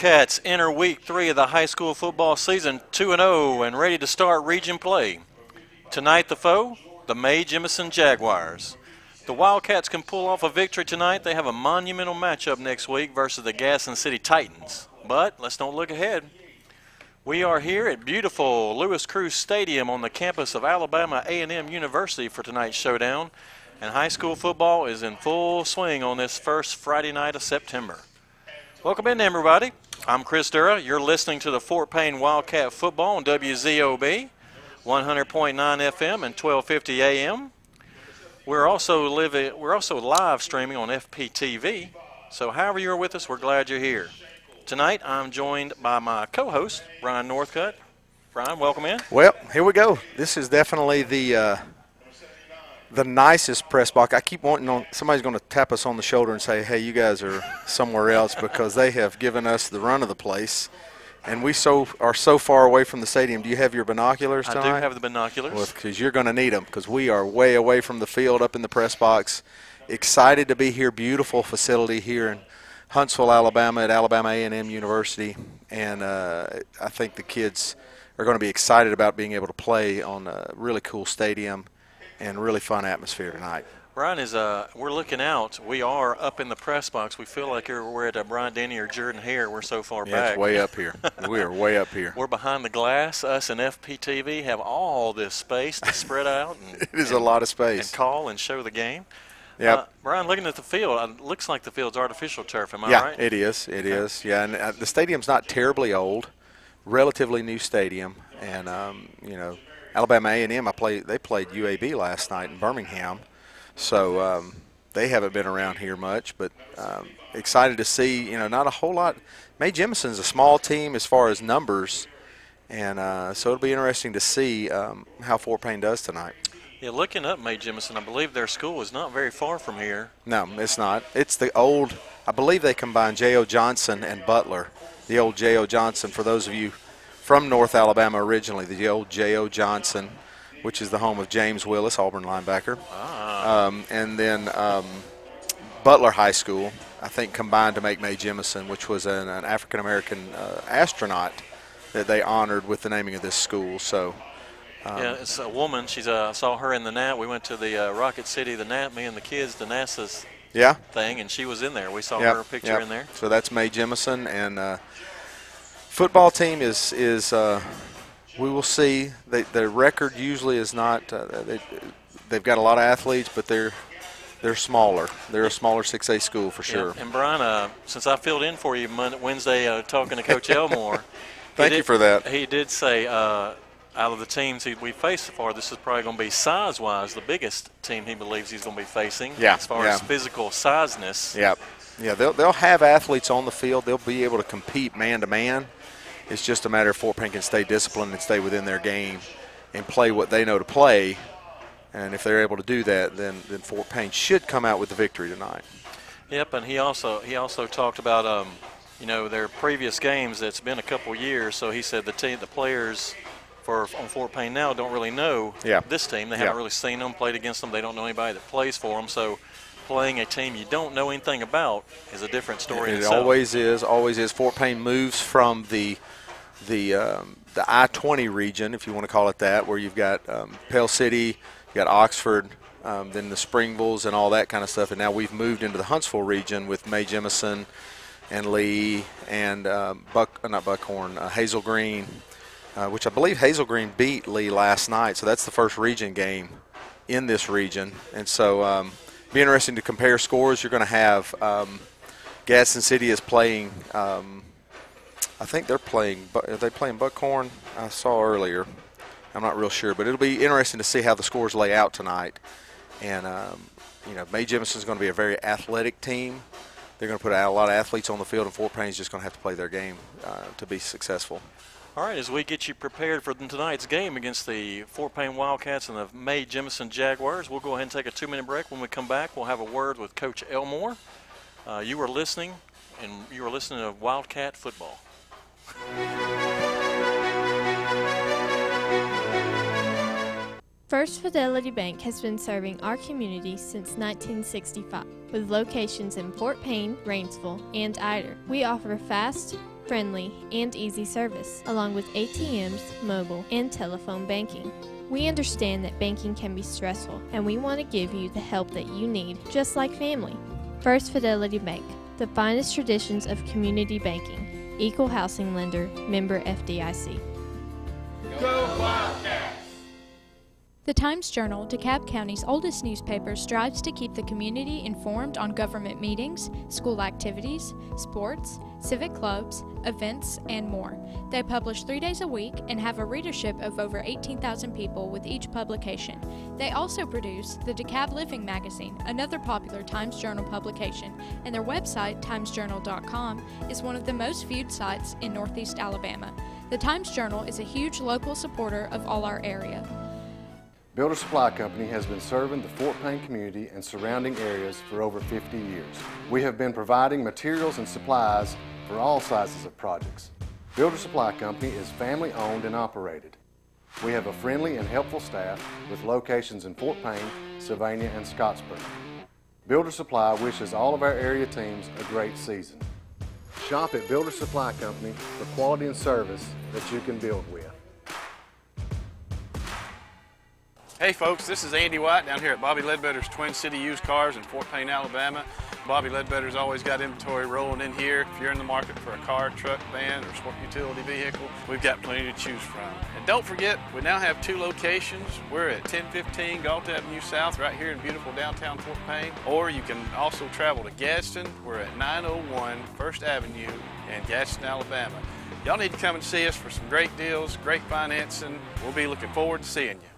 Wildcats enter week three of the high school football season 2 0 and ready to start region play. Tonight, the foe, the Mae Jemison Jaguars. The Wildcats can pull off a victory tonight. They have a monumental matchup next week versus the Gadsden City Titans. But let's don't look ahead. We are here at beautiful Louis Crews Stadium on the campus of Alabama A&M University for tonight's showdown, and high school football is in full swing on this first Friday night of September. Welcome in, everybody. I'm Chris Dura. You're listening to the Fort Payne Wildcat Football on WZOB, 100.9 FM and 1250 AM. We're also living. We're also live streaming on FPTV. So, however you're with us, we're glad you're here. Tonight, I'm joined by my co-host Brian Northcutt. Brian, welcome in. Well, here we go. This is definitely the uh, the nicest press box. I keep wanting on somebody's going to tap us on the shoulder and say, "Hey, you guys are somewhere else," because they have given us the run of the place, and we so are so far away from the stadium. Do you have your binoculars tonight? I do have the binoculars. Well, because you're going to need them because we are way away from the field up in the press box. Excited to be here. Beautiful facility here in Huntsville, Alabama, at Alabama A&M University, and uh, I think the kids are going to be excited about being able to play on a really cool stadium and really fun atmosphere tonight. Brian is uh, we're looking out. We are up in the press box. We feel like we're at a Bryant-Denny or Jordan Hare. We're so far yeah, back. it's way up here. we are way up here. We're behind the glass. Us and FPTV have all this space to spread out. And, it is and, a lot of space. And call and show the game. Yeah, uh, Brian, looking at the field, it looks like the field's artificial turf. Am I yeah, right? it is. It okay. is. Yeah, and uh, the stadium's not terribly old, relatively new stadium, and um, you know Alabama A&M, I play. They played UAB last night in Birmingham, so um, they haven't been around here much. But um, excited to see. You know, not a whole lot. Mae Jemison's a small team as far as numbers, and uh, so it'll be interesting to see um, how Fort Payne does tonight. Yeah, looking up Mae Jemison, I believe their school is not very far from here. No, it's not. It's the old. I believe they combine J.O. Johnson and Butler. The old J.O. Johnson. For those of you from North Alabama originally, the old J.O. Johnson, which is the home of James Willis, Auburn linebacker. Ah. Um, and then um, Butler High School, I think, combined to make Mae Jemison, which was an, an African American uh, astronaut that they honored with the naming of this school. So. Um, yeah, it's a woman. She's. Uh, I saw her in the NAT. We went to the uh, Rocket City, the NAT, me and the kids, the NASA's yeah. thing, and she was in there. We saw yep, her picture yep. in there. So that's Mae Jemison, and uh, football team is is uh, we will see. They, their record usually is not. Uh, they, they've got a lot of athletes, but they're they're smaller. They're a smaller 6A school for sure. Yeah. And Brian, uh, since I filled in for you Monday, Wednesday uh, talking to Coach Elmore, thank did, you for that. He did say uh, out of the teams he, we faced so far, this is probably going to be size-wise the biggest team he believes he's going to be facing. Yeah. As far yeah. as physical sizeness. Yeah. Yeah. They'll they'll have athletes on the field. They'll be able to compete man to man. It's just a matter of Fort Payne can stay disciplined and stay within their game and play what they know to play. And if they're able to do that, then, then Fort Payne should come out with the victory tonight. Yep, and he also he also talked about um, you know their previous games. It's been a couple years, so he said the team, the players for on Fort Payne now don't really know yeah. this team. They yeah. haven't really seen them, played against them. They don't know anybody that plays for them. So playing a team you don't know anything about is a different story. It itself. always is. Always is. Fort Payne moves from the the um, the I-20 region, if you want to call it that, where you've got um, Pell City, you got Oxford, um, then the Springvilles and all that kind of stuff, and now we've moved into the Huntsville region with Mae Jemison and Lee and um, Buck, uh, not Buckhorn, uh, Hazel Green, uh, which I believe Hazel Green beat Lee last night. So that's the first region game in this region, and so um, be interesting to compare scores. You're going to have um, Gadsden City is playing. Um, I think they're playing. Are they playing Buckhorn? I saw earlier. I'm not real sure, but it'll be interesting to see how the scores lay out tonight. And um, you know, Mae Jemison's going to be a very athletic team. They're going to put out a lot of athletes on the field, and Fort Payne's just going to have to play their game uh, to be successful. All right, as we get you prepared for tonight's game against the Fort Payne Wildcats and the Mae Jemison Jaguars, we'll go ahead and take a two-minute break. When we come back, we'll have a word with Coach Elmore. Uh, you are listening, and you are listening to Wildcat Football. First Fidelity Bank has been serving our community since 1965. with locations in Fort Payne, Rainsville, and Ider. We offer fast, friendly, and easy service, along with ATMs, mobile, and telephone banking. We understand that banking can be stressful, and we want to give you the help that you need, just like family. First Fidelity Bank, the finest traditions of community banking, equal housing lender, member FDIC. Go Wildcats! The Times Journal, DeKalb County's oldest newspaper, strives to keep the community informed on government meetings, school activities, sports, civic clubs, events, and more. They publish three days a week and have a readership of over 18,000 people with each publication. They also produce the DeKalb Living magazine, another popular Times Journal publication, and their website, timesjournal.com, is one of the most viewed sites in Northeast Alabama. The Times Journal is a huge local supporter of all our area. Builder Supply Company has been serving the Fort Payne community and surrounding areas for over 50 years. We have been providing materials and supplies for all sizes of projects. Builder Supply Company is family owned and operated. We have a friendly and helpful staff with locations in Fort Payne, Sylvania, and Scottsboro. Builder Supply wishes all of our area teams a great season. Shop at Builder Supply Company for quality and service that you can build with. Hey folks, this is Andy White down here at Bobby Ledbetter's Twin City Used Cars in Fort Payne, Alabama. Bobby Ledbetter's always got inventory rolling in here. If you're in the market for a car, truck, van, or sport utility vehicle, we've got plenty to choose from. And don't forget, we now have two locations. We're at 1015 Gault Avenue South, right here in beautiful downtown Fort Payne. Or you can also travel to Gadsden. We're at 901 First Avenue in Gadsden, Alabama. Y'all need to come and see us for some great deals, great financing. We'll be looking forward to seeing you.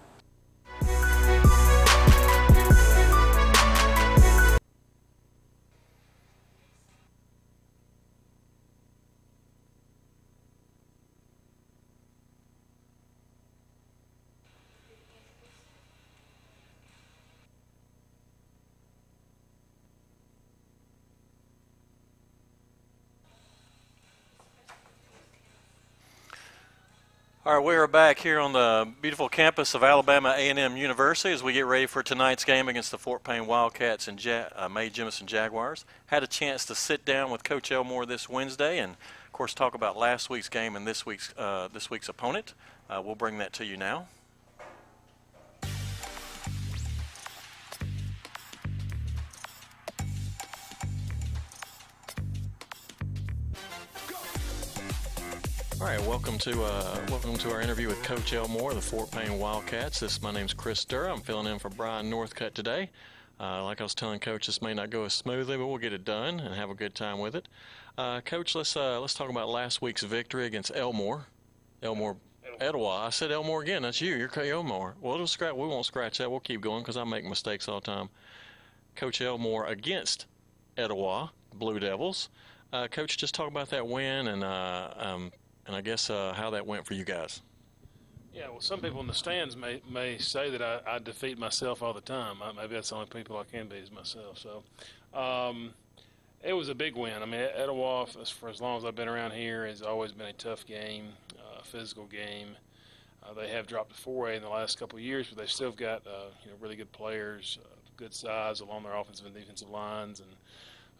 All right, we are back here on the beautiful campus of Alabama A&M University as we get ready for tonight's game against the Fort Payne Wildcats and ja- uh, Mae Jemison Jaguars. Had a chance to sit down with Coach Elmore this Wednesday and, of course, talk about last week's game and this week's uh, this week's opponent. Uh, we'll bring that to you now. All right, welcome to uh, welcome to our interview with Coach Elmore, the Fort Payne Wildcats. This my name's Chris Durr. I'm filling in for Brian Northcutt today. Uh, like I was telling Coach, this may not go as smoothly, but we'll get it done and have a good time with it. Uh, Coach, let's uh, let's talk about last week's victory against Elmore. Elmore, Etowah. I said Elmore again. That's you. You're Coach Elmore. Well, we'll scratch. We won't scratch that. We'll keep going because I make mistakes all the time. Coach Elmore against Etowah Blue Devils. Uh, Coach, just talk about that win and uh, um, and I guess uh, how that went for you guys. Yeah, well, some people in the stands may may say that I, I defeat myself all the time. I, maybe that's the only people I can be is myself. So, um, it was a big win. I mean, Etowah, for as long as I've been around here, has always been a tough game, uh, physical game. Uh, they have dropped to 4A in the last couple of years, but they still got uh, you know really good players, uh, good size along their offensive and defensive lines, and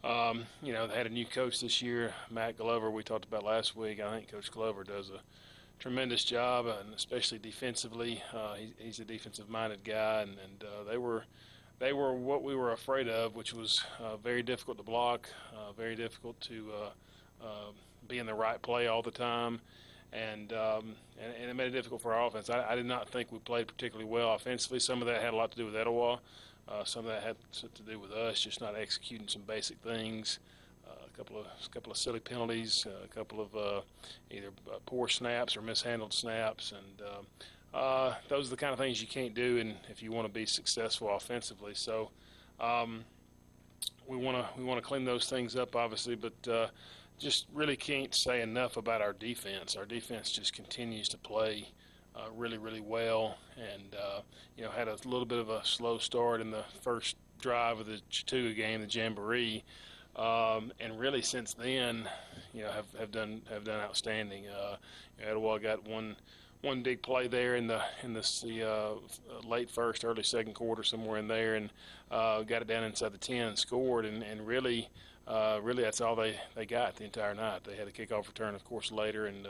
um, you know, they had a new coach this year, Matt Glover. We talked about last week. I think Coach Glover does a tremendous job, and especially defensively. Uh, he, he's a defensive-minded guy, and, and uh, they were they were what we were afraid of, which was uh, very difficult to block, uh, very difficult to uh, uh, be in the right play all the time, and, um, and, and it made it difficult for our offense. I, I did not think we played particularly well offensively. Some of that had a lot to do with Etowah. Uh, some of that had to do with us just not executing some basic things. Uh, a couple of a couple of silly penalties, uh, a couple of uh, either uh, poor snaps or mishandled snaps, and um, uh, those are the kind of things you can't do, and if you want to be successful offensively. So um, we want to we want to clean those things up, obviously, but just really can't say enough about our defense. Our defense just continues to play uh, really, really well, and uh, you know had a little bit of a slow start in the first drive of the Chattooga game, the Jamboree, um, and really since then, you know have, have done have done outstanding. Uh, Etowah got one one big play there in the in the uh, late first, early second quarter, somewhere in there, and uh, got it down inside the ten, scored, and and really. Uh, really, that's all they, they got the entire night. They had a kickoff return, of course, later, and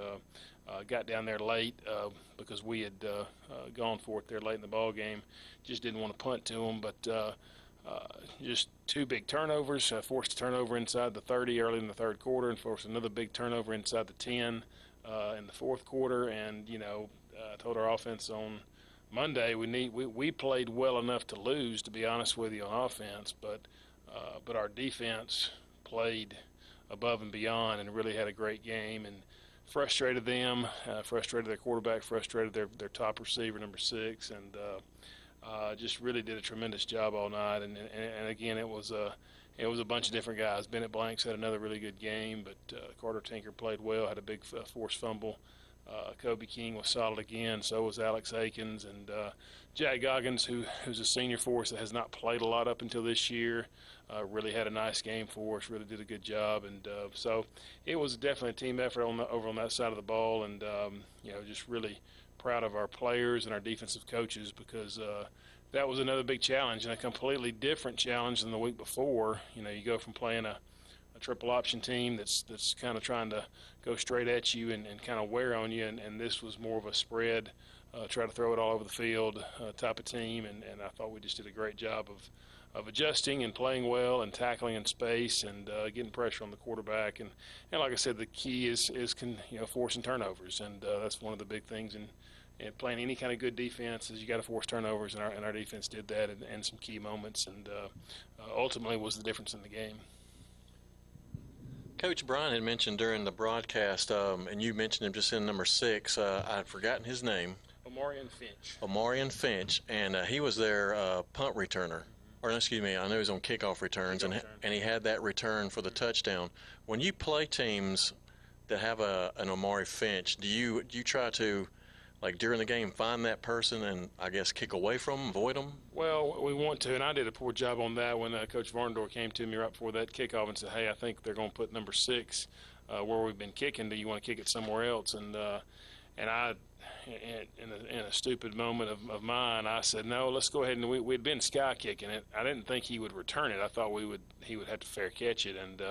uh, got down there late uh, because we had uh, uh, gone for it there late in the ball game. Just didn't want to punt to them, but uh, uh, just two big turnovers. Forced a turnover inside the 30 early in the third quarter, and forced another big turnover inside the 10 uh, in the fourth quarter. And you know, I told our offense on Monday we need we, we played well enough to lose, to be honest with you, on offense, but but our defense played above and beyond and really had a great game and frustrated them, uh, frustrated their quarterback, frustrated their their top receiver, number six, and uh, uh, just really did a tremendous job all night. And, and, and again, it was a it was a bunch of different guys. Bennett Blanks had another really good game, but uh, Carter Tinker played well, had a big uh, forced fumble. Uh, Kobe King was solid again. So was Alex Akins and uh, Jack Goggins, who who's a senior for us that has not played a lot up until this year. Uh, really had a nice game for us. Really did a good job, and uh, so it was definitely a team effort on the, over on that side of the ball. And um, you know, just really proud of our players and our defensive coaches because uh, that was another big challenge and a completely different challenge than the week before. You know, you go from playing a, a triple option team that's that's kind of trying to go straight at you and, and kind of wear on you, and, and this was more of a spread, uh, try to throw it all over the field uh, type of team, and, and I thought we just did a great job of of adjusting and playing well and tackling in space and uh, getting pressure on the quarterback. And, and like I said the key is is can you know forcing turnovers. And uh, that's one of the big things in and playing any kind of good defense is you got to force turnovers, and our, and our defense did that in, in some key moments, and uh, uh, ultimately was the difference in the game. Coach Brian had mentioned during the broadcast, um, and you mentioned him just in number six. Uh, I'd forgotten his name. Omarion Finch. Omarion Finch, and uh, he was their uh, punt returner. Or excuse me, I know he was on kickoff returns, Kickoff and return. and he had that return for the touchdown. When you play teams that have a an Omari Finch, do you do you try to like during the game find that person and I guess kick away from them, avoid them? Well, we want to, and I did a poor job on that when uh, Coach Varndor came to me right before that kickoff and said, "Hey, I think they're going to put number six uh, where we've been kicking. Do you want to kick it somewhere else?" And uh, and I, in, in, a, in a stupid moment of, of mine, I said, "No, let's go ahead and we, we'd been sky kicking it. I didn't think he would return it. I thought we would he would have to fair catch it, and."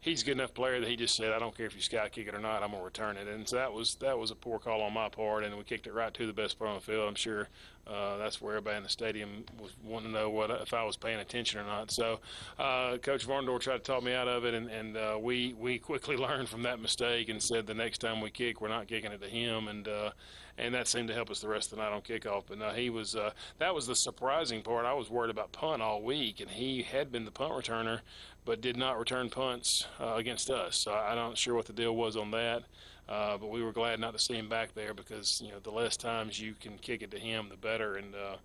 Uh, he's a good enough player that he just said, "I don't care if you sky kick it or not, I'm gonna return it." And so that was that was a poor call on my part, and we kicked it right to the best player on the field. I'm sure uh, that's where everybody in the stadium was wanting to know what if I was paying attention or not. So uh, Coach Varndor tried to talk me out of it, and, and uh, we we quickly learned from that mistake and said the next time we kick, we're not kicking it to him, and uh, and that seemed to help us the rest of the night on kickoff. But no, he was uh, that was the surprising part. I was worried about punt all week, and he had been the punt returner, but did not return punts uh, against us. So I'm not sure what the deal was on that. Uh, but we were glad not to see him back there because you know the less times you can kick it to him, the better. And uh,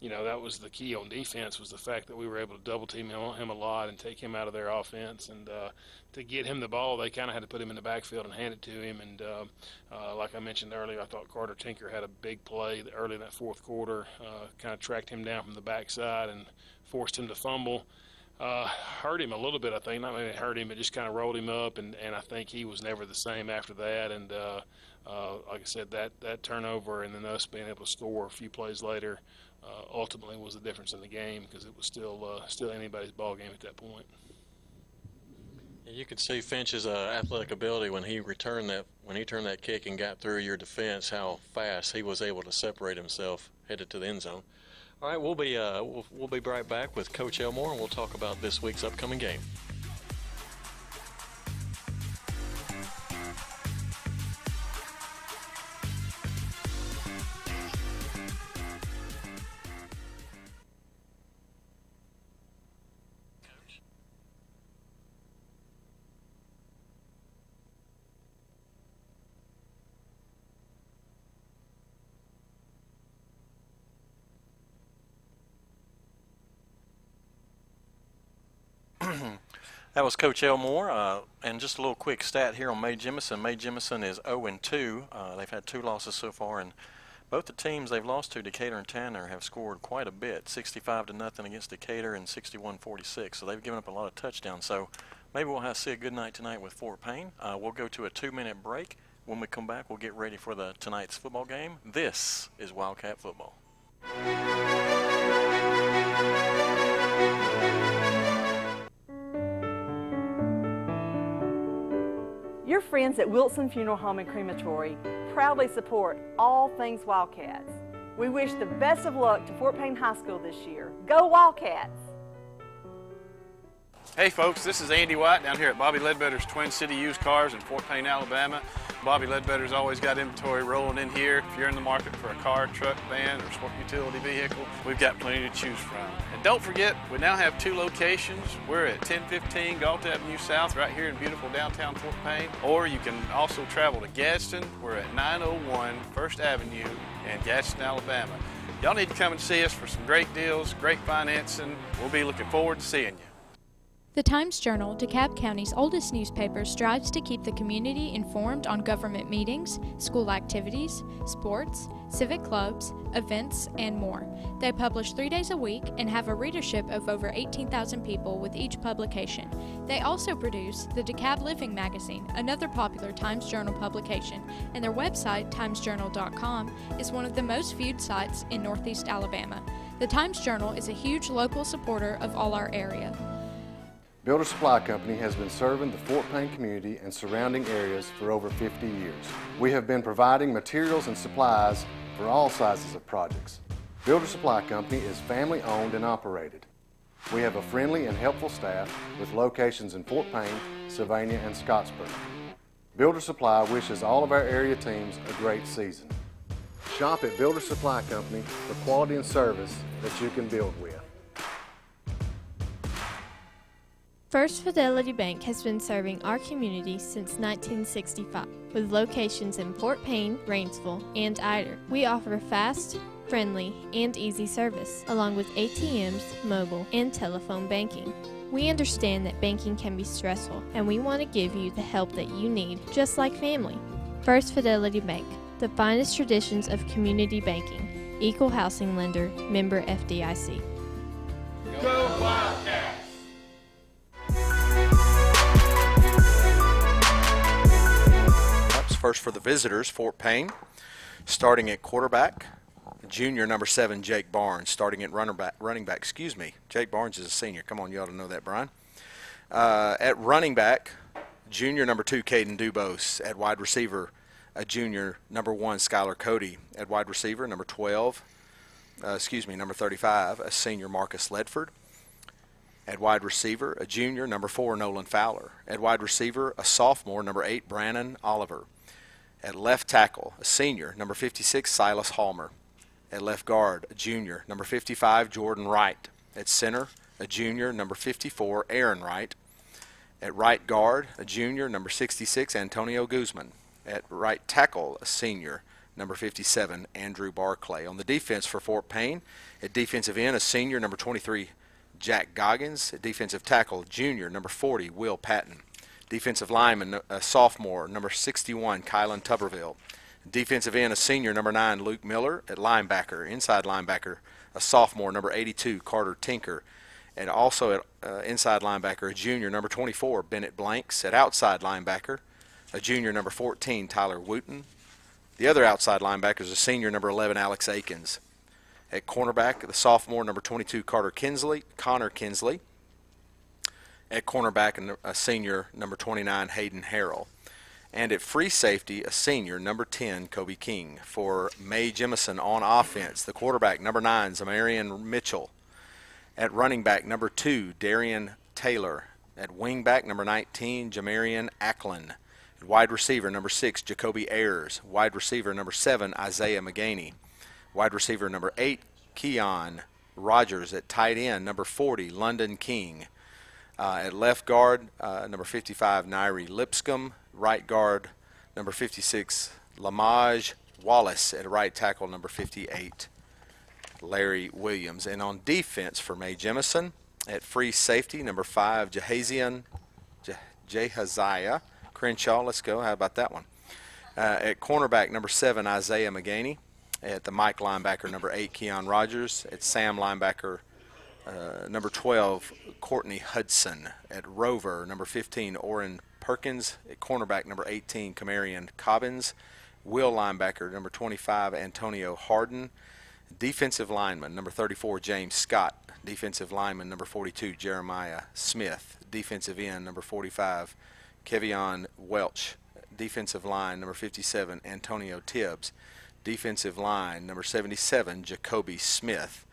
you know that was the key on defense was the fact that we were able to double team him, him a lot and take him out of their offense. And uh, to get him the ball, they kind of had to put him in the backfield and hand it to him. And uh, uh, like I mentioned earlier, I thought Carter Tinker had a big play early in that fourth quarter, uh, kind of tracked him down from the backside and forced him to fumble uh, hurt him a little bit. I think not maybe hurt him, but just kind of rolled him up, and, and I think he was never the same after that. And uh, uh, like I said, that that turnover and then us being able to score a few plays later uh, ultimately was the difference in the game because it was still uh, still anybody's ball game at that point. You could see Finch's uh, athletic ability when he returned that when he turned that kick and got through your defense. How fast he was able to separate himself headed to the end zone. All right, we'll be uh, we'll, we'll be right back with Coach Elmore, and we'll talk about this week's upcoming game. That was Coach Elmore, uh, and just a little quick stat here on Mae Jemison. Mae Jemison is 0 and 2. Uh, they've had two losses so far, and both the teams they've lost to, Decatur and Tanner, have scored quite a bit, 65 to nothing against Decatur and 61-46. So they've given up a lot of touchdowns. So maybe we'll have see a good night tonight with Fort Payne. Uh, we'll go to a two-minute break. When we come back, we'll get ready for the tonight's football game. This is Wildcat football. Your friends at Wilson Funeral Home and Crematory proudly support all things Wildcats. We wish the best of luck to Fort Payne High School this year. Go Wildcats! Hey folks, this is Andy White down here at Bobby Ledbetter's Twin City Used Cars in Fort Payne, Alabama. Bobby Ledbetter's always got inventory rolling in here. If you're in the market for a car, truck, van, or sport utility vehicle, we've got plenty to choose from. And don't forget, we now have two locations. We're at 1015 Gault Avenue South right here in beautiful downtown Fort Payne. Or you can also travel to Gadsden. We're at 901 First Avenue in Gadsden, Alabama. Y'all need to come and see us for some great deals, great financing. We'll be looking forward to seeing you. The Times Journal, DeKalb County's oldest newspaper, strives to keep the community informed on government meetings, school activities, sports, civic clubs, events, and more. They publish three days a week and have a readership of over 18,000 people with each publication. They also produce the DeKalb Living magazine, another popular Times Journal publication, and their website, timesjournal.com, is one of the most viewed sites in Northeast Alabama. The Times Journal is a huge local supporter of all our area. Builder Supply Company has been serving the Fort Payne community and surrounding areas for over 50 years. We have been providing materials and supplies for all sizes of projects. Builder Supply Company is family owned and operated. We have a friendly and helpful staff with locations in Fort Payne, Sylvania, and Scottsboro. Builder Supply wishes all of our area teams a great season. Shop at Builder Supply Company for quality and service that you can build with. First Fidelity Bank has been serving our community since 1965 with locations in Fort Payne, Rainsville, and Ider. We offer fast, friendly, and easy service, along with ATMs, mobile, and telephone banking. We understand that banking can be stressful, and we want to give you the help that you need, just like family. First Fidelity Bank, the finest traditions of community banking, equal housing lender, member FDIC. Go Wildcats! First for the visitors, Fort Payne. Starting at quarterback, junior number seven, Jake Barnes. Starting at running back, running back, excuse me. Jake Barnes is a senior. Come on, you ought to know that, Brian. Uh, at running back, junior number two, Caden Dubose. At wide receiver, a junior number one, Skylar Cody. At wide receiver, number 12, uh, excuse me, number 35, a senior, Marcus Ledford. At wide receiver, a junior, number four, Nolan Fowler. At wide receiver, a sophomore, number eight, Brannon Oliver. At left tackle, a senior, number 56, Silas Hallmer. At left guard, a junior, number 55, Jordan Wright. At center, a junior, number 54, Aaron Wright. At right guard, a junior, number 66, Antonio Guzman. At right tackle, a senior, number 57, Andrew Barclay. On the defense for Fort Payne, at defensive end, a senior, number 23, Jack Goggins. At defensive tackle, junior, number 40, Will Patton. Defensive lineman, a sophomore, number 61, Kylan Tuberville. Defensive end, a senior, number 9, Luke Miller. At linebacker, inside linebacker, a sophomore, number 82, Carter Tinker. And also at uh, inside linebacker, a junior, number 24, Bennett Blanks. At outside linebacker, a junior, number 14, Tyler Wooten. The other outside linebacker is a senior, number 11, Alex Akins. At cornerback, the sophomore, number 22, Carter Kinsley, Connor Kinsley at cornerback, a senior, number 29, Hayden Harrell. And at free safety, a senior, number 10, Kobe King. For Mae Jemison on offense, the quarterback, number 9, Zamarian Mitchell. At running back, number 2, Darian Taylor. At wingback, number 19, Jamarian Acklin. At wide receiver, number 6, Jacoby Ayers. Wide receiver, number 7, Isaiah McGaney. Wide receiver, number 8, Keon Rogers. At tight end, number 40, London King. Uh, at left guard, uh, number 55, Nairi Lipscomb. Right guard, number 56, Lamage Wallace. At right tackle, number 58, Larry Williams. And on defense for Mae Jemison, at free safety, number 5, Jahazian Jehaziah Crenshaw. Let's go. How about that one? Uh, at cornerback, number 7, Isaiah McGaney. At the Mike linebacker, number 8, Keon Rogers. At Sam linebacker, uh, number 12, Courtney Hudson. At Rover, number 15, Oren Perkins at cornerback. Number 18, Camarion Cobbins, Will linebacker. Number 25, Antonio Harden, defensive lineman. Number 34, James Scott, defensive lineman. Number 42, Jeremiah Smith, defensive end. Number 45, Kevion Welch, defensive line. Number 57, Antonio Tibbs, defensive line. Number 77, Jacoby Smith.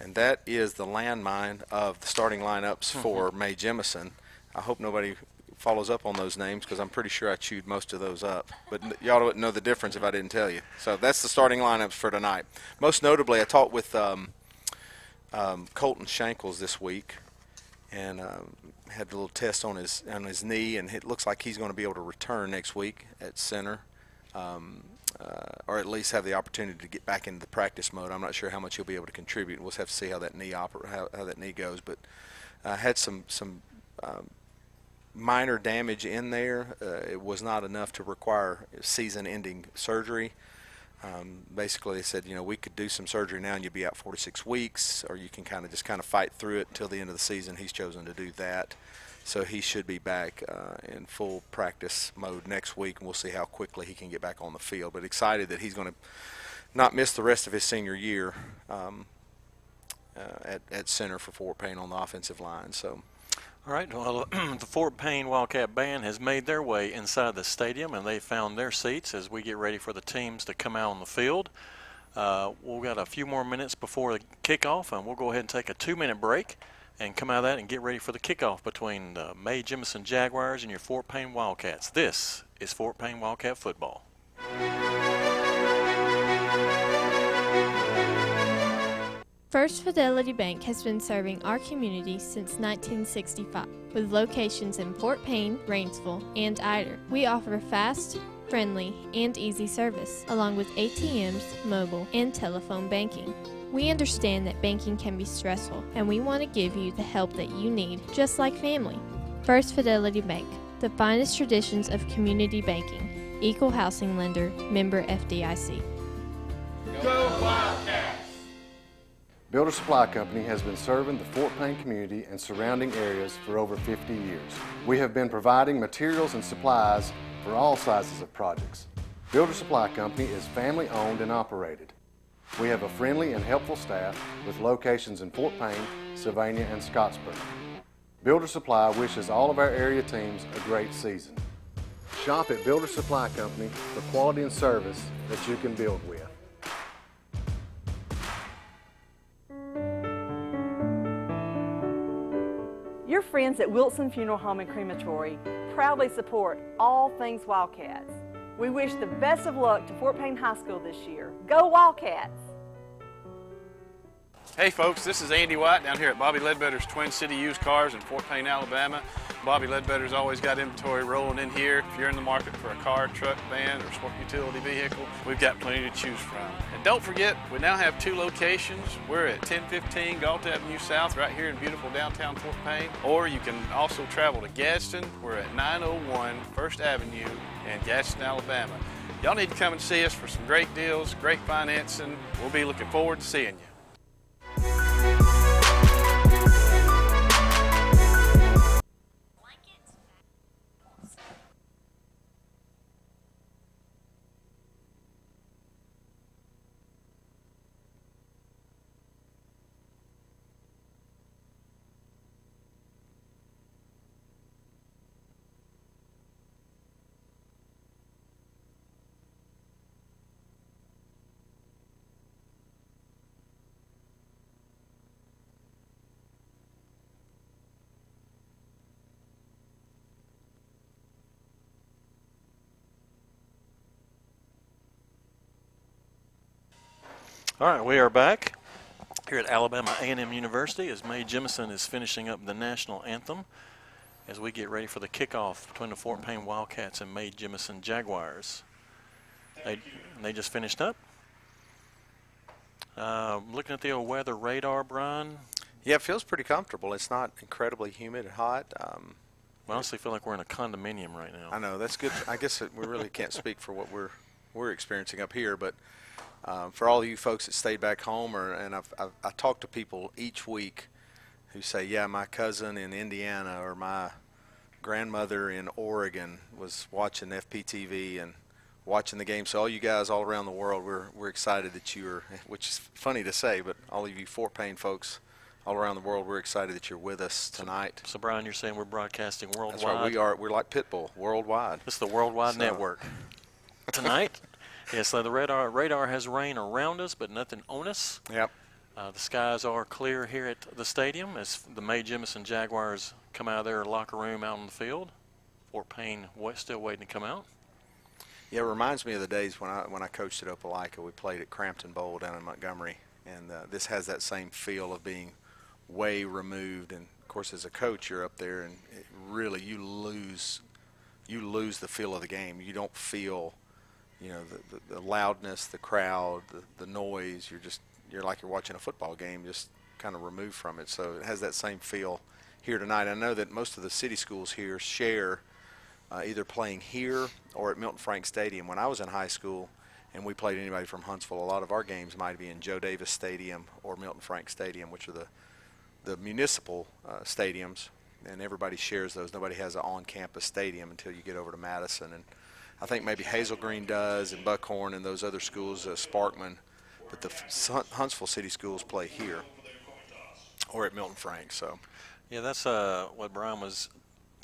And that is the landmine of the starting lineups for Mae Jemison. I hope nobody follows up on those names because I'm pretty sure I chewed most of those up. But y'all wouldn't know the difference if I didn't tell you. So that's the starting lineups for tonight. Most notably, I talked with um, um, Colton Shankles this week and um, had a little test on his on his knee, and it looks like he's going to be able to return next week at center, um, uh, or at least have the opportunity to get back into the practice mode. I'm not sure how much he'll be able to contribute. We'll have to see how that knee oper- how, how that knee goes, but uh, had some some um, minor damage in there. Uh, it was not enough to require season-ending surgery. Um, basically, they said, you know, we could do some surgery now and you'd be out four to six weeks, or you can kind of just kind of fight through it until the end of the season. He's chosen to do that. So he should be back uh, in full practice mode next week, and we'll see how quickly he can get back on the field. But excited that he's going to not miss the rest of his senior year um, uh, at, at center for Fort Payne on the offensive line. So All right. Well, the Fort Payne Wildcat Band has made their way inside the stadium, and they found their seats as we get ready for the teams to come out on the field. Uh, we've got a few more minutes before the kickoff, and we'll go ahead and take a two-minute break and come out of that and get ready for the kickoff between the Mae Jemison Jaguars and your Fort Payne Wildcats. This is Fort Payne Wildcat football. First Fidelity Bank has been serving our community since 1965, with locations in Fort Payne, Rainsville, and Ider. We offer fast, friendly, and easy service, along with ATMs, mobile, and telephone banking. We understand that banking can be stressful, and we want to give you the help that you need, just like family. First Fidelity Bank, the finest traditions of community banking, equal housing lender, member FDIC. Go Wildcats! Builder Supply Company has been serving the Fort Payne community and surrounding areas for over 50 years. We have been providing materials and supplies for all sizes of projects. Builder Supply Company is family owned and operated. We have a friendly and helpful staff with locations in Fort Payne, Sylvania, and Scottsboro. Builder Supply wishes all of our area teams a great season. Shop at Builder Supply Company for quality and service that you can build with. Your friends at Wilson Funeral Home and Crematory proudly support all things Wildcats. We wish the best of luck to Fort Payne High School this year. Go Wildcats! Hey folks, this is Andy White down here at Bobby Ledbetter's Twin City Used Cars in Fort Payne, Alabama. Bobby Ledbetter's always got inventory rolling in here. If you're in the market for a car, truck, van, or sport utility vehicle, we've got plenty to choose from. And don't forget, we now have two locations. We're at 1015 Gault Avenue South right here in beautiful downtown Fort Payne. Or you can also travel to Gadsden. We're at 901 First Avenue in Gadsden, Alabama. Y'all need to come and see us for some great deals, great financing. We'll be looking forward to seeing you. Bye. All right, we are back here at Alabama A&M University as Mae Jemison is finishing up the national anthem as we get ready for the kickoff between the Fort Payne Wildcats and Mae Jemison Jaguars. They, they just finished up. Uh, looking at the old weather radar, Brian, yeah, it feels pretty comfortable. It's not incredibly humid and hot. Um, we honestly feel like we're in a condominium right now. I know that's good. I guess we really can't speak for what we're we're experiencing up here, but um, for all of you folks that stayed back home, or and I've, I've I talk to people each week who say, "Yeah, my cousin in Indiana or my grandmother in Oregon was watching FPTV and watching the game. So all you guys all around the world, we're we're excited that you are, which is funny to say, but all of you Fort Payne folks all around the world, we're excited that you're with us tonight. So, Brian, you're saying we're broadcasting worldwide? That's right. We are. We're like Pitbull, worldwide. It's the Worldwide so. Network. Tonight, yes, so the radar radar has rain around us, but nothing on us. Yep. Uh, the skies are clear here at the stadium as the Mae Jemison Jaguars come out of their locker room out on the field. Fort Payne still waiting to come out. Yeah, it reminds me of the days when I when I coached at Opelika. We played at Cramton Bowl down in Montgomery, and uh, this has that same feel of being way removed. And of course, as a coach, you're up there, and really you lose you lose the feel of the game. You don't feel, you know, the, the, the loudness, the crowd, the, the noise. You're just you're like you're watching a football game, just kind of removed from it. So it has that same feel here tonight. I know that most of the city schools here share uh, either playing here or at Milton Frank Stadium. When I was in high school and we played anybody from Huntsville, a lot of our games might be in Joe Davis Stadium or Milton Frank Stadium, which are the the municipal uh, stadiums, and everybody shares those. Nobody has an on-campus stadium until you get over to Madison, and I think maybe Hazel Green does, and Buckhorn and those other schools, uh, Sparkman, but the Huntsville City schools play here or at Milton Frank. So, yeah, that's uh, what Brian was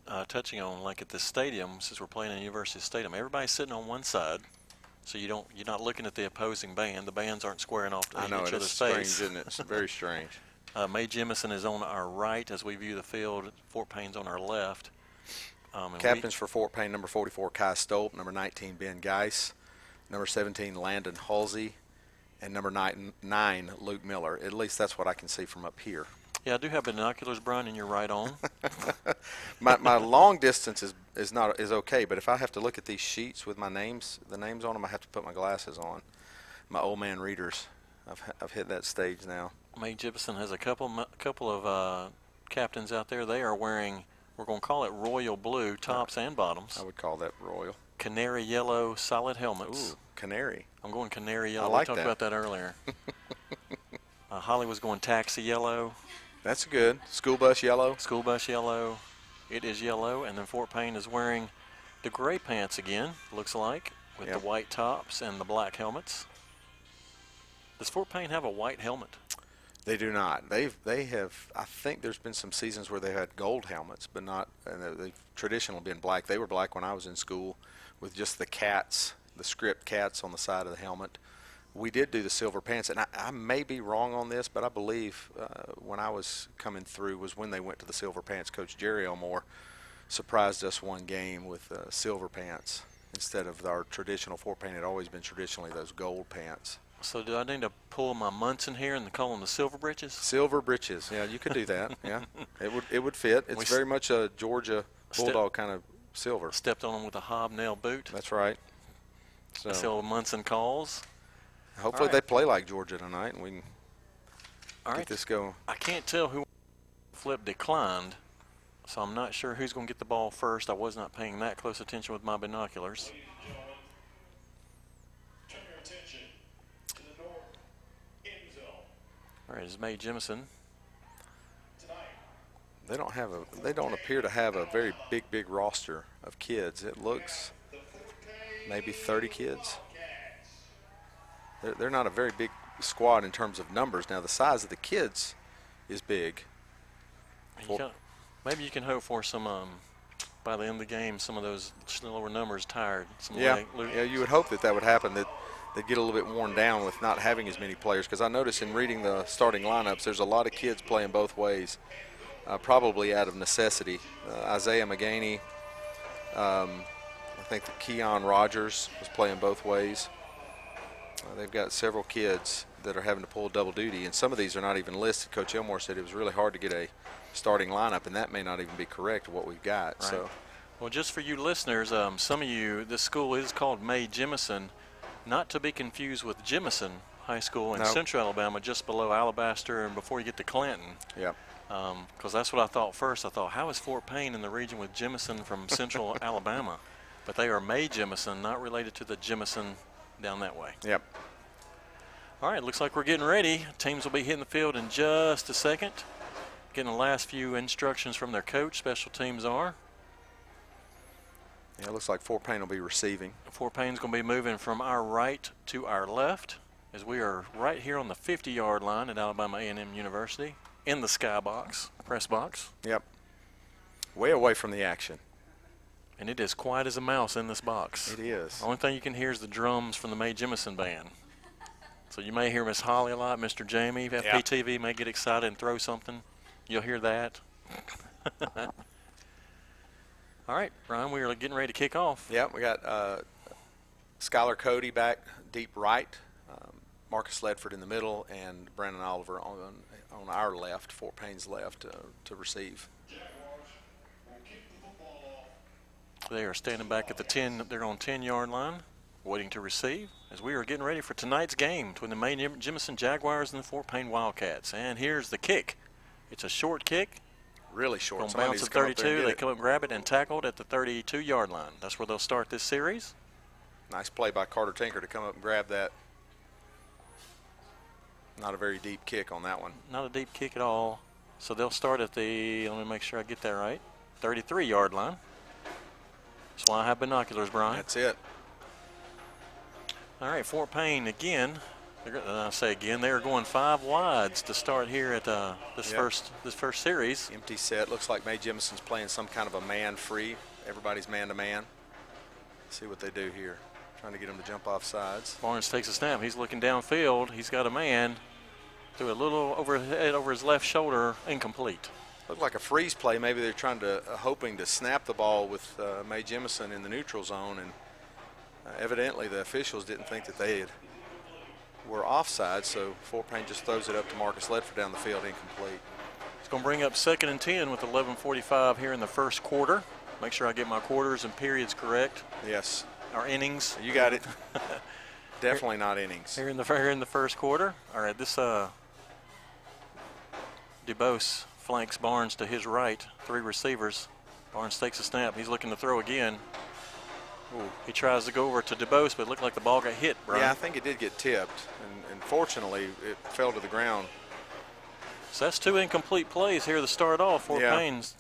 uh, touching on, like at the stadium, since we're playing in University Stadium, everybody's sitting on one side, so you don't you're not looking at the opposing band. The bands aren't squaring off to I know, each other's strange, isn't it? It's very strange. Uh, Mae Jemison is on our right as we view the field. Fort Payne's on our left. Um, Captains for Fort Payne, number 44, Kai Stolp, number 19, Ben Geis, number 17, Landon Halsey, and number nine, nine, Luke Miller. At least that's what I can see from up here. Yeah, I do have binoculars, Brian, and you're right on. my, my long distance is, is not is okay, but if I have to look at these sheets with my names, the names on them, I have to put my glasses on. My old man readers, I've, I've hit that stage now. Mae Jemison has a couple couple of uh, captains out there. They are wearing, we're going to call it royal blue tops and bottoms. I would call that royal. Canary yellow solid helmets. Ooh, canary. I'm going canary yellow. I like we talked that. about that earlier. uh, Holly was going taxi yellow. That's good. School bus yellow. School bus yellow. It is yellow, and then Fort Payne is wearing the gray pants again. Looks like with yep. the white tops and the black helmets. Does Fort Payne have a white helmet? They do not. They've they have. I think there's been some seasons where they had gold helmets, but not. And they've traditionally been black. They were black when I was in school, with just the cats, the script cats on the side of the helmet we did do the silver pants, and I, I, may be wrong on this, but I believe uh, when I was coming through was when they went to the silver pants. Coach Jerry Elmore surprised us one game with uh, silver pants instead of our traditional four Payne. It always been traditionally those gold pants. So do I need to pull my Munson here and call them the silver breeches? Silver breeches. Yeah, you could do that. yeah, it would it would fit. It's we very much a Georgia bulldog kind of silver. Stepped on them with a hobnail boot. That's right. So, so Munson calls. Hopefully right. they play like Georgia tonight, and we can All get right. this going. I can't tell who flip declined, so I'm not sure who's going to get the ball first. I was not paying that close attention with my binoculars. All right, it's Mae Jemison. They don't have a. They don't appear to have a very big, big roster of kids. It looks maybe 30 kids they're, they're not a very big squad in terms of numbers. Now the size of the kids is big. You can, maybe you can hope for some um, by the end of the game, some of those lower numbers tired. yeah, yeah, you would hope that that would happen. That they get a little bit worn down with not having as many players. Because I notice in reading the starting lineups, there's a lot of kids playing both ways, uh, probably out of necessity. Uh, Isaiah McGaney, um, I think Keon Rogers was playing both ways. Uh, they've got several kids that are having to pull double duty, and some of these are not even listed. Coach Elmore said it was really hard to get a starting lineup, and that may not even be correct what we've got. Right. So, well, just for you listeners, um, some of you, this school is called Mae Jemison, not to be confused with Jemison High School in nope. Central Alabama, just below Alabaster and before you get to Clanton. Yeah. Because um, that's what I thought first. I thought, how is Fort Payne in the region with Jemison from Central Alabama? But they are Mae Jemison, not related to the Jemison down that way. Yep. All right, looks like we're getting ready. Teams will be hitting the field in just a second. Getting the last few instructions from their coach, special teams are. Yeah, it looks like Fort Payne will be receiving. Fort Payne's going to be moving from our right to our left as we are right here on the 50-yard line at Alabama A&M University in the skybox, press box. Yep. Way away from the action. And it is quiet as a mouse in this box. It is. The only thing you can hear is the drums from the Mae Jemison band. So you may hear Miss Holly a lot, Mr. Jamie. FPTV may get excited and throw something. You'll hear that. All right, Brian, we are getting ready to kick off. Yep, we got uh, Skylar Cody back deep right, um, Marcus Ledford in the middle, and Brandon Oliver on on our left, Fort Payne's left, uh, to receive. They are standing back at the 10, they're on 10 yard line, waiting to receive as we are getting ready for tonight's game between the Mae Jemison Jaguars and the Fort Payne Wildcats. And here's the kick. It's a short kick. Really short. Going bounce at 32. They come up and grab it and tackled at the 32 yard line. That's where they'll start this series. Nice play by Carter Tinker to come up and grab that. Not a very deep kick on that one. Not a deep kick at all. So they'll start at the, let me make sure I get that right, 33 yard line. That's why I have binoculars, Brian. That's it. All right, Fort Payne again. I say again, they are going five wides to start here at uh, this yep. first this first series. Empty set. Looks like Mae Jemison's playing some kind of a man free. Everybody's man to man. See what they do here. Trying to get him to jump off sides. Barnes takes a snap. He's looking downfield. He's got a man. Threw a little over head over his left shoulder, incomplete. Looked like a freeze play. Maybe they're trying to uh, hoping to snap the ball with uh, Mae Jemison in the neutral zone and uh, evidently, the officials didn't think that they had, were offside, so Fort Payne just throws it up to Marcus Ledford down the field, incomplete. It's going to bring up second and 10 with 11.45 here in the first quarter. Make sure I get my quarters and periods correct. Yes. Our innings. You got it. Definitely not innings. Here in the here in the first quarter. All right, this uh DuBose flanks Barnes to his right. Three receivers. Barnes takes a snap. He's looking to throw again. Ooh. He tries to go over to DuBose, but it looked like the ball got hit, Brian. Yeah, I think it did get tipped, and, fortunately, it fell to the ground. So that's two incomplete plays here to start off. Fort yeah. Payne's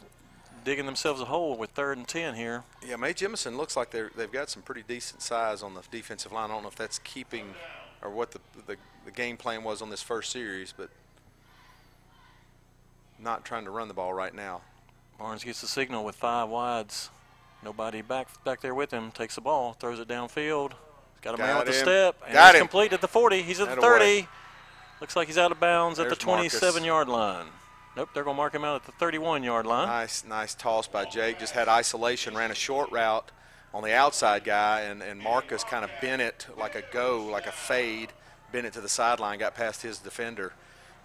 digging themselves a hole with third and 10 here. Yeah, Mae Jemison looks like they're, they've got some pretty decent size on the defensive line. I don't know if that's keeping or what the, the, the game plan was on this first series, but not trying to run the ball right now. Barnes gets the signal with five wides. Nobody back back there with him. Takes the ball, throws it downfield. Got a got man with the step. And got he's him. complete at the 40. He's at that the 30. Away. Looks like he's out of bounds There's at the 27 yard line. Nope, they're going to mark him out at the 31 yard line. Nice, nice toss by Jake. Just had isolation, ran a short route on the outside guy, and, and Marcus kind of bent it like a go, like a fade, bent it to the sideline, got past his defender,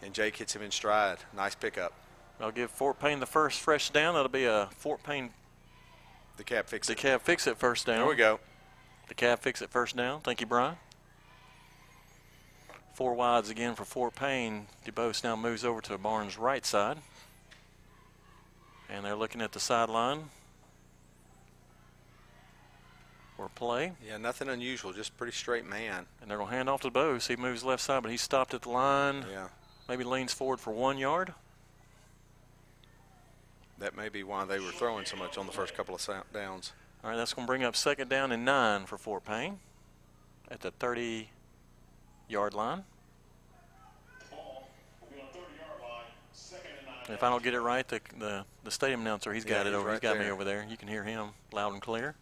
and Jake hits him in stride. Nice pickup. I'll give Fort Payne the first fresh down. That'll be a Fort Payne DeKalb fix it. The cab fix it first down. There we go. DeKalb fix it first down. Thank you, Brian. Four wides again for Fort Payne. DuBose now moves over to Barnes' right side. And they're looking at the sideline for play. Yeah, nothing unusual, just pretty straight man. And they're going to hand off to DuBose. He moves left side, but he stopped at the line. Yeah. Maybe leans forward for one yard that may be why they were throwing so much on the first couple of downs. All right, that's going to bring up second down and nine for Fort Payne at the 30 yard line. If I don't get it right, the the, the stadium announcer, he's got it over. Right he's got there. me over there. You can hear him loud and clear.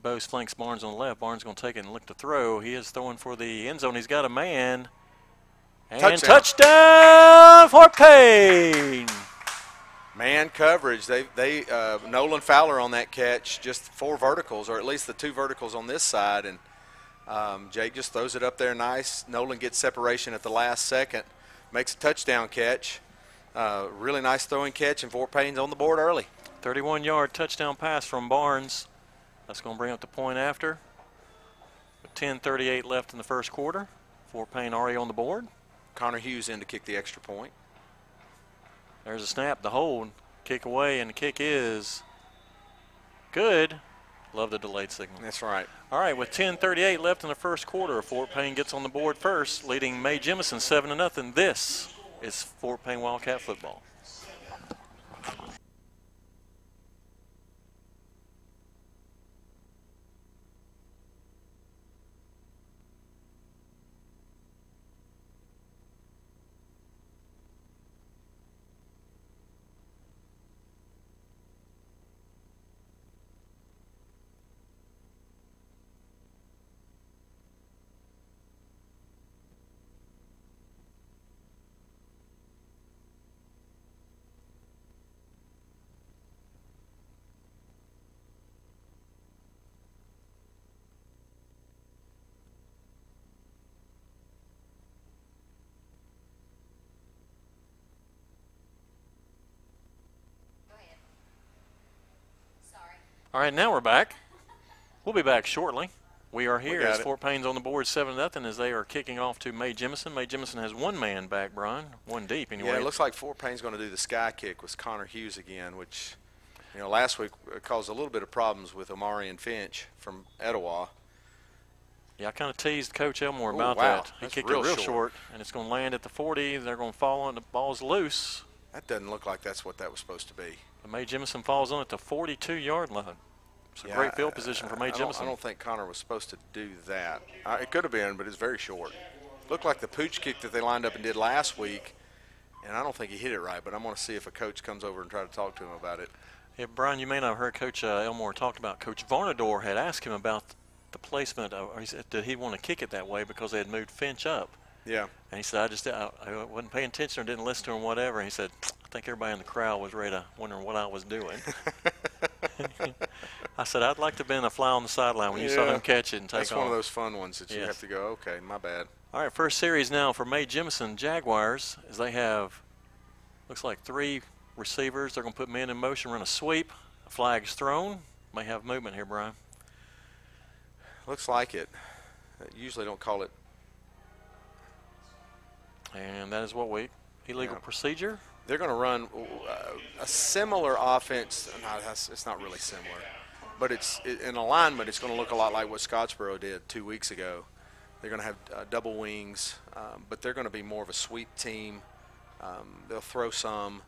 DuBose flanks Barnes on the left. Barnes going to take it and look to throw. He is throwing for the end zone. He's got a man. And touchdown, touchdown Fort Payne. Man coverage. They they uh, Nolan Fowler on that catch, just four verticals, or at least the two verticals on this side, and um, Jake just throws it up there nice. Nolan gets separation at the last second, makes a touchdown catch. Uh, really nice throwing catch, and Fort Payne's on the board early. 31-yard touchdown pass from Barnes. That's going to bring up the point after. With 10:38 left in the first quarter, Fort Payne already on the board. Connor Hughes in to kick the extra point. There's a snap, the hold, kick away, and the kick is good. Love the delayed signal. That's right. All right, with 10:38 left in the first quarter, Fort Payne gets on the board first, leading Mae Jemison seven to nothing. This is Fort Payne Wildcat football. – All right, now we're back. We'll be back shortly. We are here got as it. Fort Payne's on the board, seven nothing, as they are kicking off to Mae Jemison. Mae Jemison has one man back, Brian, one deep anyway. Yeah, it looks like Fort Payne's going to do the sky kick with Connor Hughes again, which, you know, last week uh, caused a little bit of problems with Omari and Finch from Etowah. Yeah, I kind of teased Coach Elmore Ooh, about wow. that. He That's kicked real it real short. short. and it's going to land at the 40. They're going to fall on the ball's loose. That doesn't look like that's what that was supposed to be. And Mae Jemison falls on at the 42-yard line. It's a Yeah, great field position for Mae I don't, Jemison. I don't think Connor was supposed to do that. Uh, it could have been, but it's very short. Looked like the pooch kick that they lined up and did last week, and I don't think he hit it right. But I'm going to see if a coach comes over and try to talk to him about it. Yeah, Brian, you may not have heard Coach uh, Elmore talk about. Coach Varnador had asked him about the placement. Of, or he said, did he want to kick it that way because they had moved Finch up? Yeah. And he said, I just I, I wasn't paying attention or didn't listen to him, whatever. He said, I think everybody in the crowd was ready to wondering what I was doing. I said, I'd like to have been a fly on the sideline when you saw him catch it and take That's off. one of those fun ones that you Yes. have to go, okay, my bad. All right, first series now for Mae Jemison Jaguars as they have, looks like three receivers. They're going to put men in motion, run a sweep. A flag's thrown. May have movement here, Brian. Looks like it. Usually don't call it. And that is what we, illegal Yeah. procedure. They're going to run uh, a similar offense. It's not really similar, but it's it, in alignment. It's going to look a lot like what Scottsboro did two weeks ago. They're going to have uh, double wings, um, but they're going to be more of a sweep team. Um, they'll throw some,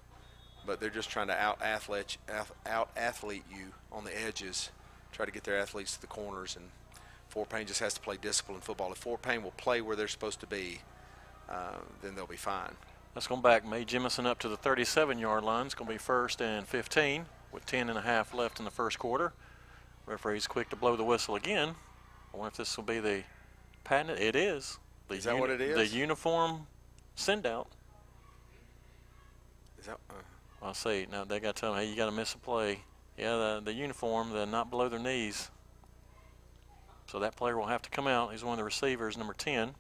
but they're just trying to out athlete out athlete you on the edges. Try to get their athletes to the corners, and Fort Payne just has to play disciplined football. If Fort Payne will play where they're supposed to be, uh, then they'll be fine. Let's go back. Mae Jemison up to the 37-yard line. It's going to be first and 15 with 10 and a half left in the first quarter. Referee's quick to blow the whistle again. I wonder if this will be the patent. It is. The Is that what it is? The uniform send out. Is that? Uh, I see. now they got to tell them, hey, you got to miss a play. Yeah, the, the uniform, they're not below their knees. So that player will have to come out. He's one of the receivers, number 10.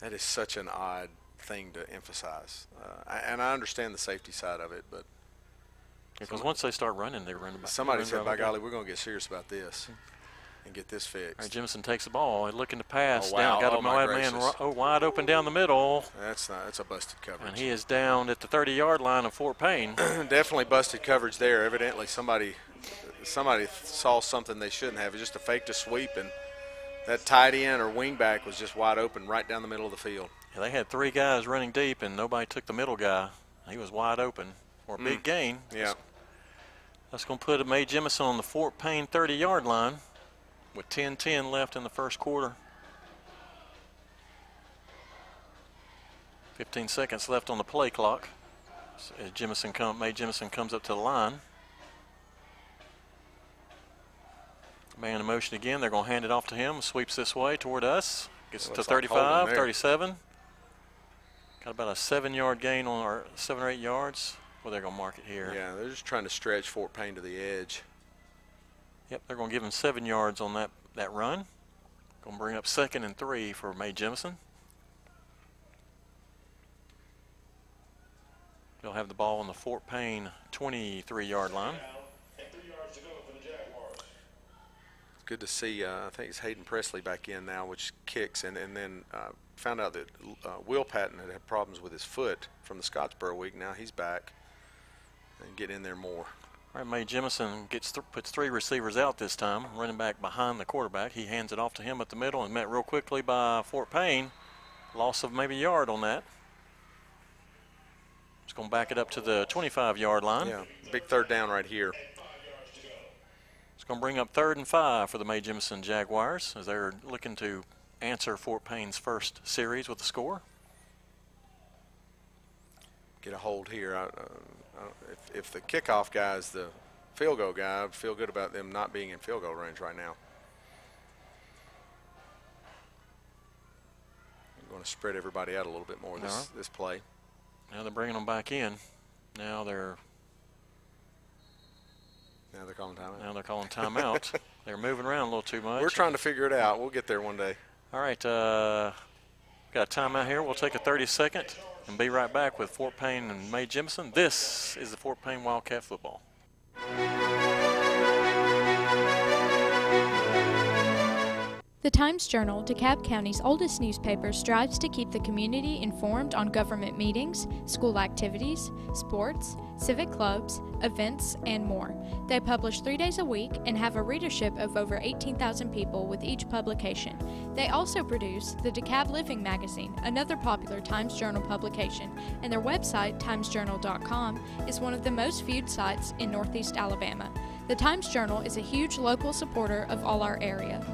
That is such an odd thing to emphasize. Uh, I, and I understand the safety side of it, but Because once they start running, they run. back- somebody run said, "By golly, we're going to get serious about this and get this All right, fixed." Jemison takes the ball, looking to pass Oh, wow. down. Got Oh, a wide man oh, wide open down the middle, That's not. That's a busted coverage. and he is down at the 30-yard line of Fort Payne. Definitely busted coverage there. Evidently, somebody somebody saw something they shouldn't have. It was just a fake to sweep, and that tight end or wingback was just wide open right down the middle of the field. Yeah, they had three guys running deep, and nobody took the middle guy. He was wide open for a big mm. gain. Yeah. That's going to put Mae Jemison on the Fort Payne 30-yard line with 10-10 left in the first quarter. 15 seconds left on the play clock. As Jemison come, Mae Jemison comes up to the line. Man in motion again. They're going to hand it off to him. Sweeps this way toward us. Gets It to looks like 35, 37. Got about a seven-yard gain on our seven or eight yards. Well, they're going to mark it here. Yeah, they're just trying to stretch Fort Payne to the edge. Yep, they're going to give him seven yards on that, that run. Going to bring up second and three for Mae Jemison. They'll have the ball on the Fort Payne 23-yard line. It's good to see. Uh, I think it's Hayden Presley back in now, which kicks, and and then uh, found out that uh, Will Patton had had problems with his foot from the Scottsboro week. Now he's back and get in there more. All right, Mae Jemison gets th- puts three receivers out this time, running back behind the quarterback. He hands it off to him at the middle and met real quickly by Fort Payne. Loss of maybe a yard on that. Just going to back it up to the 25-yard line. Yeah, big third down right here. Going to bring up third and five for the Mae Jemison Jaguars as they're looking to answer Fort Payne's first series with a score. Get a hold here. I, uh, I- if, if the kickoff guy is the field goal guy, I feel good about them not being in field goal range right now. I'm going to spread everybody out a little bit more this, right. this play. Now they're bringing them back in. Now they're Now they're calling timeout. now they're calling timeout. they're moving around a little too much. We're trying to figure it out. We'll get there one day. All right, uh, got a timeout here. We'll take a 30 second and be right back with Fort Payne and Mae Jemison. This is the Fort Payne Wildcat football. The Times Journal, DeKalb County's oldest newspaper, strives to keep the community informed on government meetings, school activities, sports, civic clubs, events, and more. They publish three days a week and have a readership of over 18,000 people with each publication. They also produce the DeKalb Living magazine, another popular Times Journal publication, and their website, timesjournal.com, is one of the most viewed sites in Northeast Alabama. The Times Journal is a huge local supporter of all our area.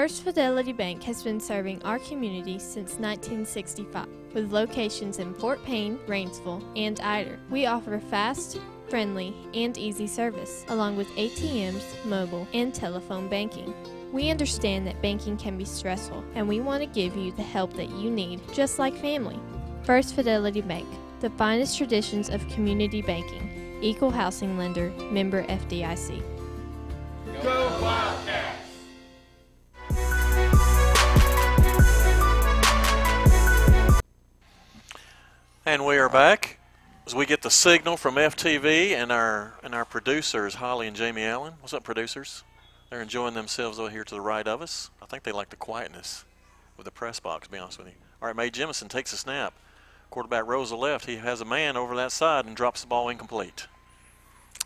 First Fidelity Bank has been serving our community since 1965 with locations in Fort Payne, Rainsville, and Ider. We offer fast, friendly, and easy service, along with ATMs, mobile, and telephone banking. We understand that banking can be stressful, and we want to give you the help that you need, just like family. First Fidelity Bank, the finest traditions of community banking, equal housing lender, member FDIC. Go Wildcats! And we are back as we get the signal from FTV and our and our producers Holly and Jamie Allen. What's up, producers? They're enjoying themselves over here to the right of us. I think they like the quietness of the press box. To be honest with you. All right, Mae Jemison takes a snap. Quarterback rolls the left. He has a man over that side and drops the ball incomplete.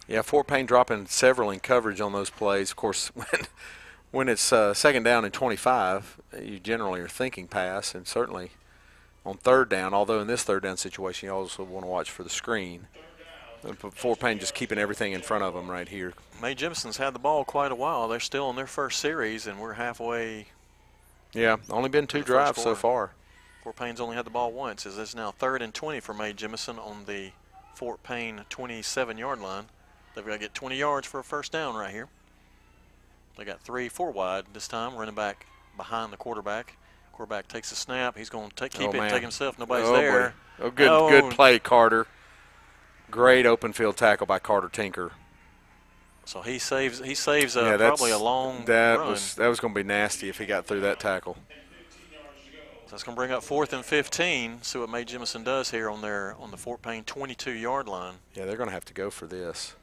Yeah, Fort Payne dropping several in coverage on those plays. Of course, when when it's uh, second down and 25, you generally are thinking pass, and certainly on third down. Although in this third down situation, you also want to watch for the screen. Fort Payne just keeping everything in front of them right here. Mae Jemison's had the ball quite a while. They're still in their first series, and we're halfway. Yeah, only been two drives so far. Fort Payne's only had the ball once. Is this now third and 20 for Mae Jemison on the Fort Payne 27-yard line? They've got to get 20 yards for a first down right here. They got three, four wide this time. Running back behind the quarterback. Quarterback takes a snap. He's going to take, keep oh, it, man. take himself. Nobody's oh, there. Boy. Oh, good, oh. good play, Carter. Great open field tackle by Carter Tinker. So he saves. He saves uh, yeah, probably a long that run. was that was going to be nasty if he got through that tackle. So that's going to bring up fourth and 15. See what Mae Jemison does here on their on the Fort Payne 22-yard line. Yeah, they're going to have to go for this.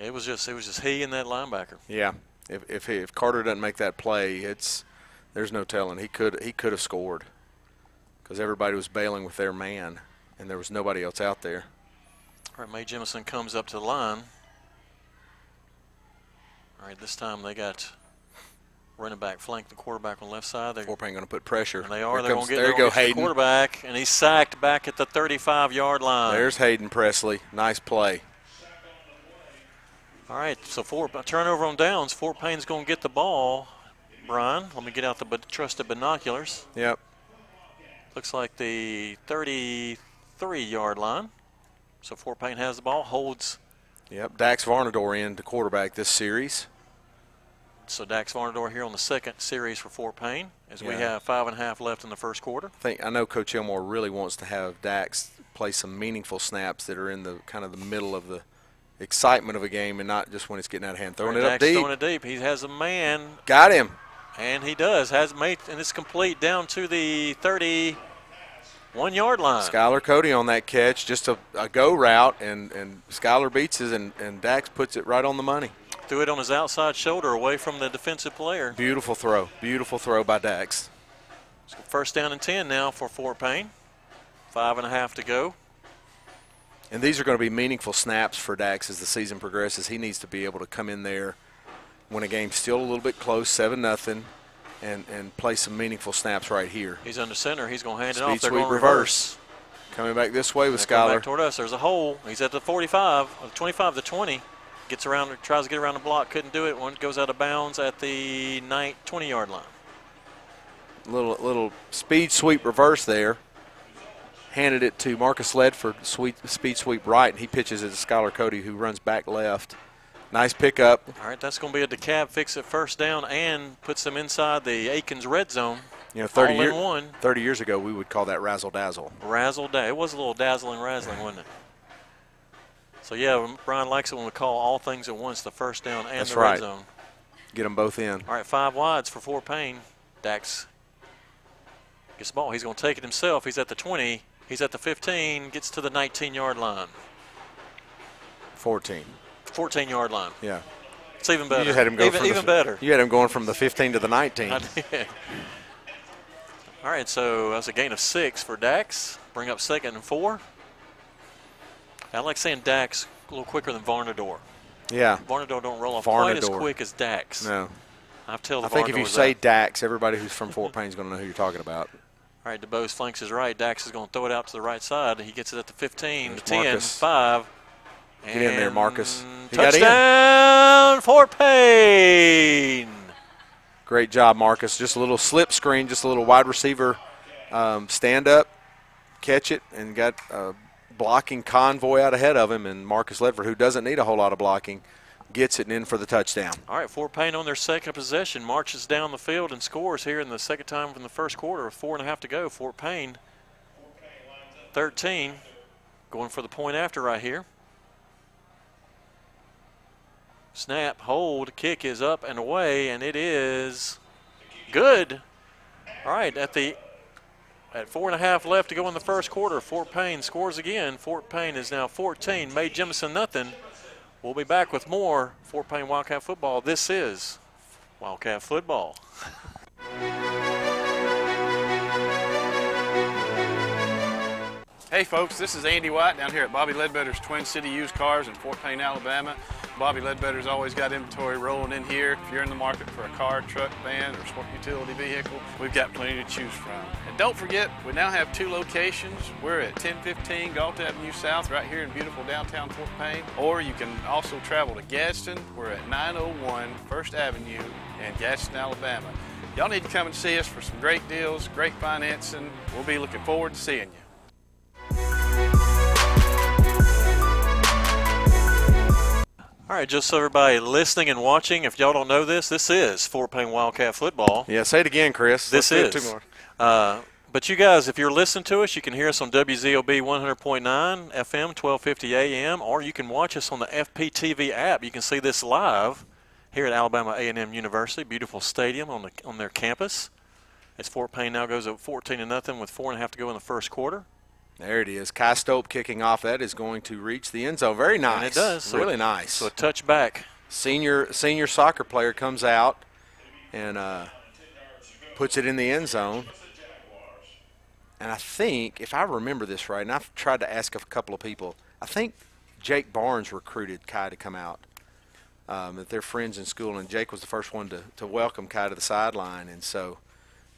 It was just it was just he and that linebacker. Yeah, if if, he, if Carter doesn't make that play, it's there's no telling. He could he could have scored because everybody was bailing with their man, and there was nobody else out there. All right, Mae Jemison comes up to the line. All right, this time they got running back flank the quarterback on the left side. They're, Fort Payne going to put pressure. And they are. They're going to get there you go, get the Hayden. quarterback, and he's sacked back at the 35-yard line. There's Hayden Presley. Nice play. All right, so Fort turnover on downs. Fort Payne's going to get the ball. Brian, let me get out the trusted binoculars. Yep. Looks like the 33-yard line. So Fort Payne has the ball, holds. Yep, Dax Varnador in to quarterback this series. So Dax Varnador here on the second series for Fort Payne as we have five and a half left in the first quarter. I think I know Coach Elmore really wants to have Dax play some meaningful snaps that are in the kind of the middle of the excitement of a game and not just when it's getting out of hand. Throwing it right, up Dax deep. throwing it deep. He has a man, Got him. And he does. Has made, and it's complete down to the 31-yard line. Skylar Cody on that catch, just a, a go route, and, and Skylar beats it, and, and Dax puts it right on the money. Threw it on his outside shoulder away from the defensive player. Beautiful throw. Beautiful throw by Dax. So first down and 10 now for Fort Payne. Five and a half to go. And these are going to be meaningful snaps for Dax as the season progresses. He needs to be able to come in there when a game's still a little bit close, 7 nothing, and, and play some meaningful snaps right here. He's under center. He's going to hand it Speed off. They're going to reverse. Coming back this way with back toward us. There's a hole. He's at the 45, uh, 25 to 20. Gets around, tries to get around the block, couldn't do it. One goes out of bounds at the 20 yard line. Little little speed sweep reverse there. Handed it to Marcus Ledford, sweet, speed sweep right, and he pitches it to Skylar Cody, who runs back left. Nice pickup. All right, that's going to be a DeKalb fix at first down and puts them inside the Aikens red zone. You know, 30, All year- one. 30 years ago, we would call that razzle dazzle. Razzle day. It was a little dazzling, razzling, wasn't it? So yeah, Brian likes it when we call all things at once, the first down and That's the red zone. Get them both in. All right, five wides for Fort Payne. Dax gets the ball. He's going to take it himself. He's at the 20. He's at the 15. Gets to the 19-yard line. 14. 14-yard line. Yeah. It's even better. You had him go even even the, better. You had him going from the 15 to the 19. I did. All right, so that's a gain of six for Dax. Bring up second and four. I like saying Dax a little quicker than Varnador. Yeah. Varnador don't roll off quite as quick as Dax. No. I've told the I think if you say that. Dax, everybody who's from Fort Payne is going to know who you're talking about. All right, DuBose flanks his right. Dax is going to throw it out to the right side. He gets it at the 15, There's the 10, Marcus. 5. Get in there, Marcus. He. Touchdown, Fort Payne. Great job, Marcus. Just a little slip screen, just a little wide receiver um, stand up, catch it, and got a blocking convoy out ahead of him. And Marcus Ledford, who doesn't need a whole lot of blocking, gets it and in for the touchdown. All right, Fort Payne on their second possession marches down the field and scores here in the second time from the first quarter four and a half to go. Fort Payne 13 going for the point after right here. Snap, hold, kick is up and away, and it is good. All right, at the at four and a half left to go in the first quarter, Fort Payne scores again. Fort Payne is now 14. Mae Jemison nothing. We'll be back with more Fort Payne Wildcat football. This is Wildcat football. Hey folks, this is Andy White down here at Bobby Ledbetter's Twin City Used Cars in Fort Payne, Alabama. Bobby Ledbetter's always got inventory rolling in here. If you're in the market for a car, truck, van, or sport utility vehicle, we've got plenty to choose from. And don't forget, we now have two locations. We're at 1015 Gault Avenue South right here in beautiful downtown Fort Payne. Or you can also travel to Gadsden. We're at 901 First Avenue in Gadsden, Alabama. Y'all need to come and see us for some great deals, great financing. We'll be looking forward to seeing you. All right, just so everybody listening and watching, if y'all don't know this, this is Fort Payne Wildcat football. Yeah, say it again, Chris. This Let's is. Uh, but you guys, if you're listening to us, you can hear us on WZOB 100.9 FM, 1250 AM, or you can watch us on the FPTV app. You can see this live here at Alabama A&M University, beautiful stadium on the on their campus. As Fort Payne now goes up 14 to nothing with four and a half to go in the first quarter. There it is. Kai Stope kicking off. That is going to reach the end zone. Very nice. And it does. So really nice. So a touchback. Senior senior soccer player comes out and uh, puts it in the end zone. And I think, if I remember this right, and I've tried to ask a couple of people, I think Jake Barnes recruited Kai to come out. Um, that they're friends in school, and Jake was the first one to, to welcome Kai to the sideline. And so,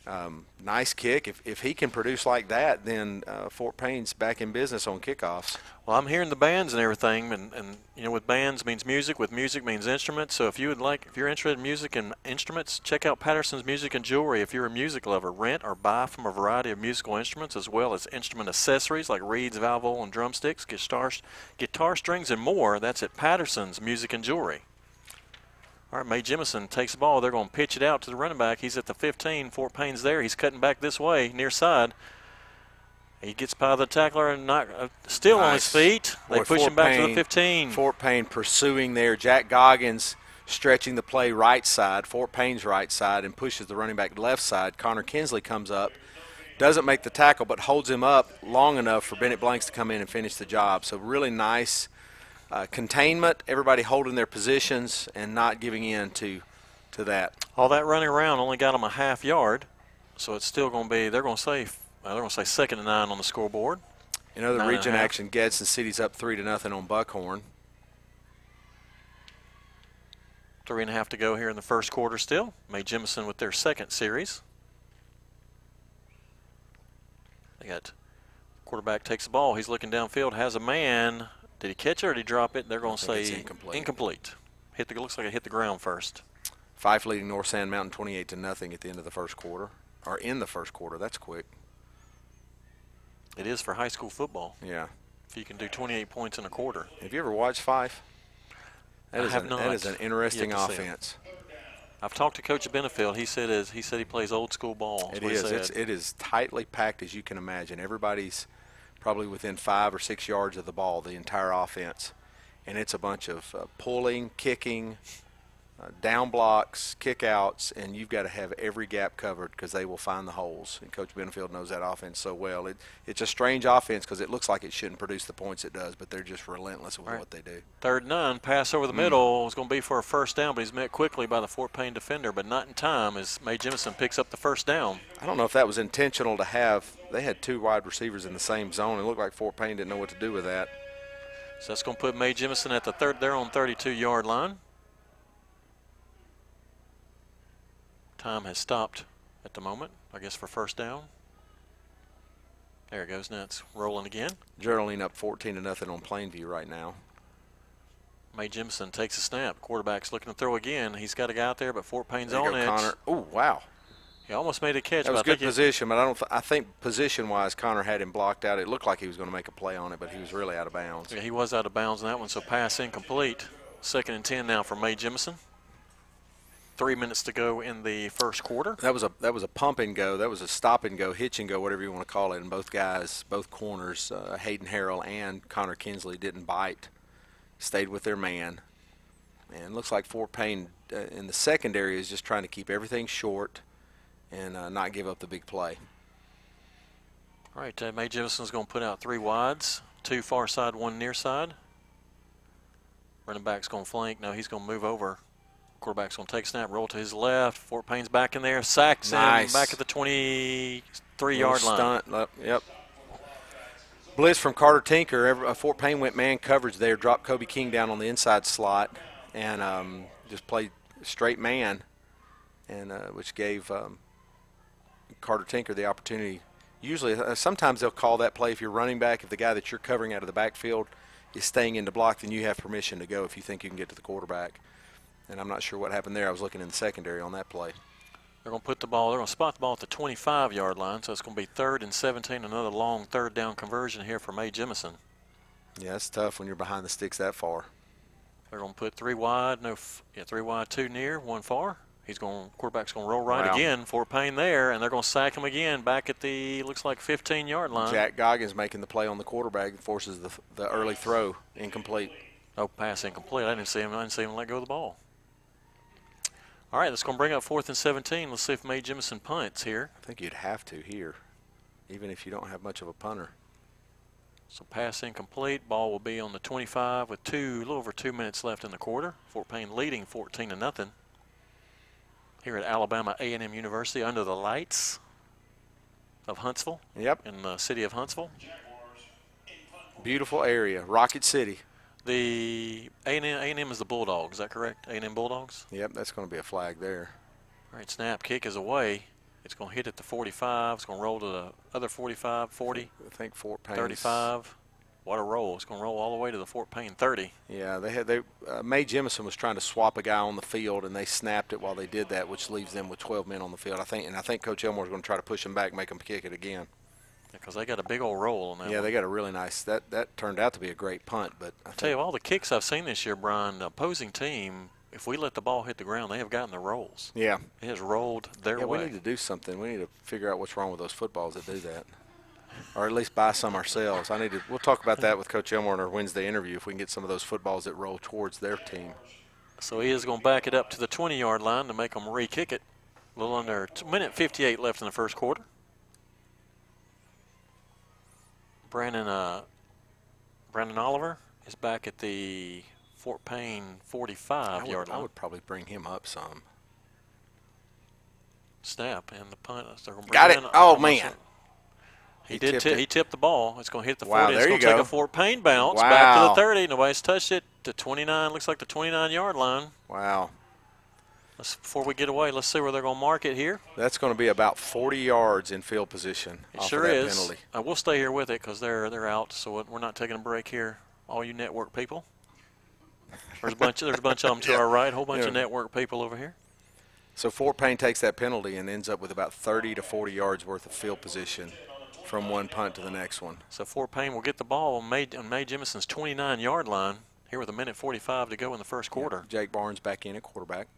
um, nice kick. If, if he can produce like that, then uh, Fort Payne's back in business on kickoffs. Well, I'm hearing the bands and everything, and, and you know, with bands means music, with music means instruments. So if you would like, if you're interested in music and instruments, check out Patterson's Music and Jewelry. If you're a music lover, rent or buy from a variety of musical instruments as well as instrument accessories like reeds, valve and drumsticks, guitar, guitar strings, and more. That's at Patterson's Music and Jewelry. All right, Mae Jemison takes the ball. They're going to pitch it out to the running back. He's at the 15. Fort Payne's there. He's cutting back this way, near side. He gets by the tackler and not uh, still on his feet. They Boy, push Fort him back to the 15. Fort Payne pursuing there. Jack Goggins stretching the play right side, Fort Payne's right side, and pushes the running back left side. Connor Kinsley comes up, doesn't make the tackle, but holds him up long enough for Bennett Blanks to come in and finish the job. So really nice uh, containment. Everybody holding their positions and not giving in to to that. All that running around only got them a half yard, so it's still going to be. They're going to say uh, they're going to say second and nine on the scoreboard. In other Nine region action, Gadsden City's up three to nothing on Buckhorn. Three and a half to go here in the first quarter. Still, Mae Jemison with their second series. They got quarterback takes the ball. He's looking downfield, has a man. Did he catch it or did he drop it? They're going to say incomplete. incomplete. Hit the looks like it hit the ground first. Fyffe leading North Sand Mountain 28 to nothing at the end of the first quarter, or in the first quarter. That's quick. It is for high school football. Yeah. If you can do 28 points in a quarter. Have you ever watched Fyffe? That I is have an, not That is an interesting to see it. offense. I've talked to Coach Benefield. He said is he said he plays old school ball. It is. It's, it is tightly packed as you can imagine. Everybody's probably within five or six yards of the ball, the entire offense, and it's a bunch of uh, pulling, kicking, uh, down blocks, kickouts, and you've got to have every gap covered because they will find the holes. And Coach Benefield knows that offense so well. It, it's a strange offense because it looks like it shouldn't produce the points it does, but they're just relentless with Right. what they do. Third and nine, pass over the Mm. middle was going to be for a first down, but he's met quickly by the Fort Payne defender, but not in time as Mae Jemison picks up the first down. I don't know if that was intentional to have. They had two wide receivers in the same zone. It looked like Fort Payne didn't know what to do with that. So that's going to put Mae Jemison at the third. They're on 32 yard line. Time has stopped at the moment, I guess, for first down. There it goes. Now it's rolling again. Geraldine up 14 to nothing on Plainview right now. Mae Jemison takes a snap. Quarterback's looking to throw again. He's got a guy out there, but Fort Payne's There you on go, it. Connor. Oh, wow. He almost made a catch. That was good position, but I don't. Th- I think position-wise, Connor had him blocked out. It looked like he was going to make a play on it, but he was really out of bounds. Yeah, he was out of bounds on that one, so pass incomplete. Second and ten now for Mae Jemison. Three minutes to go in the first quarter. That was a that was a pump and go. That was a stop and go, hitch and go, whatever you want to call it. And both guys, both corners, uh, Hayden Harrell and Connor Kinsley didn't bite. Stayed with their man. And looks like Fort Payne uh, in the secondary is just trying to keep everything short and uh, not give up the big play. All right, uh, Mae Jemison's going to put out three wides, two far side, one near side. Running back's going to flank. No, he's going to move over. Quarterback's going to take snap, roll to his left. Fort Payne's back in there, sacks Nice. him back at the 23-yard line. stunt. Yep, Yep. Blitz from Carter Tinker. Uh, Fort Payne went man coverage there, dropped Kobe King down on the inside slot, and um, just played straight man, and uh, which gave um, Carter Tinker the opportunity. Usually, uh, sometimes they'll call that play if you're running back. If the guy that you're covering out of the backfield is staying in the block, then you have permission to go if you think you can get to the quarterback. And I'm not sure what happened there. I was looking in the secondary on that play. They're going to put the ball, they're going to spot the ball at the 25 yard line, so it's going to be third and 17, another long third down conversion here for Mae Jemison. Yeah, it's tough when you're behind the sticks that far. They're going to put three wide, no, yeah, three wide, two near, one far. He's going, quarterback's going to roll right Wow. again. Fort Payne there, and they're going to sack him again back at the looks like 15 yard line. Jack Goggins making the play on the quarterback and forces the, the early throw incomplete. Oh, pass incomplete. I didn't see him. I didn't see him let go of the ball. All right, that's going to bring up fourth and 17. Let's see if Mae Jemison punts here. I think you'd have to here, even if you don't have much of a punter. So pass incomplete. Ball will be on the 25 with two, a little over two minutes left in the quarter. Fort Payne leading 14 to nothing. Here at Alabama A&M University under the lights of Huntsville. Yep. In the city of Huntsville. Beautiful area, Rocket City. The A&M, A&M is the Bulldogs. Is that correct? A&M Bulldogs. Yep, that's going to be a flag there. All right, snap kick is away. It's going to hit at the 45. It's going to roll to the other 45, 40, I think Fort Payne. 35. What a roll! It's going to roll all the way to the Fort Payne 30. Yeah, they had they uh, Mae Jemison was trying to swap a guy on the field, and they snapped it while they did that, which leaves them with 12 men on the field. I think, and I think Coach Elmore's going to try to push them back, make them kick it again. Because they got a big old roll on that. Yeah, one. they got a really nice. That that turned out to be a great punt, but I tell you, all the kicks I've seen this year, Brian, the opposing team, if we let the ball hit the ground, they have gotten the rolls. Yeah. It has rolled their yeah, way. we need to do something. We need to figure out what's wrong with those footballs that do that, or at least buy some ourselves. I need to. We'll talk about that with Coach Elmore in our Wednesday interview if we can get some of those footballs that roll towards their team. So he is going to back it up to the 20 yard line to make them re kick it. A little under t- minute 58 left in the first quarter. Brandon, uh, Brandon Oliver is back at the Fort Payne 45 would, yard line. I would probably bring him up some. Snap and the punt. They're gonna bring Got it. Oh, man. He, He did. tipped he tipped the ball. It's going to hit the Wow, 40. there it's going to take go. a Fort Payne bounce back to the 30. Nobody's touched it. To 29. Looks like the 29 yard line. Wow. Let's, before we get away, let's see where they're going to mark it here. That's going to be about 40 yards in field position. It sure of is. Penalty. Uh, we'll stay here with it because they're they're out, so we're not taking a break here. All you network people. There's a bunch. There's a bunch of them to Yeah. our right. A whole bunch of network people over here. So Fort Payne takes that penalty and ends up with about 30 to 40 yards worth of field position from one punt to the next one. So Fort Payne will get the ball on Mae, on Mae Jemison's 29 yard line here with a minute 45 to go in the first quarter. Jake Barnes back in at quarterback.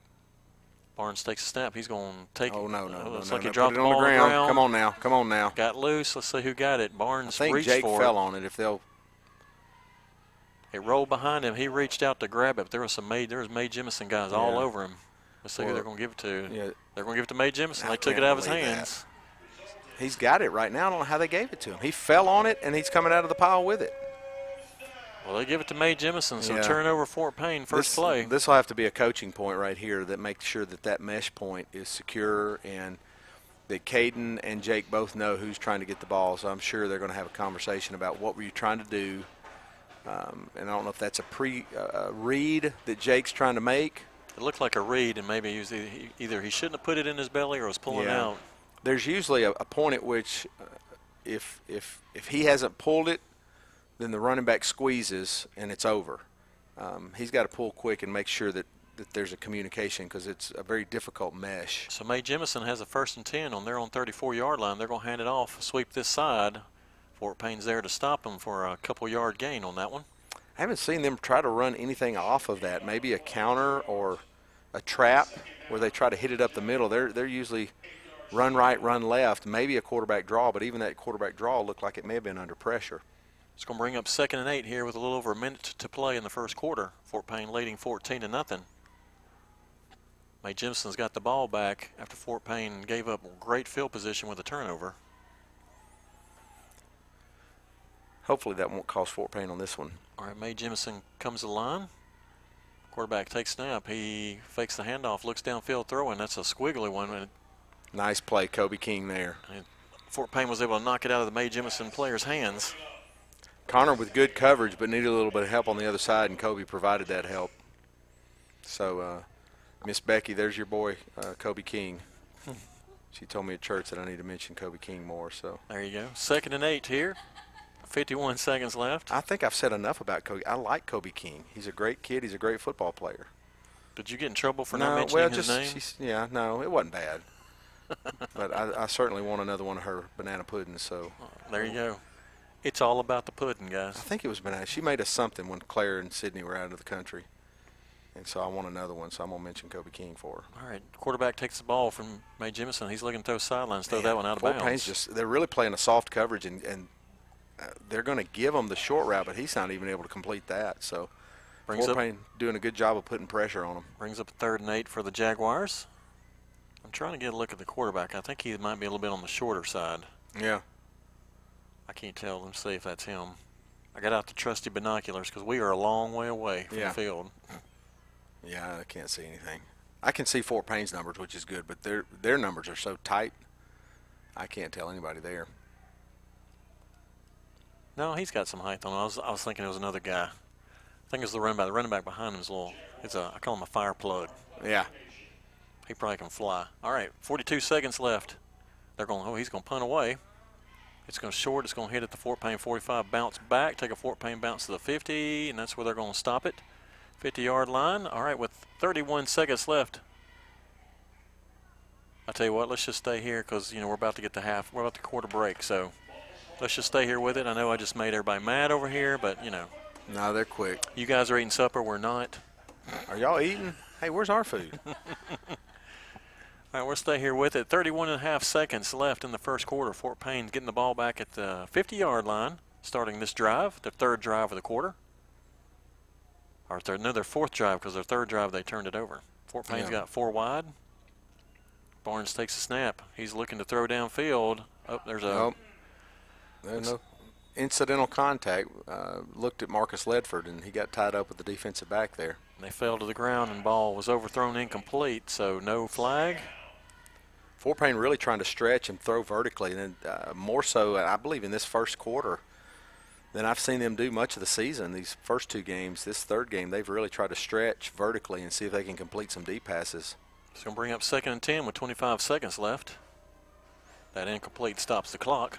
Barnes takes a snap. He's going to take. It. Oh no no uh, no! Looks no, like no. he dropped it the on ball the ground. ground. Come on now, come on now. Got loose. Let's see who got it. Barnes I think reached Jake for fell it. on it. If they'll, It rolled behind him. He reached out to grab it. But there was some Mae. There was Mae Jemison guys all over him. Let's see who they're going to give it to. yeah, They're going to give it to Mae Jemison. I They took it out of his believe that. hands. he's got it right now. I don't know how they gave it to him. He fell on it and he's coming out of the pile with it. Well, they give it to Mae Jemison. So Yeah. turnover Fort Payne first this, play. This will have to be a coaching point right here that makes sure that that mesh point is secure and that Caden and Jake both know who's trying to get the ball. So I'm sure they're going to have a conversation about what were you trying to do. Um, and I don't know if that's a pre uh, a read that Jake's trying to make. It looked like a read, and maybe he was either he, either he shouldn't have put it in his belly or was pulling Yeah. out. There's usually a, a point at which, uh, if if if he hasn't pulled it, then the running back squeezes and it's over. um, he's got to pull quick and make sure that, that there's a communication because it's a very difficult mesh. So Mae Jemison has a first and 10 on their own 34 yard line. They're going to hand it off, sweep this side. Fort Payne's there to stop them for a couple yard gain on that one. I haven't seen them try to run anything off of that. Maybe a counter or a trap where they try to hit it up the middle. They're they're usually run right, run left, maybe a quarterback draw, but even that quarterback draw looked like it may have been under pressure. It's going to bring up second and eight here with a little over a minute to play in the first quarter. Fort Payne leading 14 to nothing. Mae Jemison's got the ball back after Fort Payne gave up great field position with a turnover. Hopefully that won't cost Fort Payne on this one. All right, Mae Jemison comes to the line. Quarterback takes snap. He fakes the handoff, looks downfield, throwing. That's a squiggly one. Nice play, Kobe King there. And Fort Payne was able to knock it out of the Mae Jemison player's hands. Connor with good coverage, but needed a little bit of help on the other side, and Kobe provided that help. So, uh, Miss Becky, there's your boy, uh, Kobe King. she told me at church that I need to mention Kobe King more. So there you go. Second and eight here. 51 seconds left. I think I've said enough about Kobe. I like Kobe King. He's a great kid. He's a great football player. Did you get in trouble for no, not mentioning well, his just, name? Yeah, no, it wasn't bad. but I, I, certainly want another one of her banana puddings. So there you go. It's all about the pudding, guys. I think it was banana. She made us something when Claire and Sydney were out of the country. And so I want another one, so I'm going to mention Kobe King for her. All right. Quarterback takes the ball from Mae Jemison. He's looking to throw sidelines, throw that one out of bounds. Payne's just, they're really playing a soft coverage, and, and uh, they're going to give him the short route, but he's not even able to complete that. So Brings Fort up, Payne doing a good job of putting pressure on him. Brings up a third and eight for the Jaguars. I'm trying to get a look at the quarterback. I think he might be a little bit on the shorter side. Yeah. I can't tell. Let's see if that's him. I got out the trusty binoculars because we are a long way away from yeah. the field. Yeah, I can't see anything. I can see Fort Payne's numbers, which is good, but their their numbers are so tight. I can't tell anybody there. No, he's got some height on. Him. I was I was thinking it was another guy. I think it's the running back. The running back behind him is a little. It's a I call him a fire plug. Yeah. He probably can fly. All right, 42 seconds left. They're going. Oh, he's going to punt away. It's going to short. It's going to hit at the Fort Payne 45. Bounce back. Take a Fort Payne bounce to the 50, and that's where they're going to stop it. 50-yard line. All right, with 31 seconds left. I tell you what, let's just stay here because you know we're about to get the half. We're about the quarter break, so let's just stay here with it. I know I just made everybody mad over here, but you know. No, they're quick. You guys are eating supper. We're not. Are y'all eating? Hey, where's our food? All right, we'll stay here with it. 31 and a half seconds left in the first quarter. Fort Payne's getting the ball back at the 50-yard line, starting this drive, the third drive of the quarter. Or third, no, their fourth drive because their third drive they turned it over. Fort Payne's Yeah. got four wide. Barnes takes a snap. He's looking to throw downfield. Oh, there's a Nope. There's no incidental contact. Uh, looked at Marcus Ledford, and he got tied up with the defensive back there. they fell to the ground and ball was overthrown incomplete, so no flag. Fort Payne really trying to stretch and throw vertically, and uh, more so, I believe, in this first quarter than I've seen them do much of the season. These first two games, this third game, they've really tried to stretch vertically and see if they can complete some deep passes. It's going to bring up second and 10 with 25 seconds left. That incomplete stops the clock.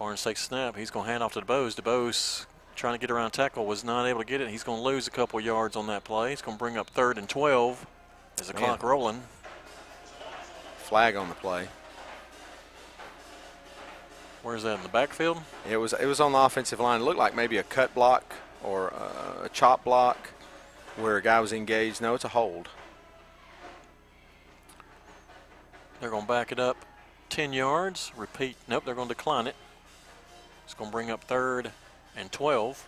Barnes takes a snap. He's going to hand off to DuBose. DuBose trying to get around tackle was not able to get it. He's going to lose a couple yards on that play. It's going to bring up third and 12 as the Man. clock rolling. Flag on the play. Where's that in the backfield? It was it was on the offensive line. It looked like maybe a cut block or a chop block where a guy was engaged. No, it's a hold. They're going to back it up 10 yards. Repeat. Nope, they're going to decline it. It's going to bring up third and 12.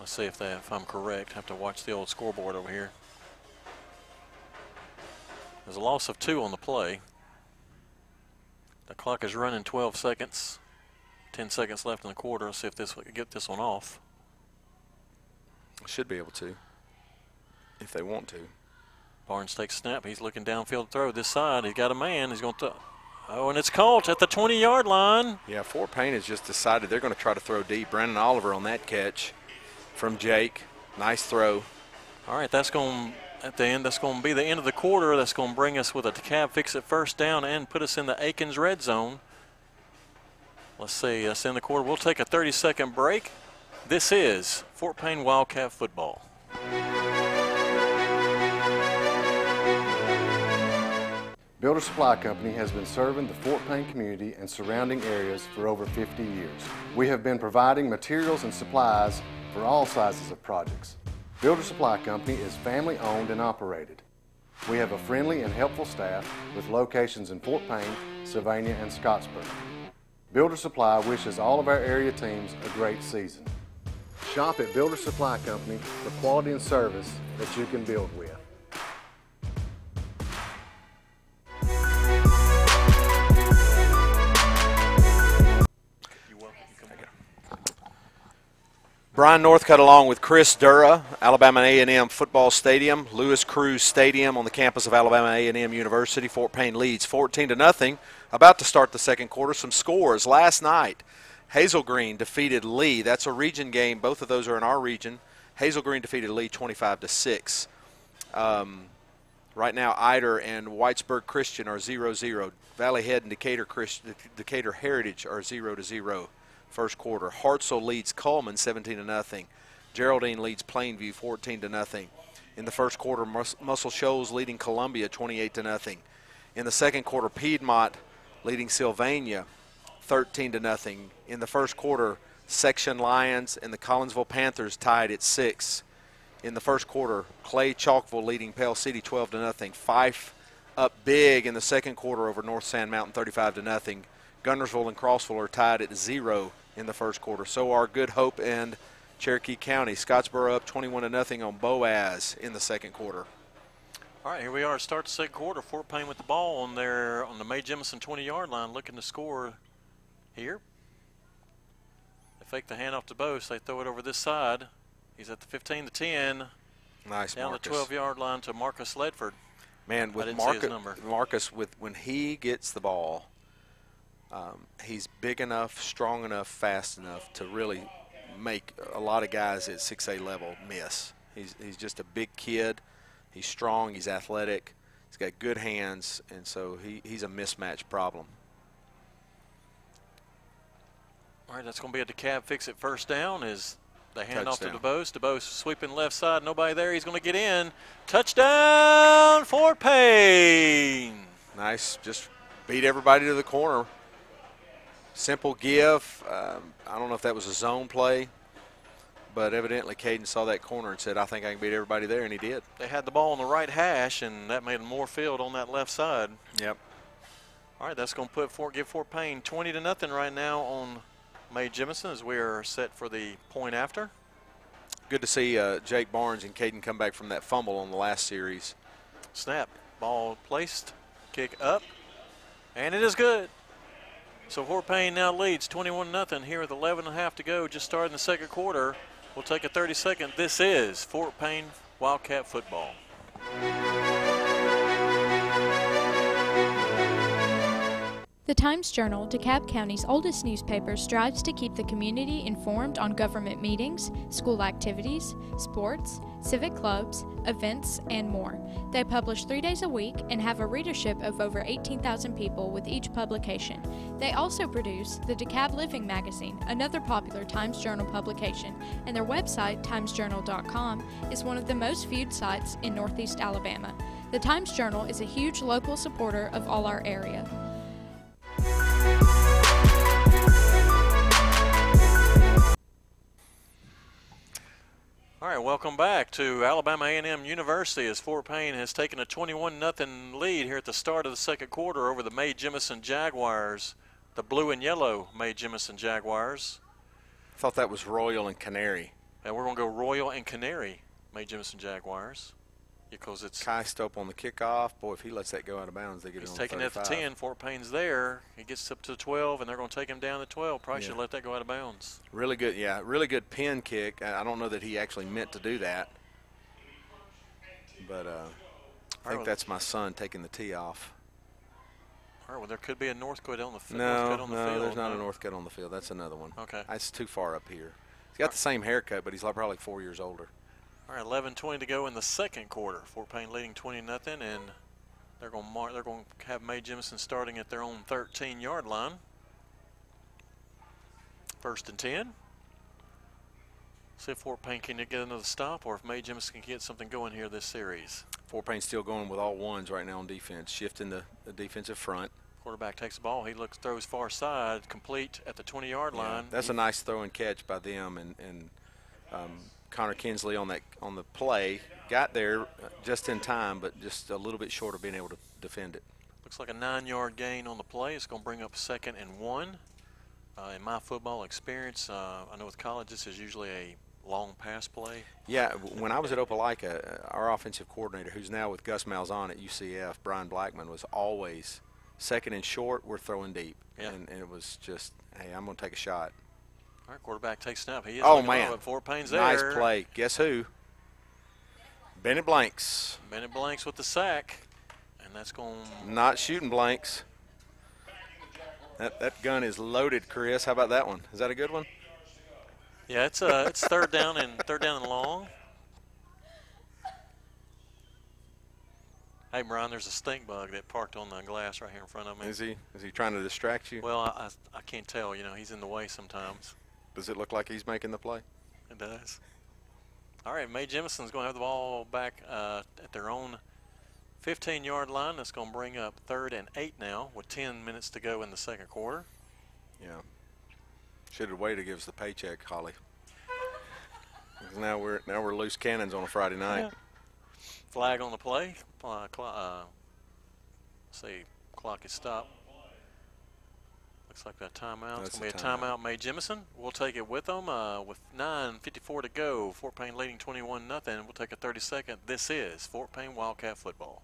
Let's see if, that, if I'm correct. have to watch the old scoreboard over here. There's a loss of two on the play. The clock is running 12 seconds. 10 seconds left in the quarter. Let's see if this we can get this one off. Should be able to if they want to. Barnes takes snap. He's looking downfield to throw this side. He's got a man. He's going to. Oh, and it's caught at the 20 yard line. Yeah, Fort Payne has just decided they're going to try to throw deep. Brandon Oliver on that catch from Jake. Nice throw. All right, that's going at the end. That's going to be the end of the quarter. That's going to bring us with a DeKalb fix it first down and put us in the Aikens red zone. Let's see. That's in the quarter. We'll take a 30 second break. This is Fort Payne Wildcat football. Builder Supply Company has been serving the Fort Payne community and surrounding areas for over 50 years. We have been providing materials and supplies for all sizes of projects. Builder Supply Company is family owned and operated. We have a friendly and helpful staff with locations in Fort Payne, Sylvania, and Scottsboro. Builder Supply wishes all of our area teams a great season. Shop at Builder Supply Company for quality and service that you can build with. Brian Northcutt along with Chris Dura, Alabama A&M Football Stadium, Louis Crews Stadium on the campus of Alabama A&M University. Fort Payne leads 14 to nothing. About to start the second quarter. Some scores last night. Hazel Green defeated Lee. That's a region game. Both of those are in our region. Hazel Green defeated Lee 25 to six. Um, right now, Ider and Whitesburg Christian are 0-0. Valley Head and Decatur Christian, Decatur Heritage are 0 to 0 first quarter. Hartselle leads Coleman 17 to nothing. Geraldine leads Plainview 14 to nothing. In the first quarter, Mus- Muscle Shoals leading Columbia 28 to nothing. In the second quarter, Piedmont leading Sylvania 13 to nothing. In the first quarter, Section Lions and the Collinsville Panthers tied at six. In the first quarter, Clay Chalkville leading Pell City 12 to nothing. Fyffe up big in the second quarter over North Sand Mountain 35 to nothing. Guntersville and Crossville are tied at zero in the first quarter. So are Good Hope and Cherokee County. Scottsboro up 21 to nothing on Boaz in the second quarter. All right, here we are. Start the second quarter. Fort Payne with the ball on their on the Mae Jemison 20-yard line, looking to score here. They fake the handoff to Bose. They throw it over this side. He's at the 15 to 10. Nice, down Marcus. the 12-yard line to Marcus Ledford. Man, with Marcus, number Marcus, with when he gets the ball, um, he's big enough, strong enough, fast enough to really make a lot of guys at 6A level miss. He's, he's just a big kid. He's strong. He's athletic. He's got good hands, and so he, he's a mismatch problem. All right, that's going to be a DeKalb fix it first down is the hand off to. DuBose. DuBose sweeping left side. Nobody there. He's going to get in. Touchdown, for Payne. Nice. Just beat everybody to the corner. Simple give. Um, I don't know if that was a zone play, but evidently Caden saw that corner and said, I think I can beat everybody there, and he did. They had the ball on the right hash, and that made more field on that left side. Yep. All right, that's going to put Fort give Fort Payne 20 to nothing right now on Mae Jemison as we are set for the point after. Good to see uh, Jake Barnes and Caden come back from that fumble on the last series. Snap, ball placed, kick up, and it is good. So Fort Payne now leads 21 nothing here with 11 and a half to go, just starting the second quarter. We'll take a 30 second. This is Fort Payne Wildcat football. The Times Journal, DeKalb County's oldest newspaper, strives to keep the community informed on government meetings, school activities, sports, civic clubs, events, and more. They publish three days a week and have a readership of over 18,000 people with each publication. They also produce the DeKalb Living magazine, another popular Times Journal publication, and their website, timesjournal.com, is one of the most viewed sites in Northeast Alabama. The Times Journal is a huge local supporter of all our area. All right, welcome back to Alabama A&M University as Fort Payne has taken a 21-0 lead here at the start of the second quarter over the Mae Jemison Jaguars, the blue and yellow Mae Jemison Jaguars. I thought that was Royal and Canary. And we're going to go Royal and Canary Mae Jemison Jaguars because it's Kai Stope on the kickoff. Boy, if he lets that go out of bounds, they get he's taking it at the 10. Fort Payne's there. He gets up to the 12, and they're going to take him down to 12. Probably Yeah. should let that go out of bounds. Really good, yeah. Really good pin kick. I don't know that he actually meant to do that. But uh, I think that's my son taking the tee off. All right, well, there could be a Northcote on the, No, Northcote on the no, field. there's not a no? Northcote on the field. That's another one. Okay. That's too far up here. He's got the same haircut, but he's like probably four years older. All right, 11:20 to go in the second quarter. Fort Payne leading 20 nothing, and they're going to mark. They're going to have Mae Jemison starting at their own 13-yard line. First and 10. See if Fort Payne can get another stop or if Mae Jemison can get something going here this series. Fort Payne's still going with all ones right now on defense, shifting the, the defensive front. Quarterback takes the ball. He looks, throws far side, complete at the 20-yard line. Yeah, that's he, a nice throw and catch by them, and, and um, Connor Kinsley on that on the play got there just in time, but just a little bit short of being able to defend it. Looks like a nine-yard gain on the play. It's going to bring up second and one. Uh, in my football experience, uh, I know with college this is usually a long pass play. Yeah, when I was at Opelika, uh, our offensive coordinator, who's now with Gus Malzahn at UCF, Brian Blackman, was always second and short. We're throwing deep, yeah. and, and it was just, hey, I'm going to take a shot. All right, quarterback takes snap. He is oh man, Payne's nice there. Nice play. Guess who? Bennett Blanks. Bennett Blanks with the sack, and that's going. Not shooting blanks. That that gun is loaded, Chris. How about that one? Is that a good one? Yeah, it's uh, it's third down and third down and long. Hey, Brian, there's a stink bug that parked on the glass right here in front of me. Is he? Is he trying to distract you? Well, I, I, I can't tell. You know, he's in the way sometimes. Does it look like he's making the play? It does. All right, Mae Jemison's going to have the ball back uh, at their own 15-yard line. That's going to bring up third and eight now with 10 minutes to go in the second quarter. Yeah. Should have waited to give us the paycheck, Holly. now we're now we're loose cannons on a Friday night. Yeah. Flag on the play. Uh, cl uh, see, clock is stopped. Looks like that timeout. That's it's going to be a timeout. timeout. Mae Jemison. We'll take it with them uh, with 9.54 to go. Fort Payne leading 21 nothing. We'll take a 30 second. This is Fort Payne Wildcat football.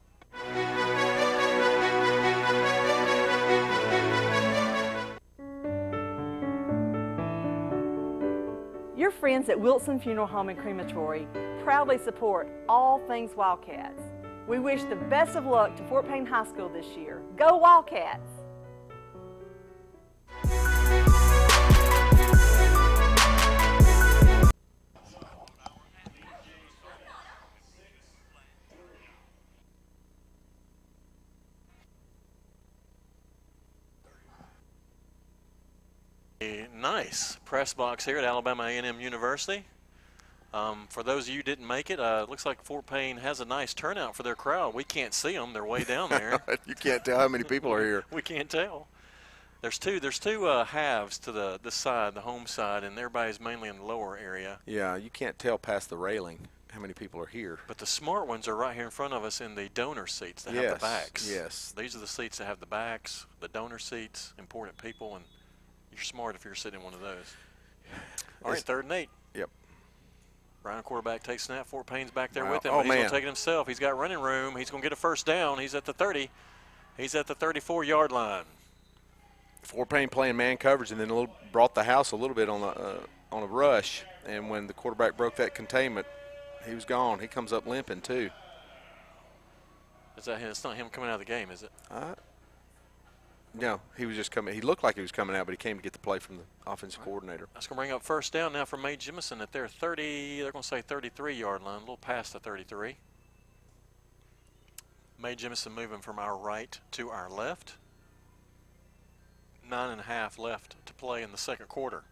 Your friends at Wilson Funeral Home and Crematory proudly support all things Wildcats. We wish the best of luck to Fort Payne High School this year. Go Wildcats! Nice press box here at Alabama A&M University. Um, for those of you who didn't make it, uh, it looks like Fort Payne has a nice turnout for their crowd. We can't see them; they're way down there. you can't tell how many people are here. we can't tell. There's two. There's two uh, halves to the this side, the home side, and everybody's mainly in the lower area. Yeah, you can't tell past the railing how many people are here. But the smart ones are right here in front of us in the donor seats that have the backs. yes. These are the seats that have the backs, the donor seats, important people, and you're smart if you're sitting in one of those. All right, It's- third and eight. Yep. Ryan quarterback takes snap. Fort Payne's back there Wow. with him. Oh, but he's going to take it himself. He's got running room. He's going to get a first down. He's at the 30. He's at the 34 yard line. Fort Payne playing man coverage and then a little, brought the house a little bit on a uh, on a rush. And when the quarterback broke that containment, he was gone. He comes up limping too. Is that him? It's not him coming out of the game, is it? Uh, no, he was just coming. He looked like he was coming out, but he came to get the play from the offensive coordinator. That's going to bring up first down now for Mae Jemison at their 30. They're going to say 33 yard line, a little past the 33. Mae Jemison moving from our right to our left. Nine and a half left to play in the second quarter.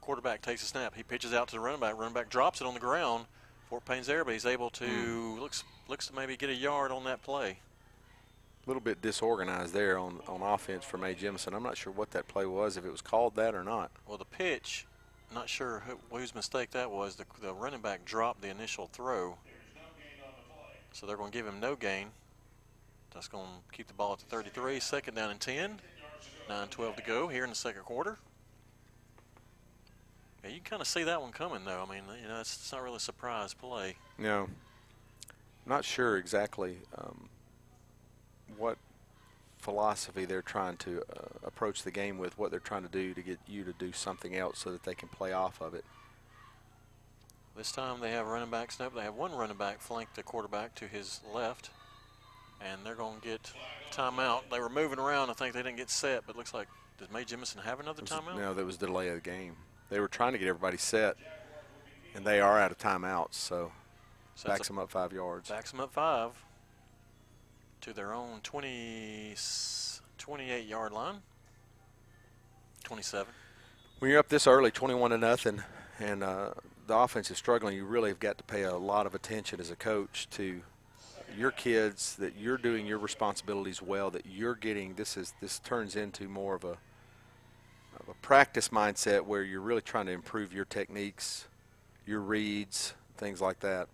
Quarterback takes a snap. He pitches out to the running back. Running back drops it on the ground. Fort Payne's there, but he's able to hmm. looks looks to maybe get a yard on that play. A little bit disorganized there on on offense for Mae Jemison. I'm not sure what that play was, if it was called that or not. Well, the pitch, not sure who, whose mistake that was. The, the running back dropped the initial throw. So they're going to give him no gain. That's going to keep the ball at the 33. Second down and 10. 9-12 to go here in the second quarter. Yeah, you can kind of see that one coming, though. I mean, you know, it's, it's not really a surprise play. No, not sure exactly um, what philosophy they're trying to uh, approach the game with, what they're trying to do to get you to do something else so that they can play off of it. This time they have running back snap. They have one running back flank the quarterback to his left, and they're going to get timeout. They were moving around. I think they didn't get set, but it looks like does Mae Jemison have another Was- timeout? No, that was delay of the game. They were trying to get everybody set, and they are out of timeouts, so So backs them up five yards. Backs them up five to their own 20, 28 yard line. 27. When you're up this early, 21 to nothing, and uh, the offense is struggling, you really have got to pay a lot of attention as a coach to your kids that you're doing your responsibilities well. That you're getting this is this turns into more of a of a practice mindset where you're really trying to improve your techniques, your reads, things like that.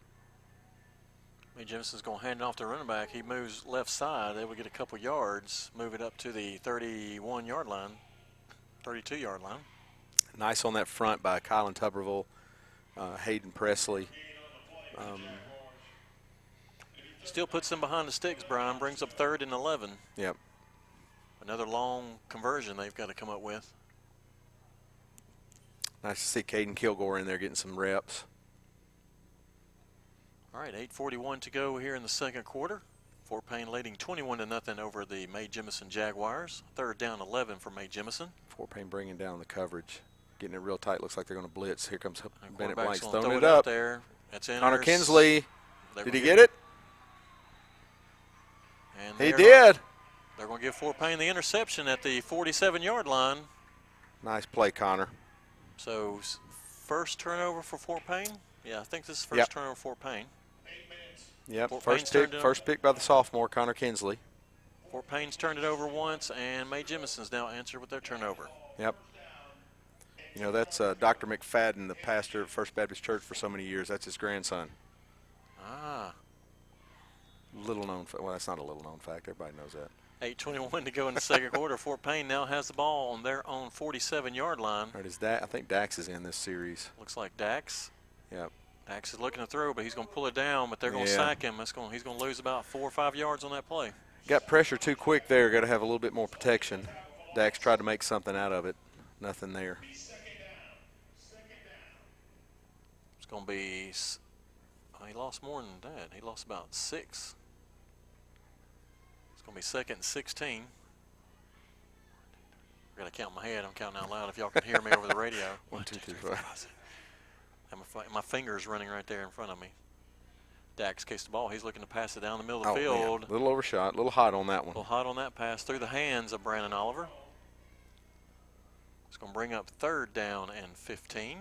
Mae Jemison's going to hand it off to the running back. He moves left side. They will get a couple yards, move it up to the 31 yard line, 32 yard line. Nice on that front by Kylan Tuberville, uh, Hayden Presley. Um, Still puts them behind the sticks, Brian. Brings up third and 11. Yep. Another long conversion they've got to come up with. Nice to see Caden Kilgore in there getting some reps. All right, 8:41 to go here in the second quarter. Fort Payne leading 21 to nothing over the Mae Jemison Jaguars. Third down 11 for Mae Jemison. Fort Payne bringing down the coverage, getting it real tight. Looks like they're going to blitz. Here comes And Bennett Blanks throwing throw it up. there. That's in. Connor. Kinsley. Did he get it? And He did. They're going to give Fort Payne the interception at the 47 yard line. Nice play, Connor. So first turnover for Fort Payne. Yeah, I think this is first Yep. turnover for Fort Payne. Yep. Fort first Payne's pick. First pick by the sophomore Connor Kinsley. Fort Payne's turned it over once, and Mae Jemison's now answered with their turnover. Yep. You know that's uh, Dr. McFadden, the pastor of First Baptist Church for so many years. That's his grandson. Ah, Little known. Fa- well, that's not a little known fact. Everybody knows that. 8:21 to go in the second quarter. Fort Payne now has the ball on their own 47 yard line. All right, is that? I think Dax is in this series. Looks like Dax. Yep. Dax is looking to throw, but he's going to pull it down. But they're going to Yeah. sack him. That's going. He's going to lose about four or five yards on that play. Got pressure too quick there. Got to have a little bit more protection. Dax tried to make something out of it. Nothing there. It's going to be. he lost more than that. He lost about six. It's going to be second and 16. I got to count my head. I'm counting out loud if y'all can hear me over the radio. One, two, three, four. My, fi- my finger's running right there in front of me. Dax kicks the ball. He's looking to pass it down the middle of the Oh, man. field. Little overshot. A little hot on that one. A little hot on that pass through the hands of Brandon Oliver. It's going to bring up third down and 15.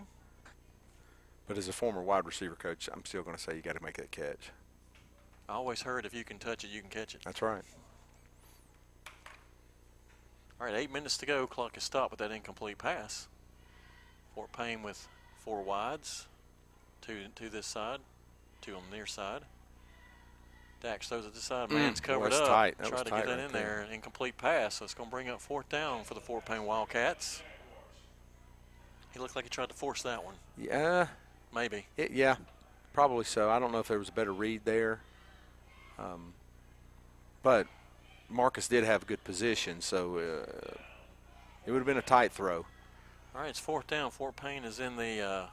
But as a former wide receiver coach, I'm still going to say you got to make that catch. I always heard if you can touch it, you can catch it. That's right. All right, eight minutes to go. Clock is stopped with that incomplete pass. Fort Payne with four wides, two to this side, two on the near side. Dax throws it this side. Mm, Man's boy, covered up. tight. That Try was to get that right in there. there. Incomplete pass. So it's going to bring up fourth down for the Fort Payne Wildcats. He looked like he tried to force that one. Yeah. Maybe. It, yeah. Probably so. I don't know if there was a better read there. Um, but Marcus did have a good position, so uh, it would have been a tight throw. All right, it's fourth down. Fort Payne is in the. Uh,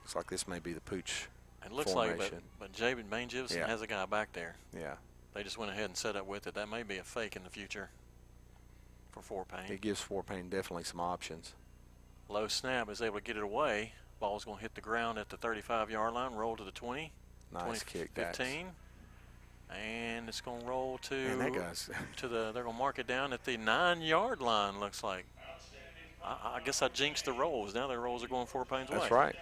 Looks like this may be the pooch. it looks like, but, Formation. but Jabin Mae Jemison Yeah. has a guy back there. Yeah. They just went ahead and set up with it. That may be a fake in the future for Fort Payne. It gives Fort Payne definitely some options. Low snap is able to get it away. Ball's going to hit the ground at the 35 yard line, roll to the 20, Nice 20, kick, Dax. 15. And it's going to roll to Man, that guy's to the. They're going to mark it down at the nine yard line. Looks like. I, I guess I jinxed the rolls. Now their rolls are going Fort Payne's way. That's right.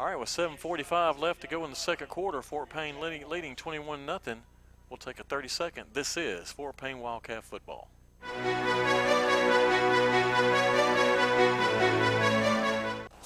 All right, with 7:45 left to go in the second quarter, Fort Payne leading, leading 21 0. We'll take a 30 second. This is Fort Payne Wildcat football.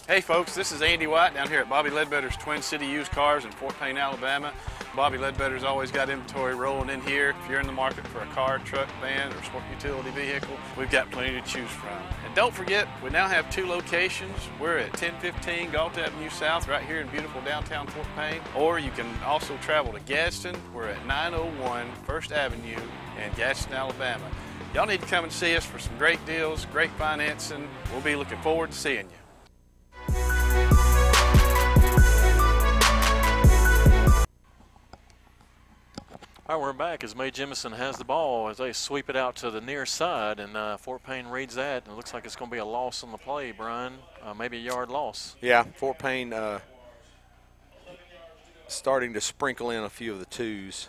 Hey folks, this is Andy White down here at Bobby Ledbetter's Twin City Used Cars in Fort Payne, Alabama. Bobby Ledbetter's always got inventory rolling in here. If you're in the market for a car, truck, van, or sport utility vehicle, we've got plenty to choose from. And don't forget, we now have two locations. We're at 1015 Gault Avenue South right here in beautiful downtown Fort Payne. Or you can also travel to Gadsden. We're at 901 First Avenue in Gadsden, Alabama. Y'all need to come and see us for some great deals, great financing. We'll be looking forward to seeing you. All right, we're back as Mae Jemison has the ball as they sweep it out to the near side, and uh, Fort Payne reads that, and it looks like it's going to be a loss on the play, Brian. Uh, maybe a yard loss. Yeah, Fort Payne uh, starting to sprinkle in a few of the twos,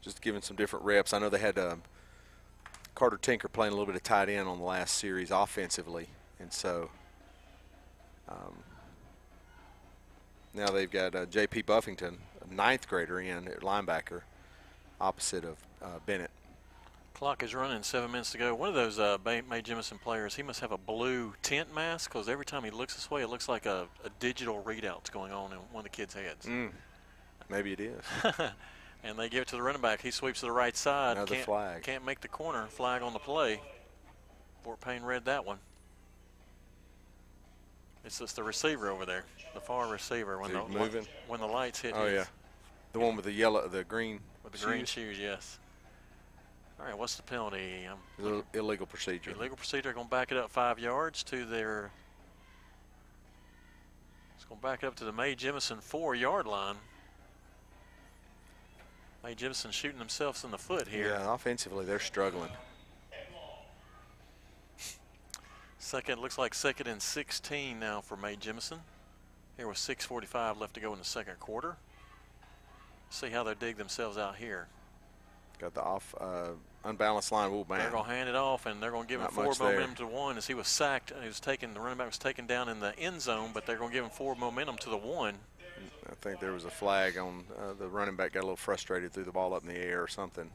just giving some different reps. I know they had um, Carter Tinker playing a little bit of tight end on the last series offensively, and so um, now they've got uh, J.P. Buffington, a ninth grader in at linebacker, opposite of uh, Bennett. Clock is running, seven minutes to go. One of those uh, Mae Jemison players, he must have a blue tent mask because every time he looks this way, it looks like a, a digital readout's going on in one of the kids' heads. Mm, maybe it is. and they give it to the running back. He sweeps to the right side. Another can't, flag. Can't make the corner. Flag on the play. Fort Payne read that one. It's just the receiver over there, the far receiver. When the moving? when the lights hit. Him. Oh yeah, the one with the yellow, the green. With the shoes? green shoes, yes. All right, what's the penalty? Um, Ill- illegal procedure. illegal procedure. Going to back it up five yards to their. It's going to back it up to the Mae Jemison four-yard line. Mae Jemison shooting themselves in the foot here. Yeah, offensively they're struggling. Second, looks like second and 16 now for Mae Jemison. Here with 6.45 left to go in the second quarter. See how they dig themselves out here. Got the off uh, unbalanced line. Oh They're going to hand it off, and they're going to give Not him four much there. momentum to one as he was sacked. He was taken. The running back was taken down in the end zone, but they're going to give him four momentum to the one. I think there was a flag on uh, the running back. Got a little frustrated, threw the ball up in the air or something.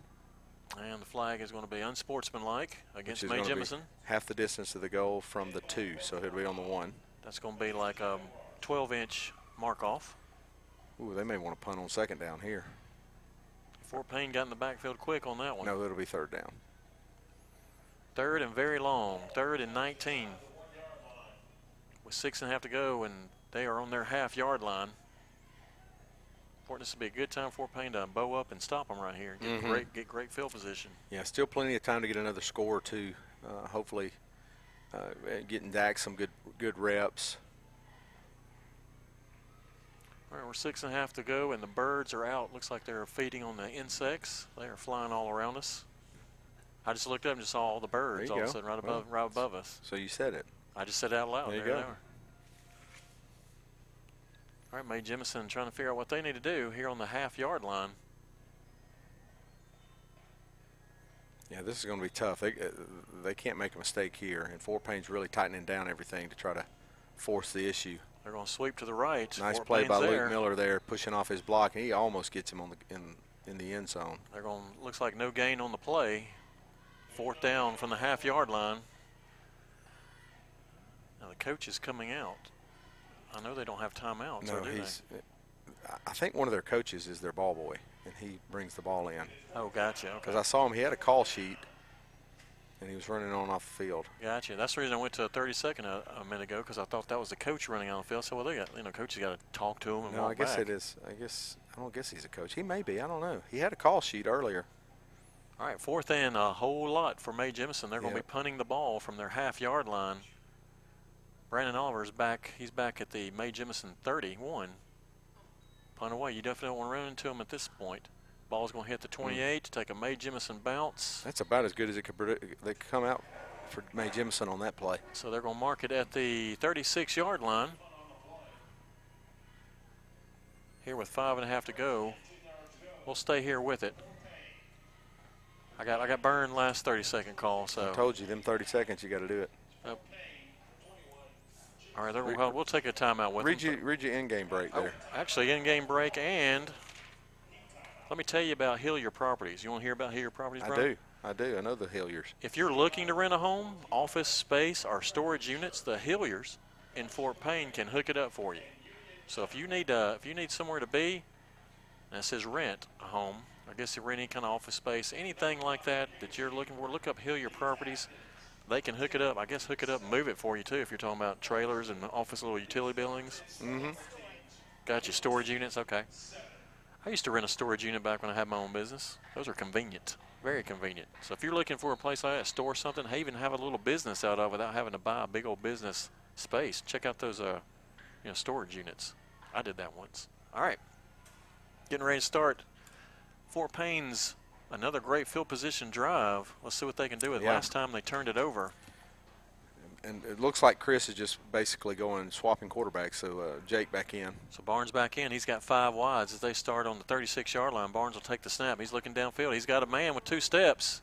And the flag is going to be unsportsmanlike against Mae Jemison. half the distance of the goal from the two, so he'll be on the one. That's going to be like a 12-inch mark off. Ooh, they may want to punt on second down here. Fort Payne got in the backfield quick on that one. No, it'll be third down. Third and very long. Third and 19. With six and a half to go, and they are on their half yard line. Fort, this would be a good time for Payne to bow up and stop them right here. Get Mhm. great, get great field position. Yeah, still plenty of time to get another score or two. Uh, hopefully, uh, getting Dak some good good reps. All right, we're six and a half to go, and the birds are out. Looks like they're feeding on the insects. They are flying all around us. I just looked up and just saw all the birds you all of a sudden right Well, above, right above us. So you said it. I just said it out loud. There you There go. All right, Mae Jemison trying to figure out what they need to do here on the half yard line. Yeah, this is going to be tough. They uh, they can't make a mistake here, and Fort Payne's really tightening down everything to try to force the issue. They're going to sweep to the right. Nice Fort play by Payne's Luke. Miller there, pushing off his block, and he almost gets him on the in in the end zone. They're going. Looks like no gain on the play. Fourth down from the half yard line. Now the coach is coming out. I know they don't have timeouts. no, or do he's. I think one of their coaches is their ball boy, and he brings the ball in. Oh, gotcha. Okay. Because I saw him, he had a call sheet, and he was running on off the field. Gotcha. That's the reason I went to a 30 second a, a minute ago because I thought that was the coach running on the field. So well, they got you know, coaches got to talk to him and No, walk I guess back. it is. I guess I don't guess he's a coach. He may be. I don't know. He had a call sheet earlier. All right, fourth and a whole lot for Mae Jemison. They're going to be punting the ball from their half yard line. Brandon Oliver's back. He's back at the Mae Jemison 31. Punt away. You definitely don't want to run into him at this point. Ball's going to hit the hmm. 28 to take a Mae Jemison bounce. That's about as good as it could. predict- They could come out for Mae Jemison on that play. So they're going to mark it at the 36 yard line. Here with five and a half to go. We'll stay here with it. I got I got burned last 30 second call, so I told you, them 30 seconds, you got to do it. All right, they're, Re- well, we'll take a timeout with Read them. your, read your in-game break Oh, there. actually, in-game break, and let me tell you about Hillier Properties. You want to hear about Hillier Properties? I do. I do. I know the Hilliers. If you're looking to rent a home, office space, or storage units, the Hilliers in Fort Payne can hook it up for you. So if you need uh, if you need somewhere to be, and it says rent a home, I guess you rent any kind of office space, anything like that that you're looking for, look up Hillier Properties. They can hook it up. I guess hook it up and move it for you too if you're talking about trailers and office little utility buildings. Mm-hmm. Got your storage units? Okay. I used to rent a storage unit back when I had my own business. Those are convenient, very convenient. So if you're looking for a place like that, store something, hey, even have a little business out of without having to buy a big old business space, check out those uh, you know, storage units. I did that once. All right. Getting ready to start Fort Payne's another great field position drive. Let's see what they can do with Yeah. last time they turned it over. And it looks like Chris is just basically going swapping quarterbacks. So uh, Jake back in. So Barnes back in. He's got five wides as they start on the 36-yard line. Barnes will take the snap. He's looking downfield. He's got a man with two steps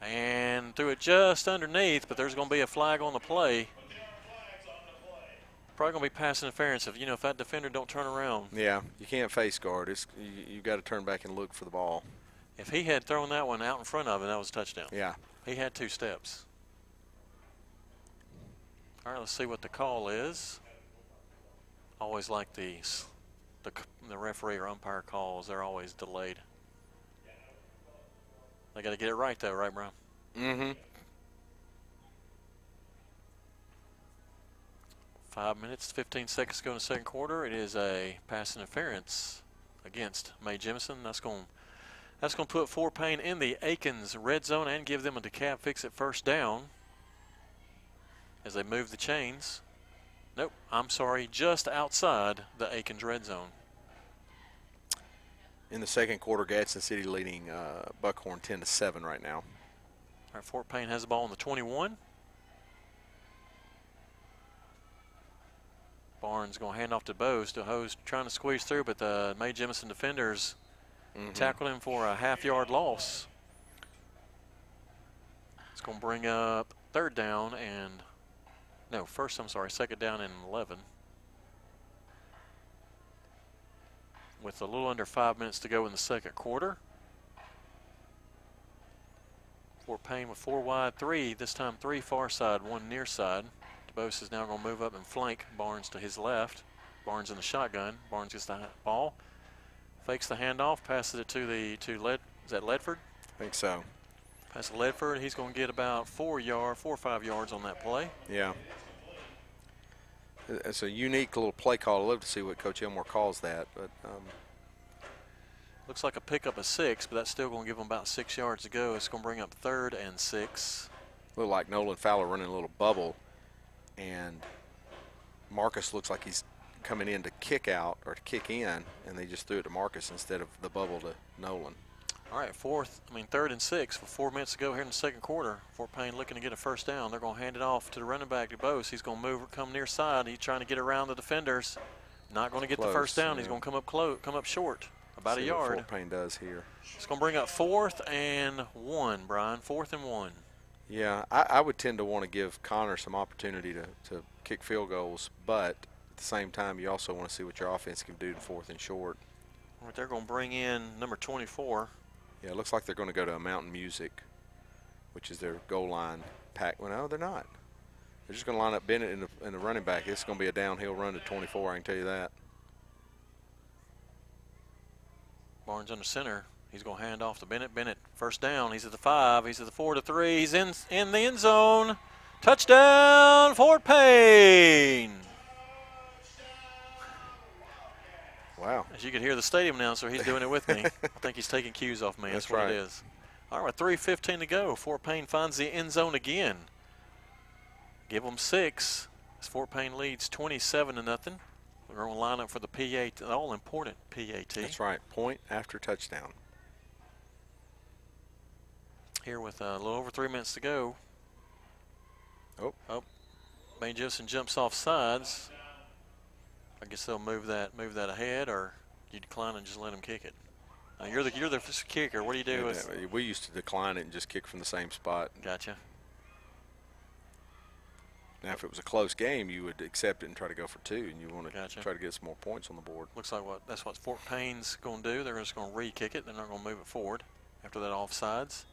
and threw it just underneath, but there's going to be a flag on the play. Probably going to be pass interference if, you know, if that defender don't turn around. Yeah, you can't face guard. It's, you, you've got to turn back and look for the ball. If he had thrown that one out in front of him, that was a touchdown. Yeah. He had two steps. All right, let's see what the call is. Always like these. The, the referee or umpire calls, they're always delayed. They got to get it right, though, right, Brian? Mm-hmm. Five minutes, 15 seconds to go in the second quarter. It is a pass interference against Mae Jemison. That's going that's going to put Fort Payne in the Aikens red zone and give them a DeKalb fix it first down as they move the chains. Nope, I'm sorry, just outside the Aikens red zone. In the second quarter, Gadsden City leading uh, Buckhorn 10 to 7 right now. All right, Fort Payne has the ball on the 21. Barnes going to hand off to Bose. DuBose trying to squeeze through, but the Mae Jemison defenders mm -hmm. tackled him for a half yard loss. It's going to bring up third down and, no, first, I'm sorry, second down and 11. With a little under five minutes to go in the second quarter. Fort Payne with four wide, three, this time three far side, one near side. DuBose is now going to move up and flank Barnes to his left. Barnes in the shotgun. Barnes gets the ball, fakes the handoff, passes it to the to Led. Is that Ledford? I think so. Pass to Ledford. He's going to get about four yard, four or five yards on that play. Yeah. It's a unique little play call. I'd love to see what Coach Elmore calls that, but. Um, Looks like a pickup of six, but that's still going to give them about six yards to go. It's going to bring up third and six. Look like Nolan Fowler running a little bubble and Marcus looks like he's coming in to kick out or to kick in, and they just threw it to Marcus instead of the bubble to Nolan. All right, fourth, I mean third and six with four minutes to go here in the second quarter. Fort Payne looking to get a first down. They're going to hand it off to the running back to Bose. He's going to move, or come near side. He's trying to get around the defenders. Not going to get Close, the first down. Yeah. He's going to come up close, come up short, about See a yard. Fort Payne does here. It's going to bring up fourth and one, Brian. Fourth and one. Yeah, I, I would tend to want to give Connor some opportunity to, to kick field goals, but at the same time, you also want to see what your offense can do to fourth and short. All right, they're going to bring in number 24. Yeah, it looks like they're going to go to a Mountain Music, which is their goal line pack. Well, no, they're not. They're just going to line up Bennett in the, in the running back. It's going to be a downhill run to 24, I can tell you that. Barnes on the center. He's going to hand off to Bennett. Bennett, first down. He's at the five. He's at the four to three. He's in in the end zone. Touchdown, Fort Payne. Wow. As you can hear the stadium announcer, he's doing it with me. I think he's taking cues off me. That's, That's what right. it is. All right, 3.15 to go. Fort Payne finds the end zone again. Give them six. As Fort Payne leads 27 to nothing. We're going to line up for the PAT, the all-important PAT. That's right. Point after touchdown. Here with a little over three minutes to go. Oh. Oh. Mae Jemison jumps off sides. I guess they'll move that move that ahead, or you decline and just let them kick it. Now you're the you're the kicker. What do you do? Yeah, we used to decline it and just kick from the same spot. Gotcha. Now, if it was a close game, you would accept it and try to go for two, and you want to Gotcha. try to get some more points on the board. Looks like what that's what Fort Payne's going to do. They're just going to re-kick it. They're not going to move it forward after that offsides.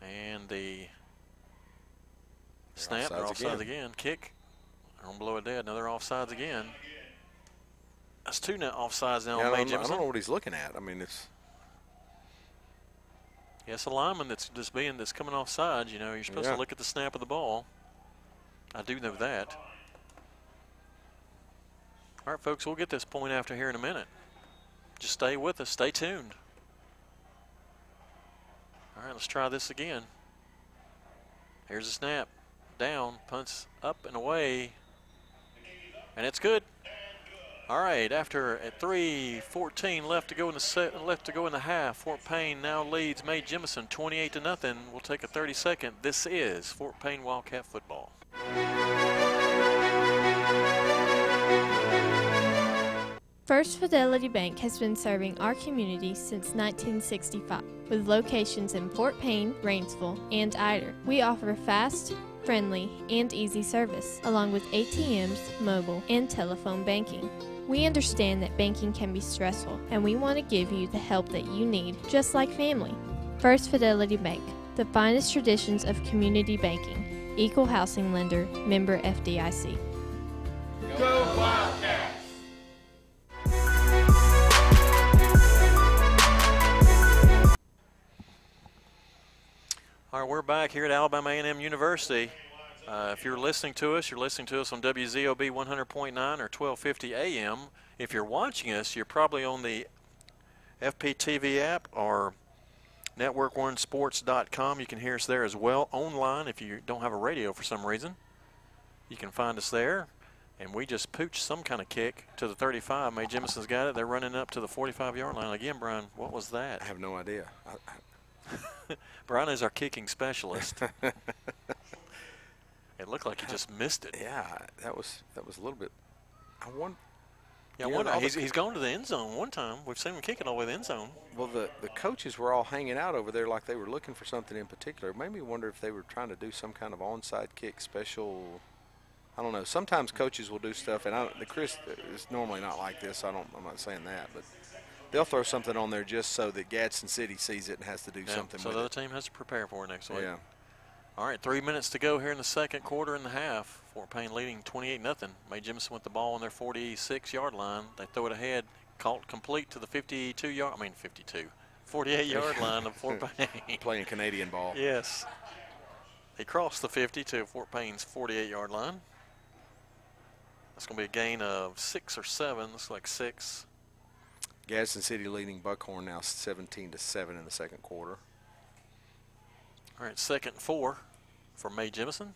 And the snap, they're offsides offsides again. again. Kick, to blow it dead. Another offsides again. That's two net offsides now Yeah, on I, don't, know- I don't know what he's looking at. I mean, it's Yes, a lineman that's just being that's coming off sides. You know, you're supposed Yeah. to look at the snap of the ball. I do know that. All right, folks, we'll get this point after here in a minute. Just stay with us. Stay tuned. All right, let's try this again. Here's a snap. Down, punts up and away. And it's good. All right, after at 3:14 left to go in the set, left to go in the half, Fort Payne now leads Mae Jemison 28 to nothing. We'll take a 30 second. This is Fort Payne Wildcat football. First Fidelity Bank has been serving our community since 1965 with locations in Fort Payne, Rainsville, and Ider. We offer fast, friendly, and easy service, along with ATMs, mobile, and telephone banking. We understand that banking can be stressful, and we want to give you the help that you need, just like family. First Fidelity Bank, the finest traditions of community banking, equal housing lender, member FDIC. Go Wildcats! All right, we're back here at Alabama A&M University. Uh, if you're listening to us, you're listening to us on WZOB 100.9 or 1250 AM. If you're watching us, you're probably on the FPTV app or network1sports.com. You can hear us there as well online if you don't have a radio for some reason. You can find us there. And we just pooched some kind of kick to the 35. Mae Jemison's got it. They're running up to the 45 yard line. Again, Brian, what was that? I have no idea. I Brian is our kicking specialist. it looked like he just missed it. Yeah, that was that was a little bit. I won. Yeah, Yeah, one, he's, he's gone to the end zone one time. We've seen him kick it all the way to the end zone. Well, the the coaches were all hanging out over there like they were looking for something in particular. It made me wonder if they were trying to do some kind of onside kick special. I don't know. Sometimes coaches will do stuff, and I, the Chris is normally not like this. I don't. I'm not saying that, but they'll throw something on there just so that Gadsden City sees it and has to do Yeah, something so the other it. team has to prepare for it next week. Yeah. All right, three minutes to go here in the second quarter and a half. Fort Payne leading 28 nothing. Mae Jemison with the ball on their 46 yard line. They throw it ahead, caught complete to the 52 yard. I mean 52, 48 yard line of Fort Payne. Playing Canadian ball. Yes. He crossed the 50 to Fort Payne's 48 yard line. That's going to be a gain of six or seven. Looks like six. Gadsden City leading Buckhorn now 17 to seven in the second quarter. All right, second four for Mae Jemison.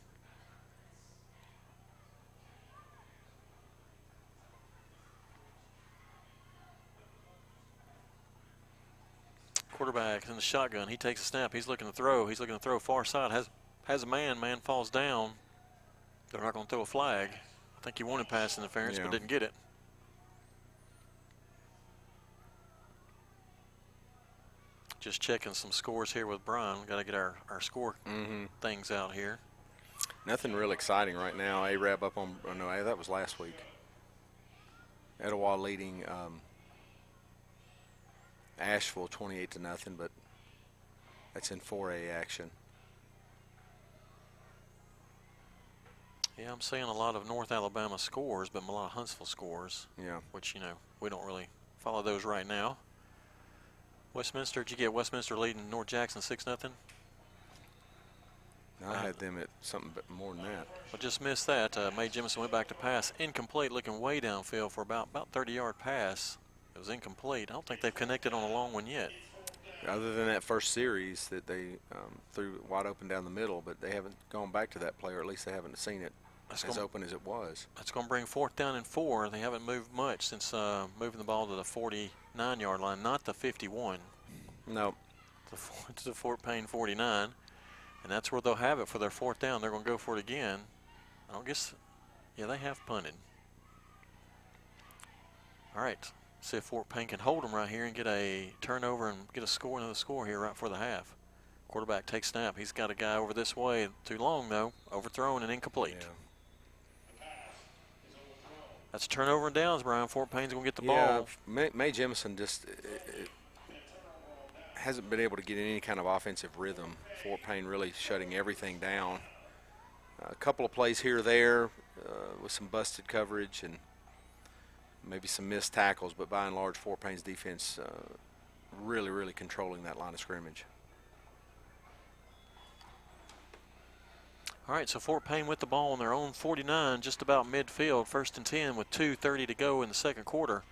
Quarterback in the shotgun. He takes a snap. He's looking to throw. He's looking to throw far side. Has has a man. Man falls down. They're not going to throw a flag. I think he wanted pass interference, Yeah. but didn't get it. Just checking some scores here with Brian. Got to get our, our score Mm-hmm. things out here. Nothing real exciting right now. Arab up on. Oh no, that was last week. Etowah leading um, Asheville 28 to nothing, but that's in 4A action. Yeah, I'm seeing a lot of North Alabama scores, but a lot of Huntsville scores, Yeah. which, you know, we don't really follow those right now. Westminster, did you get Westminster leading North Jackson 6 nothing? I had them at something more than that. I just missed that. Uh, Mae Jemison went back to pass. Incomplete, looking way downfield for about about 30 yard pass. It was incomplete. I don't think they've connected on a long one yet. Other than that first series that they um, threw wide open down the middle, but they haven't gone back to that play, or at least they haven't seen it That's as gonna- open as it was. That's going to bring fourth down and four. They haven't moved much since uh, moving the ball to the 49 yard line, not the 51. No. to, to Fort Payne 49, and that's where they'll have it for their fourth down. They're going to go for it again. I don't guess, yeah, they have punted. All right, see if Fort Payne can hold them right here and get a turnover and get a score, another score here right for the half. Quarterback takes snap. He's got a guy over this way. Too long though. Overthrown and incomplete. That's a turnover and downs, Brian. Fort Payne's going to get the yeah, ball. Mae, Mae Jemison just uh, uh, hasn't been able to get in any kind of offensive rhythm. Fort Payne really shutting everything down. a couple of plays here or there uh, with some busted coverage and maybe some missed tackles, but by and large, Fort Payne's defense uh, really, really controlling that line of scrimmage. All right, so Fort Payne with the ball on their own 49, just about midfield, first and 10 with 2.30 to go in the second quarter.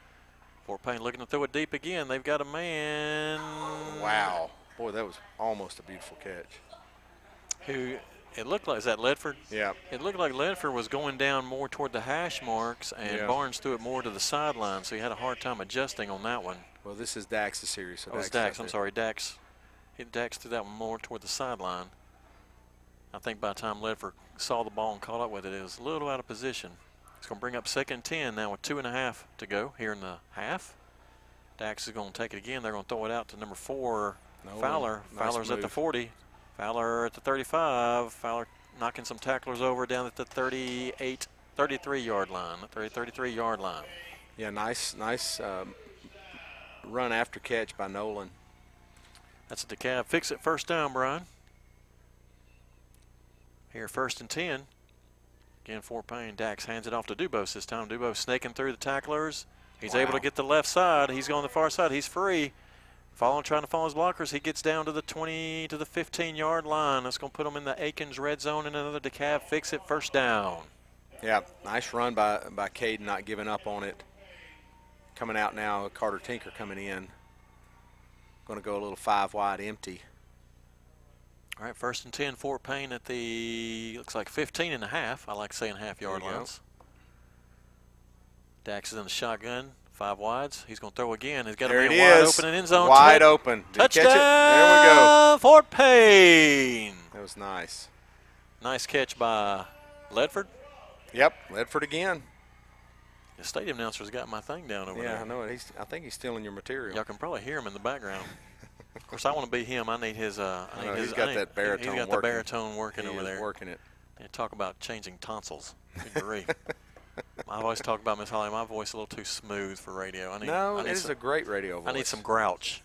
Fort Payne looking to throw it deep again. They've got a man. Wow. Boy, that was almost a beautiful catch. Who it looked like, is that Ledford? Yeah. It looked like Ledford was going down more toward the hash marks, and Yeah. Barnes threw it more to the sideline, so he had a hard time adjusting on that one. Well, this is Dax's series. So Oh, it's is Dax. I'm sorry, Dax. He, Dax threw that one more toward the sideline. I think by the time Ledford saw the ball and caught up with it, it was a little out of position. It's going to bring up second 10 now with two and a half to go here in the half. Dax is going to take it again. They're going to throw it out to number four, Nolan. Fowler. Nice Fowler's at the 40. Fowler at the 35. Fowler knocking some tacklers over down at the 38, 33 yard line. The 30, 33 yard line. Yeah, nice, nice um, run after catch by Nolan. That's a DeKalb. Fix it first down, Brian. Here, first and 10. Again, Fort Payne. Dax hands it off to DuBose this time. DuBose snaking through the tacklers. He's able to get the left side. He's going the far side. He's free. Following, trying to follow his blockers. He gets down to the 20 to the 15 yard line. That's going to put him in the Aikens red zone and another DeKalb fix it first down. Yeah, nice run by by Caden, not giving up on it. Coming out now, Carter Tinker coming in. Going to go a little five wide empty. All right, first and 10, Fort Payne at the, looks like 15 and a half. I like saying half yard you go. lines. Dax is in the shotgun, five wides. He's going to throw again. He's got There a man wide is. open in end zone. Wide Tou- open. Did catch it? Touchdown, There we go. Fort Payne. That was nice. Nice catch by Ledford. Yep, Ledford again. The stadium announcer's got my thing down over yeah, there. Yeah, I know it. He's, I think he's stealing your material. Y'all can probably hear him in the background. Of course, I want to be him. I need his. Uh, I need know, his. he's got need- that baritone He's got working. the baritone working He over is there. working it. And talk about changing tonsils. Good grief. I always talk about Miss Holly. My voice is a little too smooth for radio. I need. No, I it need is some, a great radio voice. I need some grouch.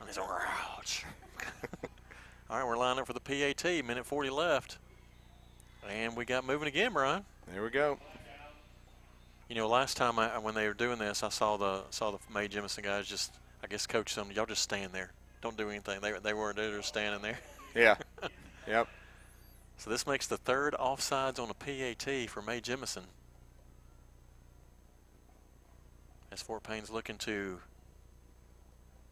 I need some grouch. All right, we're lining up for the PAT. Minute 40 left, and we got moving again, Brian. There we go. You know, last time I, when they were doing this, I saw the saw the Mae Jemison guys just, I guess, coach them. Y'all just stand there. Don't do anything. They they weren't. They were standing there. Yeah. yep. So this makes the third offsides on a PAT for Mae Jemison. As Fort Payne's looking to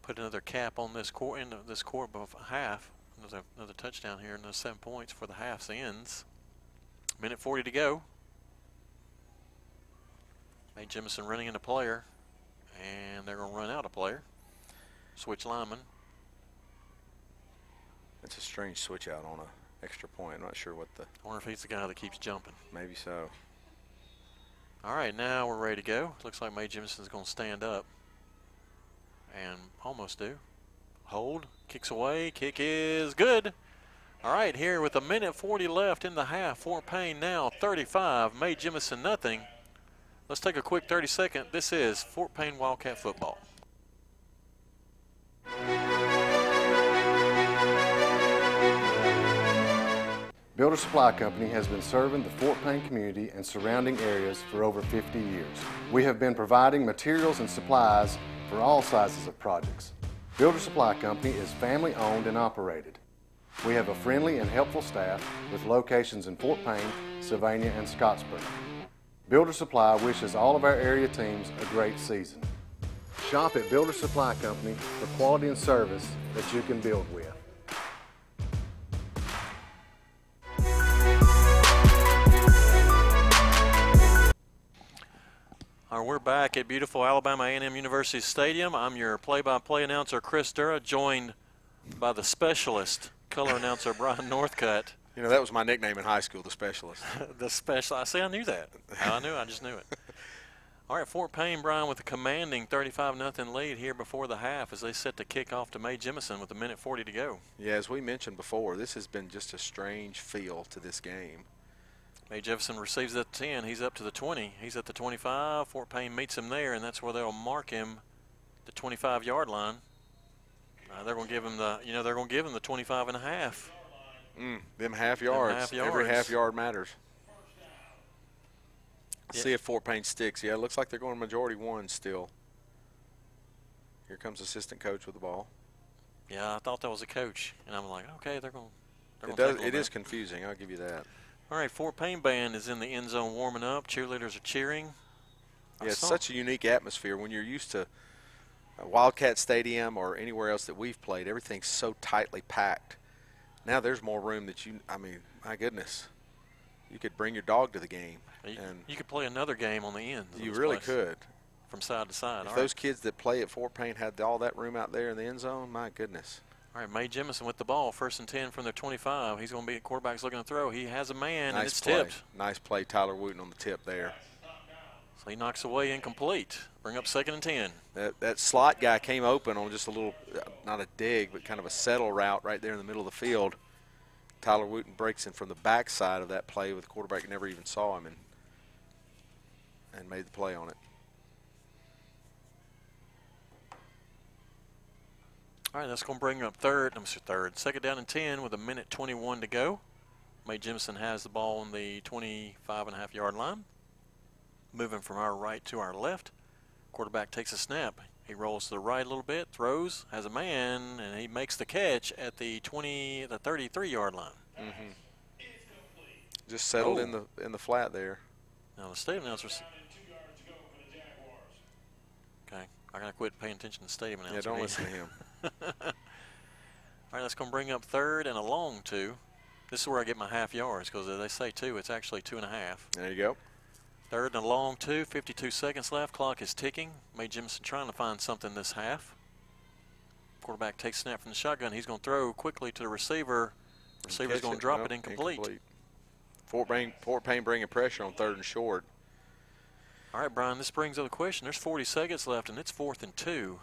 put another cap on this court of this court of half. Another another touchdown here, and those seven points for the halves ends. Minute 40 to go. Mae Jemison running into player, and they're going to run out a player. Switch lineman. It's a strange switch out on a extra point. I'm not sure what the. I wonder if he's the guy that keeps jumping. Maybe so. All right, now we're ready to go. Looks like Mae Jemison's going to stand up and almost do. Hold, kicks away, kick is good. All right, here with a minute 40 left in the half, Fort Payne now 35, Mae Jemison nothing. Let's take a quick 30 second. This is Fort Payne Wildcat football. Builder Supply Company has been serving the Fort Payne community and surrounding areas for over 50 years. We have been providing materials and supplies for all sizes of projects. Builder Supply Company is family owned and operated. We have a friendly and helpful staff with locations in Fort Payne, Sylvania, and Scottsboro. Builder Supply wishes all of our area teams a great season. Shop at Builder Supply Company for quality and service that you can build with. Right, we're back at beautiful Alabama A&M University Stadium. I'm your play-by-play announcer, Chris Dura, joined by the specialist color announcer, Brian Northcutt. You know, that was my nickname in high school, the specialist. the special. I see. I knew that. I knew. I just knew it. All right, Fort Payne, Brian, with a commanding 35 nothing lead here before the half as they set the kick off to Mae Jemison with a minute 40 to go. Yeah, as we mentioned before, this has been just a strange feel to this game. May Jefferson receives at the 10. He's up to the 20. He's at the 25. Fort Payne meets him there, and that's where they'll mark him the 25 yard line. Uh, they're going to give him the, you know, they're going to give him the 25 and a half. Mm, them half yards. half Every half yard matters. Yeah. See if Fort Payne sticks. Yeah, it looks like they're going majority one still. Here comes assistant coach with the ball. Yeah, I thought that was a coach, and I'm like, okay, they're going. They're It gonna does. It is confusing. I'll give you that. All right, Fort Payne band is in the end zone warming up. Cheerleaders are cheering. Yeah, it's such a unique atmosphere when you're used to Wildcat Stadium or anywhere else that we've played. Everything's so tightly packed. Now there's more room that you. I mean, my goodness, you could bring your dog to the game, You, and you could play another game on the end. you really place, could. From side to side. If All those right. kids that play at Fort Payne had all that room out there in the end zone, my goodness. All right, Mae Jemison with the ball, first and 10 from their 25. He's going to be at quarterback's looking to throw. He has a man, and nice it's play. tipped. Nice play, Tyler Wooten on the tip there. So he knocks away incomplete. Bring up second and 10. That, that slot guy came open on just a little, uh, not a dig, but kind of a settle route right there in the middle of the field. Tyler Wooten breaks in from the backside of that play with the quarterback never even saw him and and made the play on it. All right, that's going to bring up third. I'm sorry, third. Second down and 10 with a minute 21 to go. Mae Jemison has the ball on the 25 and a half yard line. Moving from our right to our left. Quarterback takes a snap. He rolls to the right a little bit, throws, has a man, and he makes the catch at the 20, the 33 yard line. Mm -hmm. Just settled oh. in the in the flat there. Now the stadium announcers. Okay, I gotta quit paying attention to the stadium announcer. Yeah, don't listen to him. All right, that's gonna bring up third and a long two. This is where I get my half yards because they say two, it's actually two and a half. There you go. Third and a long two, 52 seconds left. Clock is ticking. Mae Jemison trying to find something this half. Quarterback takes snap from the shotgun. He's going to throw quickly to the receiver. Receiver's going to drop it incomplete. incomplete. Fort Payne, Fort Payne bringing pressure on third and short. All right, Brian, this brings up the question. There's 40 seconds left, and it's fourth and two.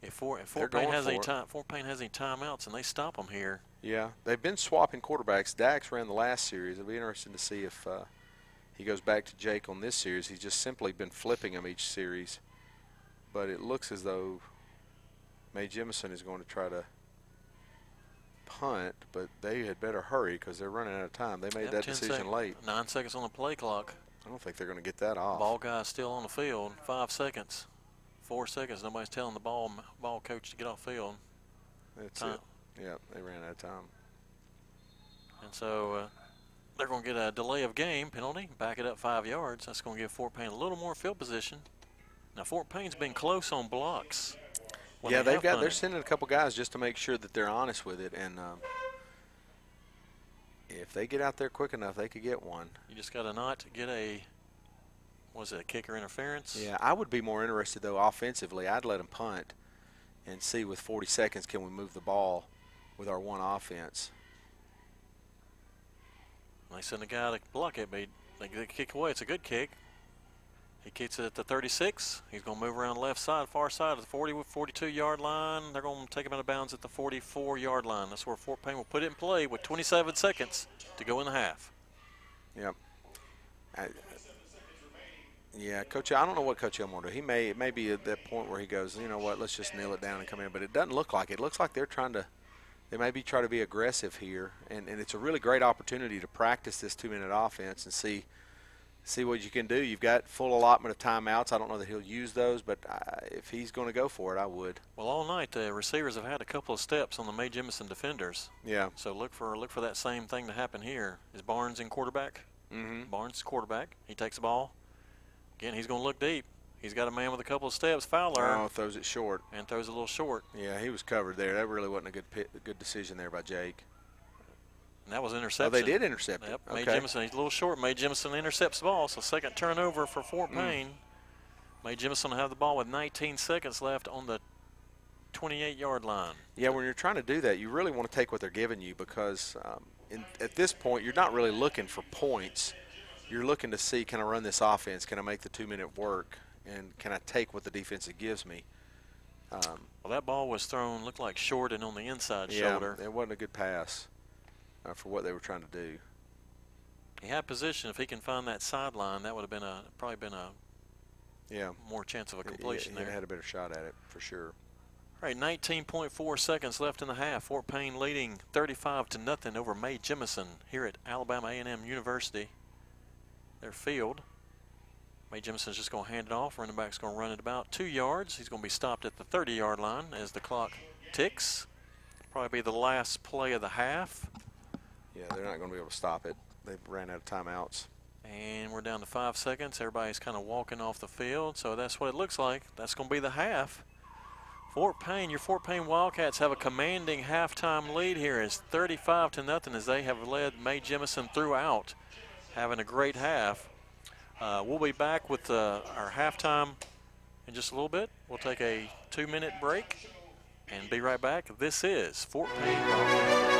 If Fort, if Fort Payne has any time, Fort Payne has any timeouts, and they stop them here. Yeah, they've been swapping quarterbacks. Dax ran the last series. It'll be interesting to see if uh, he goes back to Jake on this series. He's just simply been flipping them each series. But it looks as though Mae Jemison is going to try to punt, but they had better hurry because they're running out of time. They made yep, that decision late. Nine seconds on the play clock. I don't think they're going to get that off. Ball guy still on the field. Five seconds. Four seconds. Nobody's telling the ball ball coach to get off field. That's time. it. Yeah, they ran out of time. And so uh, they're going to get a delay of game penalty, back it up five yards. That's going to give Fort Payne a little more field position. Now Fort Payne's been close on blocks. Yeah, they have got. They're sending a couple guys just to make sure that they're honest with it, and um, if they get out there quick enough, they could get one. You just got to not get a. Was it a kicker interference? Yeah, I would be more interested though offensively. I'd let them punt, and see with 40 seconds can we move the ball with our one offense. They send a guy to block it, but they, they kick away. It's a good kick. He kicks it at the 36. He's going to move around the left side, far side of the 40, 42 yard line. They're going to take him out of bounds at the 44 yard line. That's where Fort Payne will put it in play with 27 seconds to go in the half. Yep. I, yeah, Coach. I don't know what Coach Elmore do. He may it may be at that point where he goes, you know what, let's just nail it down and come in. But it doesn't look like it. it looks like they're trying to they maybe try to be aggressive here, and, and it's a really great opportunity to practice this two-minute offense and see see what you can do. You've got full allotment of timeouts. I don't know that he'll use those, but I, if he's going to go for it, I would. Well, all night the receivers have had a couple of steps on the Mae Jemison defenders. Yeah. So look for look for that same thing to happen here. Is Barnes in quarterback? Mm-hmm. Barnes quarterback. He takes the ball. Again, he's going to look deep. He's got a man with a couple of steps. Fowler. Oh, throws it short. And throws a little short. Yeah, he was covered there. That really wasn't a good pit, a good decision there by Jake. And that was interception. Oh, they did intercept yep, it. May okay. Jemison, he's a little short. Mae Jemison intercepts the ball. So second turnover for Fort mm. Payne. Mm. Mae Jemison have the ball with 19 seconds left on the 28-yard line. Yeah, when you're trying to do that, you really want to take what they're giving you because um, in, at this point, you're not really looking for points. You're looking to see, can I run this offense? Can I make the two-minute work? and can I take what the defense gives me? Um, well, that ball was thrown, looked like short and on the inside yeah, shoulder. it wasn't a good pass uh, for what they were trying to do. He had position. If he can find that sideline, that would have been a probably been a yeah more chance of a completion yeah, there. had a better shot at it for sure. All right, 19.4 seconds left in the half. Fort Payne leading 35 to nothing over Mae Jemison here at Alabama A&M University. Their field. Mae Jemison's just going to hand it off. Running back's going to run it about two yards. He's going to be stopped at the 30-yard line as the clock ticks. Probably be the last play of the half. Yeah, they're not going to be able to stop it. They ran out of timeouts. And we're down to five seconds. Everybody's kind of walking off the field, so that's what it looks like. That's going to be the half. Fort Payne, your Fort Payne Wildcats have a commanding halftime lead here. It's 35 to nothing as they have led Mae Jemison throughout, having a great half. Uh, we'll be back with uh, our halftime in just a little bit. We'll take a two minute break and be right back. This is 14.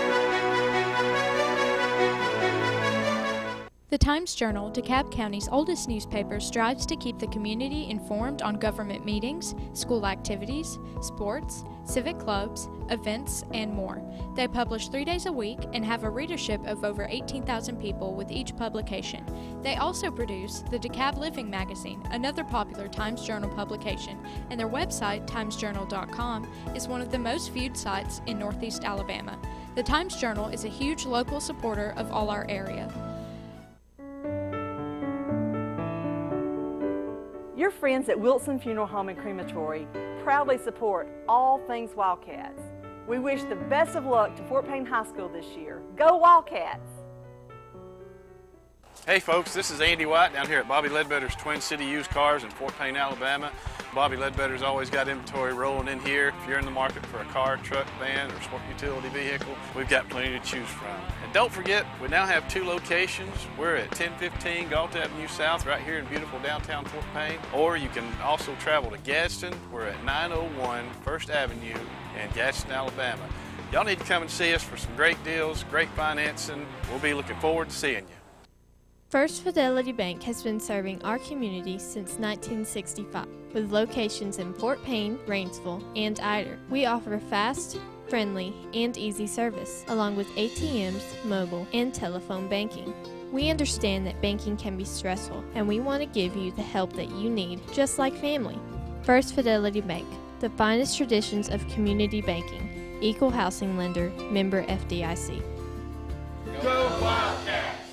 The Times Journal, DeKalb County's oldest newspaper, strives to keep the community informed on government meetings, school activities, sports, civic clubs, events, and more. They publish three days a week and have a readership of over 18,000 people with each publication. They also produce the DeKalb Living magazine, another popular Times Journal publication, and their website, timesjournal.com, is one of the most viewed sites in Northeast Alabama. The Times Journal is a huge local supporter of all our area. Your friends at Wilson Funeral Home and Crematory proudly support all things Wildcats. We wish the best of luck to Fort Payne High School this year. Go Wildcats! Hey folks, this is Andy White down here at Bobby Ledbetter's Twin City Used Cars in Fort Payne, Alabama. Bobby Ledbetter's always got inventory rolling in here. If you're in the market for a car, truck, van, or sport utility vehicle, we've got plenty to choose from. And don't forget, we now have two locations. We're at 1015 Gault Avenue South right here in beautiful downtown Fort Payne. Or you can also travel to Gadsden. We're at 901 First Avenue in Gadsden, Alabama. Y'all need to come and see us for some great deals, great financing. We'll be looking forward to seeing you. First Fidelity Bank has been serving our community since 1965 with locations in Fort Payne, Rainsville, and Ider. We offer fast, friendly, and easy service, along with ATMs, mobile, and telephone banking. We understand that banking can be stressful, and we want to give you the help that you need, just like family. First Fidelity Bank, the finest traditions of community banking, equal housing lender, member FDIC. Go Wildcats!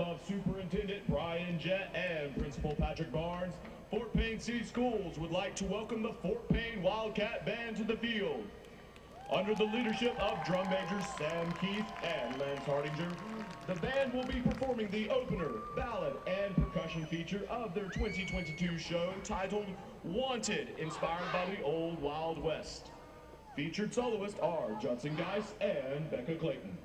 Of Superintendent Brian Jett and Principal Patrick Barnes, Fort Payne City Schools would like to welcome the Fort Payne Wildcat Band to the field. Under the leadership of drum majors Sam Keith and Lance Hardinger, the band will be performing the opener, ballad, and percussion feature of their 2022 show titled Wanted, inspired by the old Wild West. Featured soloists are Judson Geist and Becca Clayton.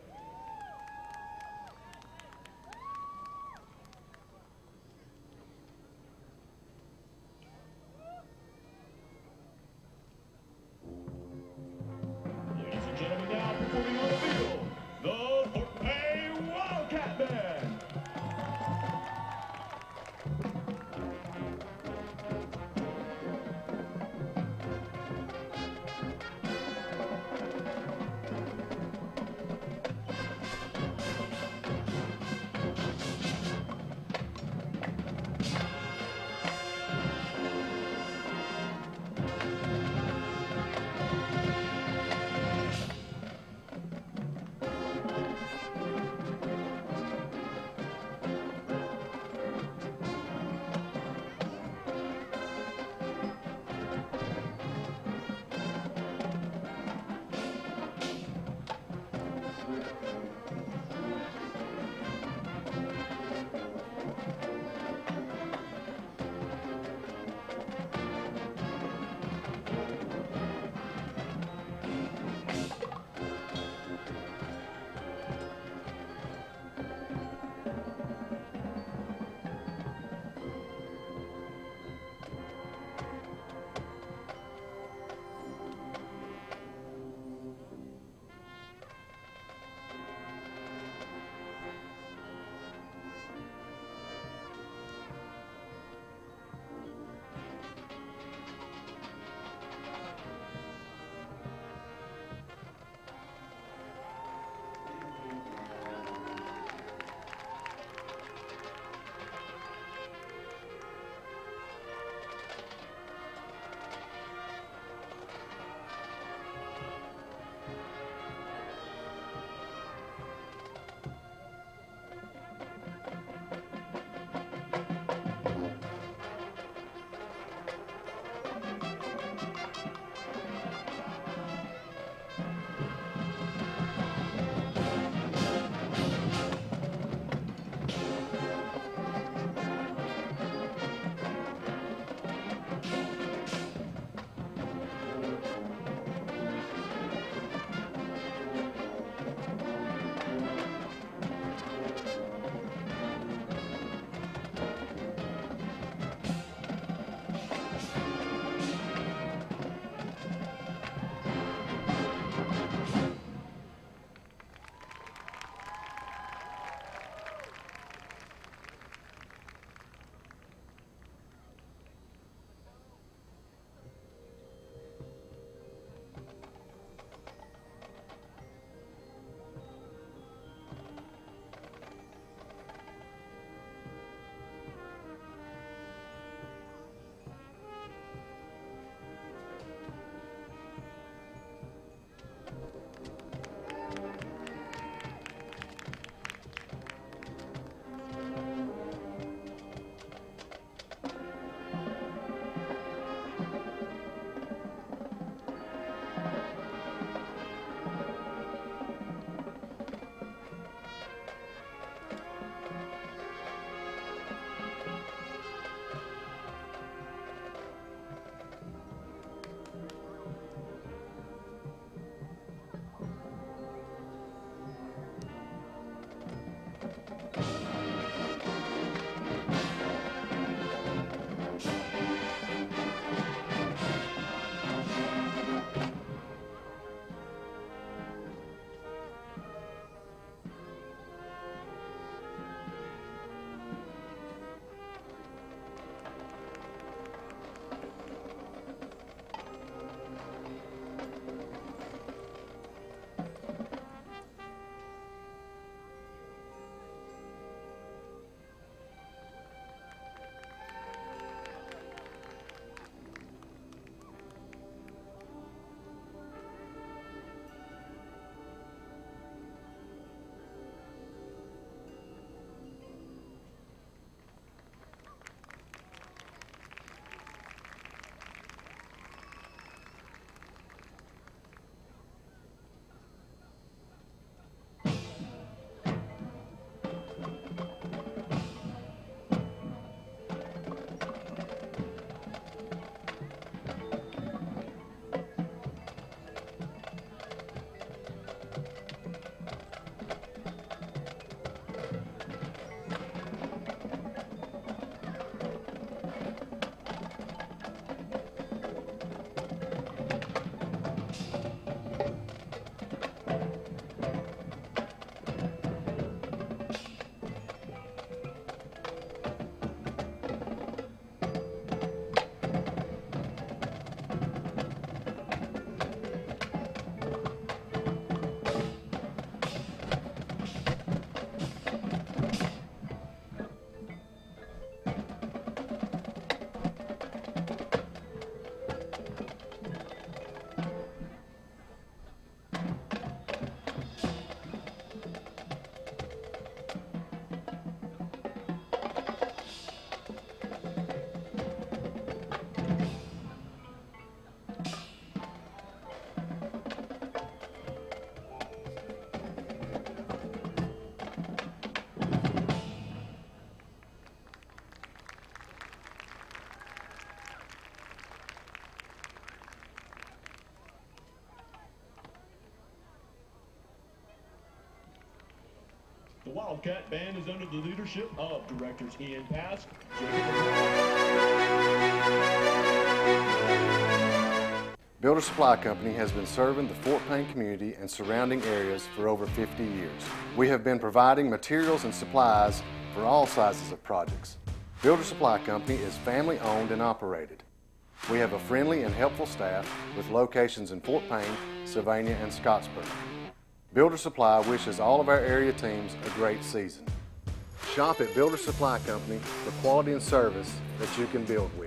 Wildcat Band is under the leadership of directors Ian Pask, Builder Supply Company has been serving the Fort Payne community and surrounding areas for over 50 years. We have been providing materials and supplies for all sizes of projects. Builder Supply Company is family owned and operated. We have a friendly and helpful staff with locations in Fort Payne, Sylvania, and Scottsboro. Builder Supply wishes all of our area teams a great season. Shop at Builder Supply Company for quality and service that you can build with.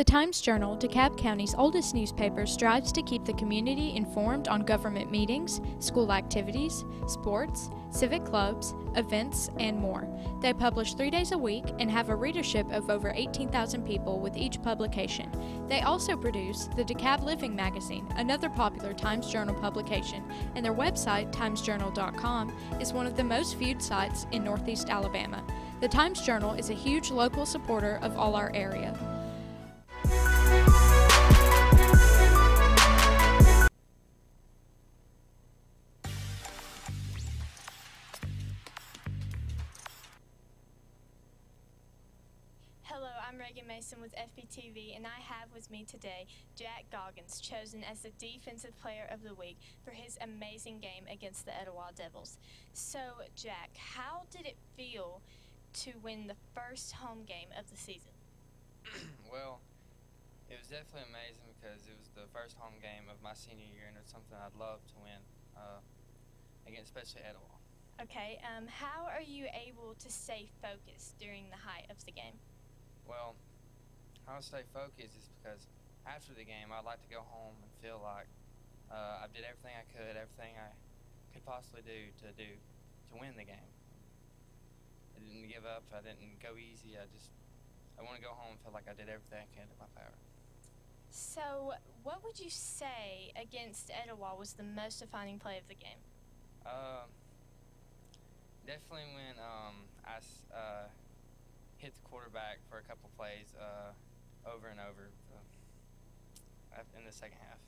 The Times Journal, DeKalb County's oldest newspaper, strives to keep the community informed on government meetings, school activities, sports, civic clubs, events, and more. They publish three days a week and have a readership of over 18,000 people with each publication. They also produce the DeKalb Living magazine, another popular Times Journal publication, and their website, timesjournal.com, is one of the most viewed sites in Northeast Alabama. The Times Journal is a huge local supporter of all our area. Hello, I'm Reagan Mason with FPTV, and I have with me today Jack Goggins, chosen as the Defensive Player of the Week for his amazing game against the Etowah Devils. So, Jack, how did it feel to win the first home game of the season? well, it was definitely amazing because it was the first home game of my senior year, and it's something I'd love to win uh, against, especially Etowah. Okay, um, how are you able to stay focused during the height of the game? Well, how I stay focused is because after the game, I'd like to go home and feel like uh, I did everything I could, everything I could possibly do to do to win the game. I didn't give up. I didn't go easy. I just I want to go home and feel like I did everything I can in my power. So, what would you say against Etowah was the most defining play of the game? Um, definitely when um, I uh, hit the quarterback for a couple plays uh, over and over uh, in the second half.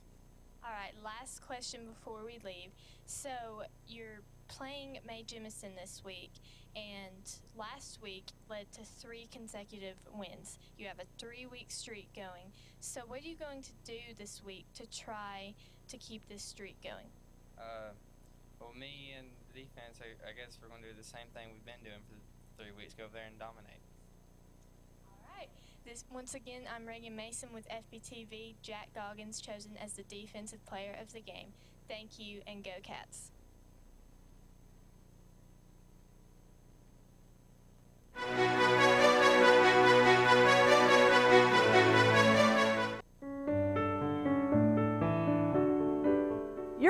All right, last question before we leave. So, you're playing Mae Jemison this week, and last week led to three consecutive wins. You have a three week streak going. So, what are you going to do this week to try to keep this streak going? Uh, well, me and the defense, I, I guess we're going to do the same thing we've been doing for three weeks. Go over there and dominate. All right. This once again, I'm Reagan Mason with FPTV. Jack Goggins chosen as the defensive player of the game. Thank you, and go Cats.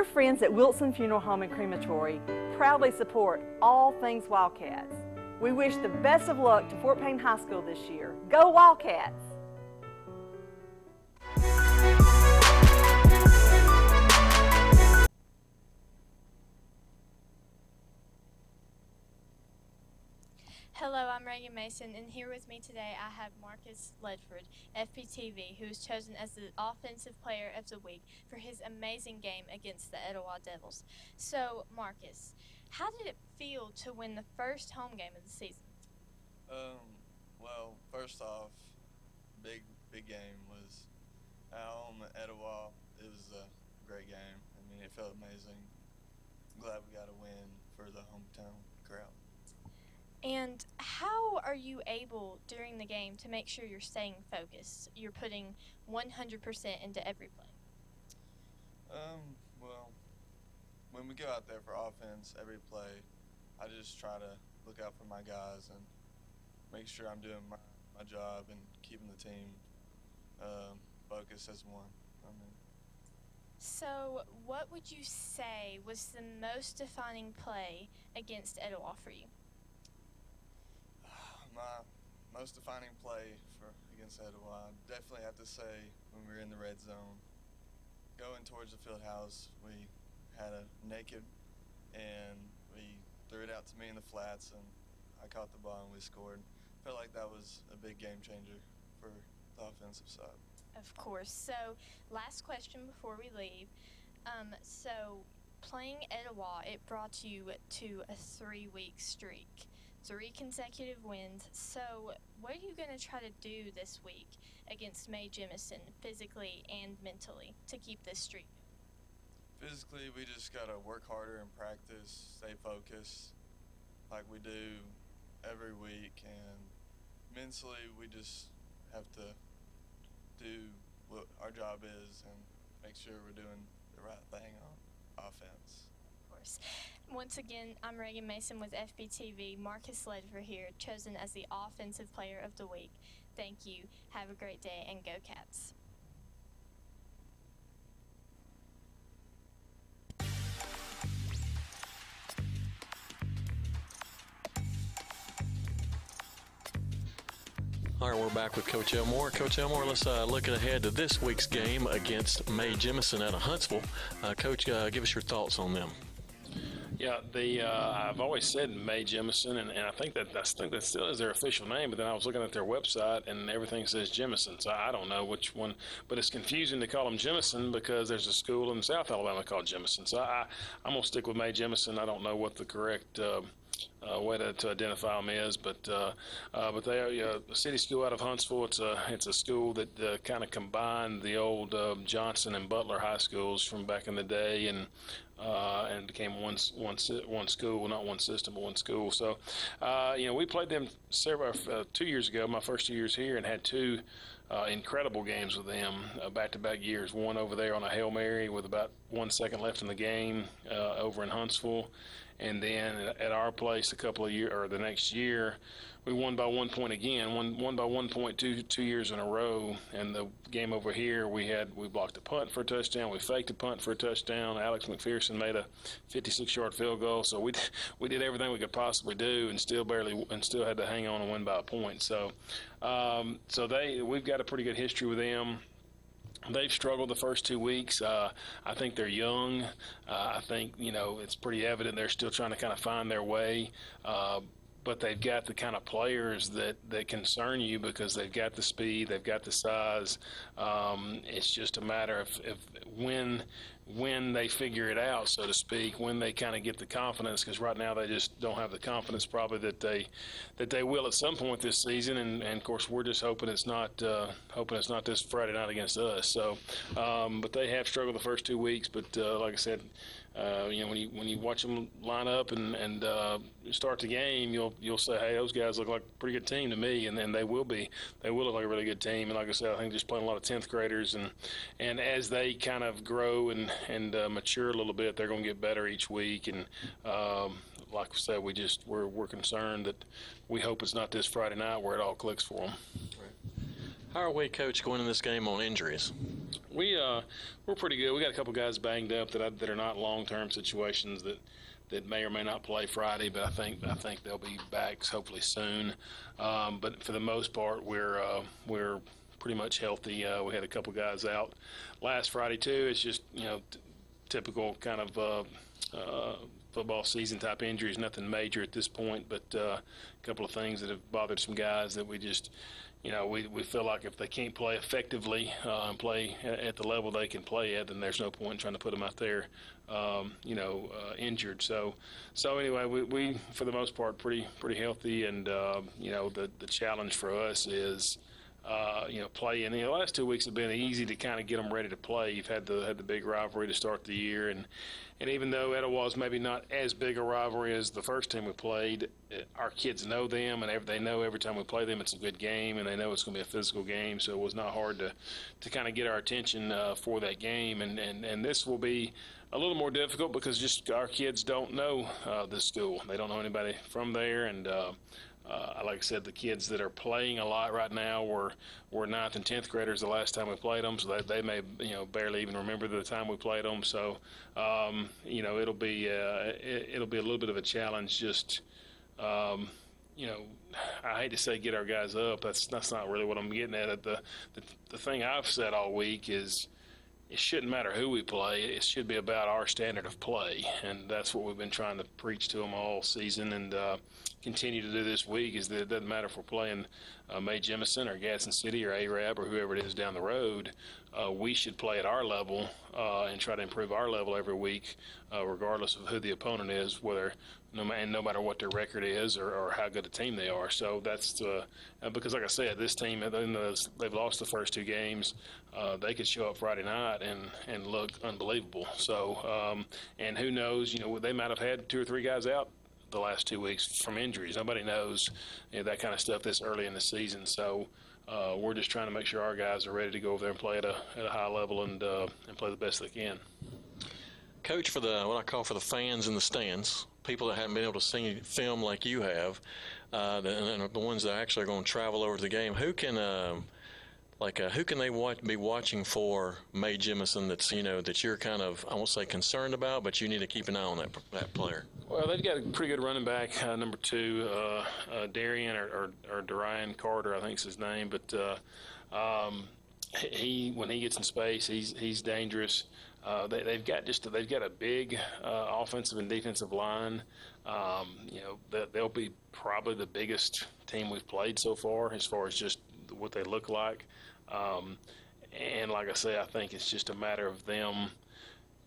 Your friends at Wilson Funeral Home and Crematory proudly support all things Wildcats. We wish the best of luck to Fort Payne High School this year. Go Wildcats! Hello, I'm Reagan Mason, and here with me today I have Marcus Ledford, FPTV, who was chosen as the Offensive Player of the Week for his amazing game against the Etowah Devils. So, Marcus, how did it feel to win the first home game of the season? Um, well, first off, big big game was at home at Etowah. It was a great game. I mean, it felt amazing. glad we got a win for the hometown crowd. And how are you able during the game to make sure you're staying focused? You're putting 100% into every play. Um, well, when we go out there for offense, every play, I just try to look out for my guys and make sure I'm doing my, my job and keeping the team um, focused as one. I mean, So, what would you say was the most defining play against Etowah for you? My most defining play for against Etowah, I'd definitely have to say when we were in the red zone, going towards the field house, we had a naked, and we threw it out to me in the flats, and I caught the ball and we scored. Felt like that was a big game changer for the offensive side. Of course. So, last question before we leave. Um, so, Playing Etowah, it brought you to a three week streak, three consecutive wins. So, what are you going to try to do this week against Mae Jemison, physically and mentally, to keep this streak? Physically, we just got to work harder and practice, stay focused like we do every week. And mentally, we just have to do what our job is and make sure we're doing the right thing on offense. Of course. Once again, I'm Reagan Mason with FPTV. Marcus Ledford here, chosen as the Offensive Player of the Week. Thank you. Have a great day and go Cats. All right, we're back with Coach Elmore. Coach Elmore, let's uh, look ahead to this week's game against Mae Jemison out of Huntsville. Uh, Coach, uh, give us your thoughts on them. Yeah, the uh, I've always said Mae Jemison, and, and I think that I think that still is their official name. But then I was looking at their website, and everything says Jemison, so I don't know which one. But it's confusing to call them Jemison because there's a school in South Alabama called Jemison. So I, I'm gonna stick with Mae Jemison. I don't know what the correct. Uh, uh, way to, to, identify them is. But uh, uh, but they are a city school out of Huntsville. It's a it's a school that uh, kind of combined the old um, Johnson and Butler high schools from back in the day, and uh, and became one one one school, not one system, but one school. So uh, you know we played them several two years ago, my first two years here, and had two. incredible games with them, back-to-back years. One over there on a hail mary with about one second left in the game over in Huntsville, and then at our place a couple of years or the next year we won by one point again one one by one point two two years in a row. And the game over here we had we blocked a punt for a touchdown. We faked a punt for a touchdown. Alex mcpherson made a 56 yard field goal. So we we did everything we could possibly do and still barely and still had to hang on and win by a point. So um, so they we've got a pretty good history with them they've struggled the first two weeks. Uh, I think they're young. Uh, I think you know it's pretty evident they're still trying to kind of find their way. Uh, but they've got the kind of players that, that concern you because they've got the speed, they've got the size. Um, it's just a matter of, of when when they figure it out, so to speak, when they kind of get the confidence, because right now they just don't have the confidence probably that they that they will at some point this season, and, and of course we're just hoping it's not uh, hoping it's not this Friday night against us. So, um, but they have struggled the first two weeks, but uh, like I said, uh, you know, when you when you watch them line up and and uh, start the game, you'll you'll say, hey, those guys look like a pretty good team to me, and then they will be. They will look like a really good team. And like I said, I think just playing a lot of tenth graders, and and as they kind of grow and and uh, mature a little bit, they're going to get better each week. And um, like I said, we just we're we're concerned that we hope it's not this Friday night where it all clicks for them. How are we, Coach, going in this game on injuries? We uh, we're pretty good. We got a couple guys banged up that I, that are not long-term situations that that may or may not play Friday, but I think I think they'll be back hopefully soon. Um, but for the most part, we're uh, we're pretty much healthy. Uh, we had a couple guys out last Friday too. It's just you know t- typical kind of uh, uh, football season type injuries. Nothing major at this point, but uh, a couple of things that have bothered some guys that we just you know, we, we feel like if they can't play effectively uh, and play at the level they can play at, then there's no point in trying to put them out there, um, you know, uh, injured. So, so anyway, we, we for the most part pretty pretty healthy, and uh, you know, the the challenge for us is. Uh, you know, play. The last two weeks have been easy to kind of get them ready to play. You've had the had the big rivalry to start the year, and and even though Etowah is maybe not as big a rivalry as the first time we played, uh, our kids know them, and they know every time we play them it's a good game, and they know it's going to be a physical game. So it was not hard to, to kind of get our attention uh, for that game. And, and, and this will be a little more difficult because just our kids don't know uh, the school. They don't know anybody from there, and uh, uh, like I said, the kids that are playing a lot right now were were ninth and tenth graders the last time we played them, so they, they may you know barely even remember the time we played them. So um, you know it'll be uh, it, will be a little bit of a challenge. Just um, you know, I hate to say get our guys up. That's that's not really what I'm getting at. The the, the thing I've said all week is it shouldn't matter who we play. It should be about our standard of play, and that's what we've been trying to preach to them all season, and uh, continue to do this week. Is that it doesn't matter if we're playing uh, Mae Jemison or Gadsden City or Arab or whoever it is down the road. uh, we should play at our level uh, and try to improve our level every week, uh, regardless of who the opponent is, whether no and no matter what their record is or, or how good a team they are. So that's uh, because, like I said, this team they've lost the first two games. Uh, they could show up Friday night and and look unbelievable. So um, and who knows? You know, they might have had two or three guys out the last two weeks from injuries. Nobody knows you know, that kind of stuff this early in the season. So uh, we're just trying to make sure our guys are ready to go over there and play at a, at a high level and uh, and play the best they can. Coach, for the what I call for the fans in the stands, people that haven't been able to see film like you have, uh, the, the ones that actually are going to travel over to the game, who can um, like uh, who can they watch, be watching for Mae Jemison that's you know that you're kind of I won't say concerned about, but you need to keep an eye on that that player. Well, they've got a pretty good running back, uh, number two, uh, uh, Darian or, or, or Darian Carter, I think is his name. But uh, um, he, when he gets in space, he's he's dangerous. Uh, they, have got just they've got a big uh, offensive and defensive line. Um, you know, they'll be probably the biggest team we've played so far as far as just what they look like. Um, and like I say, I think it's just a matter of them.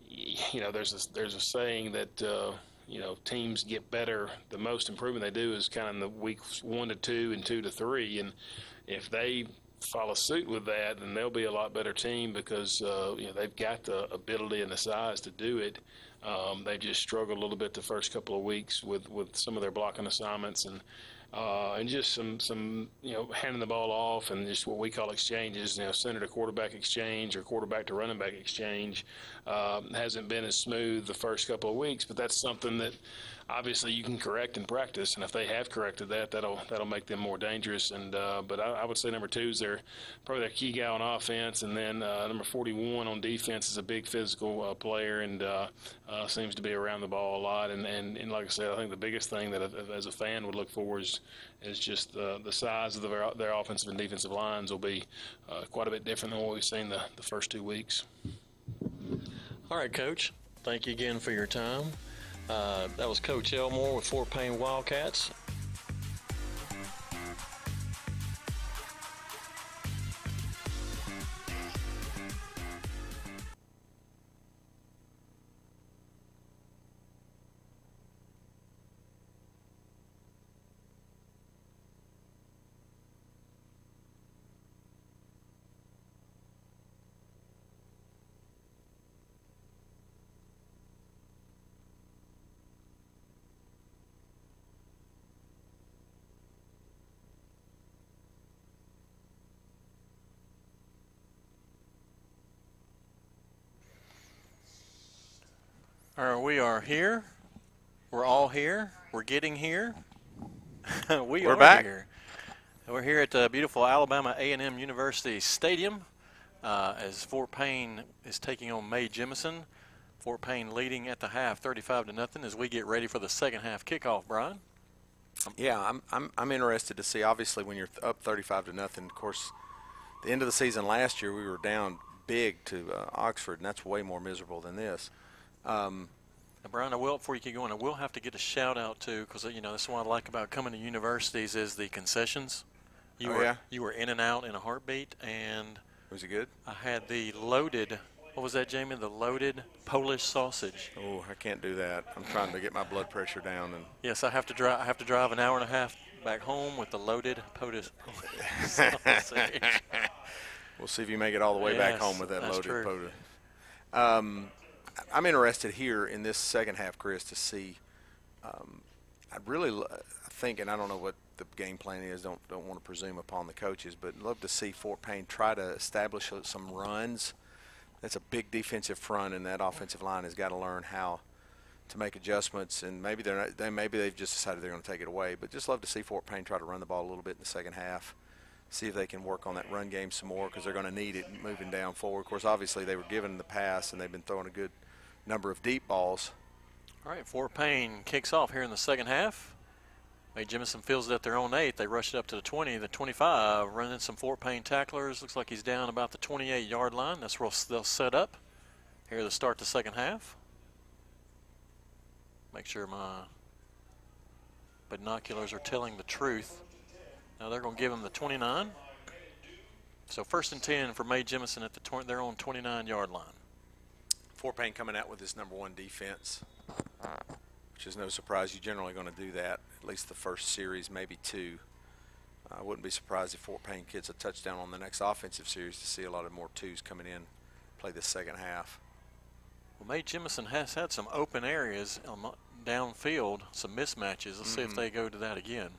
You know, there's a, there's a saying that uh, you know teams get better. The most improvement they do is kind of in the weeks one to two and two to three, and if they follow suit with that, and they'll be a lot better team because uh, you know they've got the ability and the size to do it. Um, they just struggled a little bit the first couple of weeks with with some of their blocking assignments and uh, and just some some you know handing the ball off and just what we call exchanges, you know, center to quarterback exchange or quarterback to running back exchange um, hasn't been as smooth the first couple of weeks, but that's something that obviously you can correct in practice, and if they have corrected that, that'll that'll make them more dangerous. And uh, but I, I, would say number two is their probably their key guy on offense, and then uh, number 41 on defense is a big physical uh, player and uh, uh, seems to be around the ball a lot. And, and and like I said, I think the biggest thing that as a fan would look for is is just the the size of their their offensive and defensive lines will be uh, quite a bit different than what we've seen the the first two weeks. All right, Coach. Thank you again for your time. Uh, that was Coach Elmore with Fort Payne Wildcats. Right, we are here. We're all here. We're getting here. we We're are back. here. We're here at the beautiful Alabama A&M University Stadium uh, as Fort Payne is taking on Mae Jemison. Fort Payne leading at the half, 35 to nothing, as we get ready for the second half kickoff. Brian. Yeah, I'm I'm I'm interested to see. Obviously, when you're up 35 to nothing, of course, the end of the season last year we were down big to uh, Oxford, and that's way more miserable than this. Um, now, Brian, I will before you keep going. I will have to get a shout out to because you know that's what I like about coming to universities is the concessions. You oh, were yeah? you were in and out in a heartbeat, and was it good? I had the loaded. What was that, Jamie? The loaded Polish sausage. Oh, I can't do that. I'm trying to get my blood pressure down, and yes, I have to drive. I have to drive an hour and a half back home with the loaded Polish sausage. we'll see if you make it all the way yes, back home with that loaded. Polish. Um, I'm interested here in this second half, Chris, to see. Um, I really think, and I don't know what the game plan is. Don't don't want to presume upon the coaches, but love to see Fort Payne try to establish some runs. That's a big defensive front, and that offensive line has got to learn how to make adjustments. And maybe they're not, they maybe they've just decided they're going to take it away. But just love to see Fort Payne try to run the ball a little bit in the second half. See if they can work on that run game some more because they're going to need it moving down forward. Of course, obviously they were given the pass and they've been throwing a good – number of deep balls. All right, Fort Payne kicks off here in the second half. Mae Jemison feels it at their own eight. They rush it up to the 20, the 25, running some Fort Payne tacklers. Looks like he's down about the 28 yard line. That's where they'll set up here to start the second half. Make sure my binoculars are telling the truth. Now they're going to give him the 29. So first and 10 for Mae Jemison at the their own 29 yard line. Fort Payne coming out with his number one defense, which is no surprise. You're generally going to do that, at least the first series, maybe two. I wouldn't be surprised if Fort Payne gets a touchdown on the next offensive series to see a lot of more twos coming in, play the second half. Well, Mae Jemison has had some open areas um, downfield, some mismatches. Let's see if Mhm. they go to that again.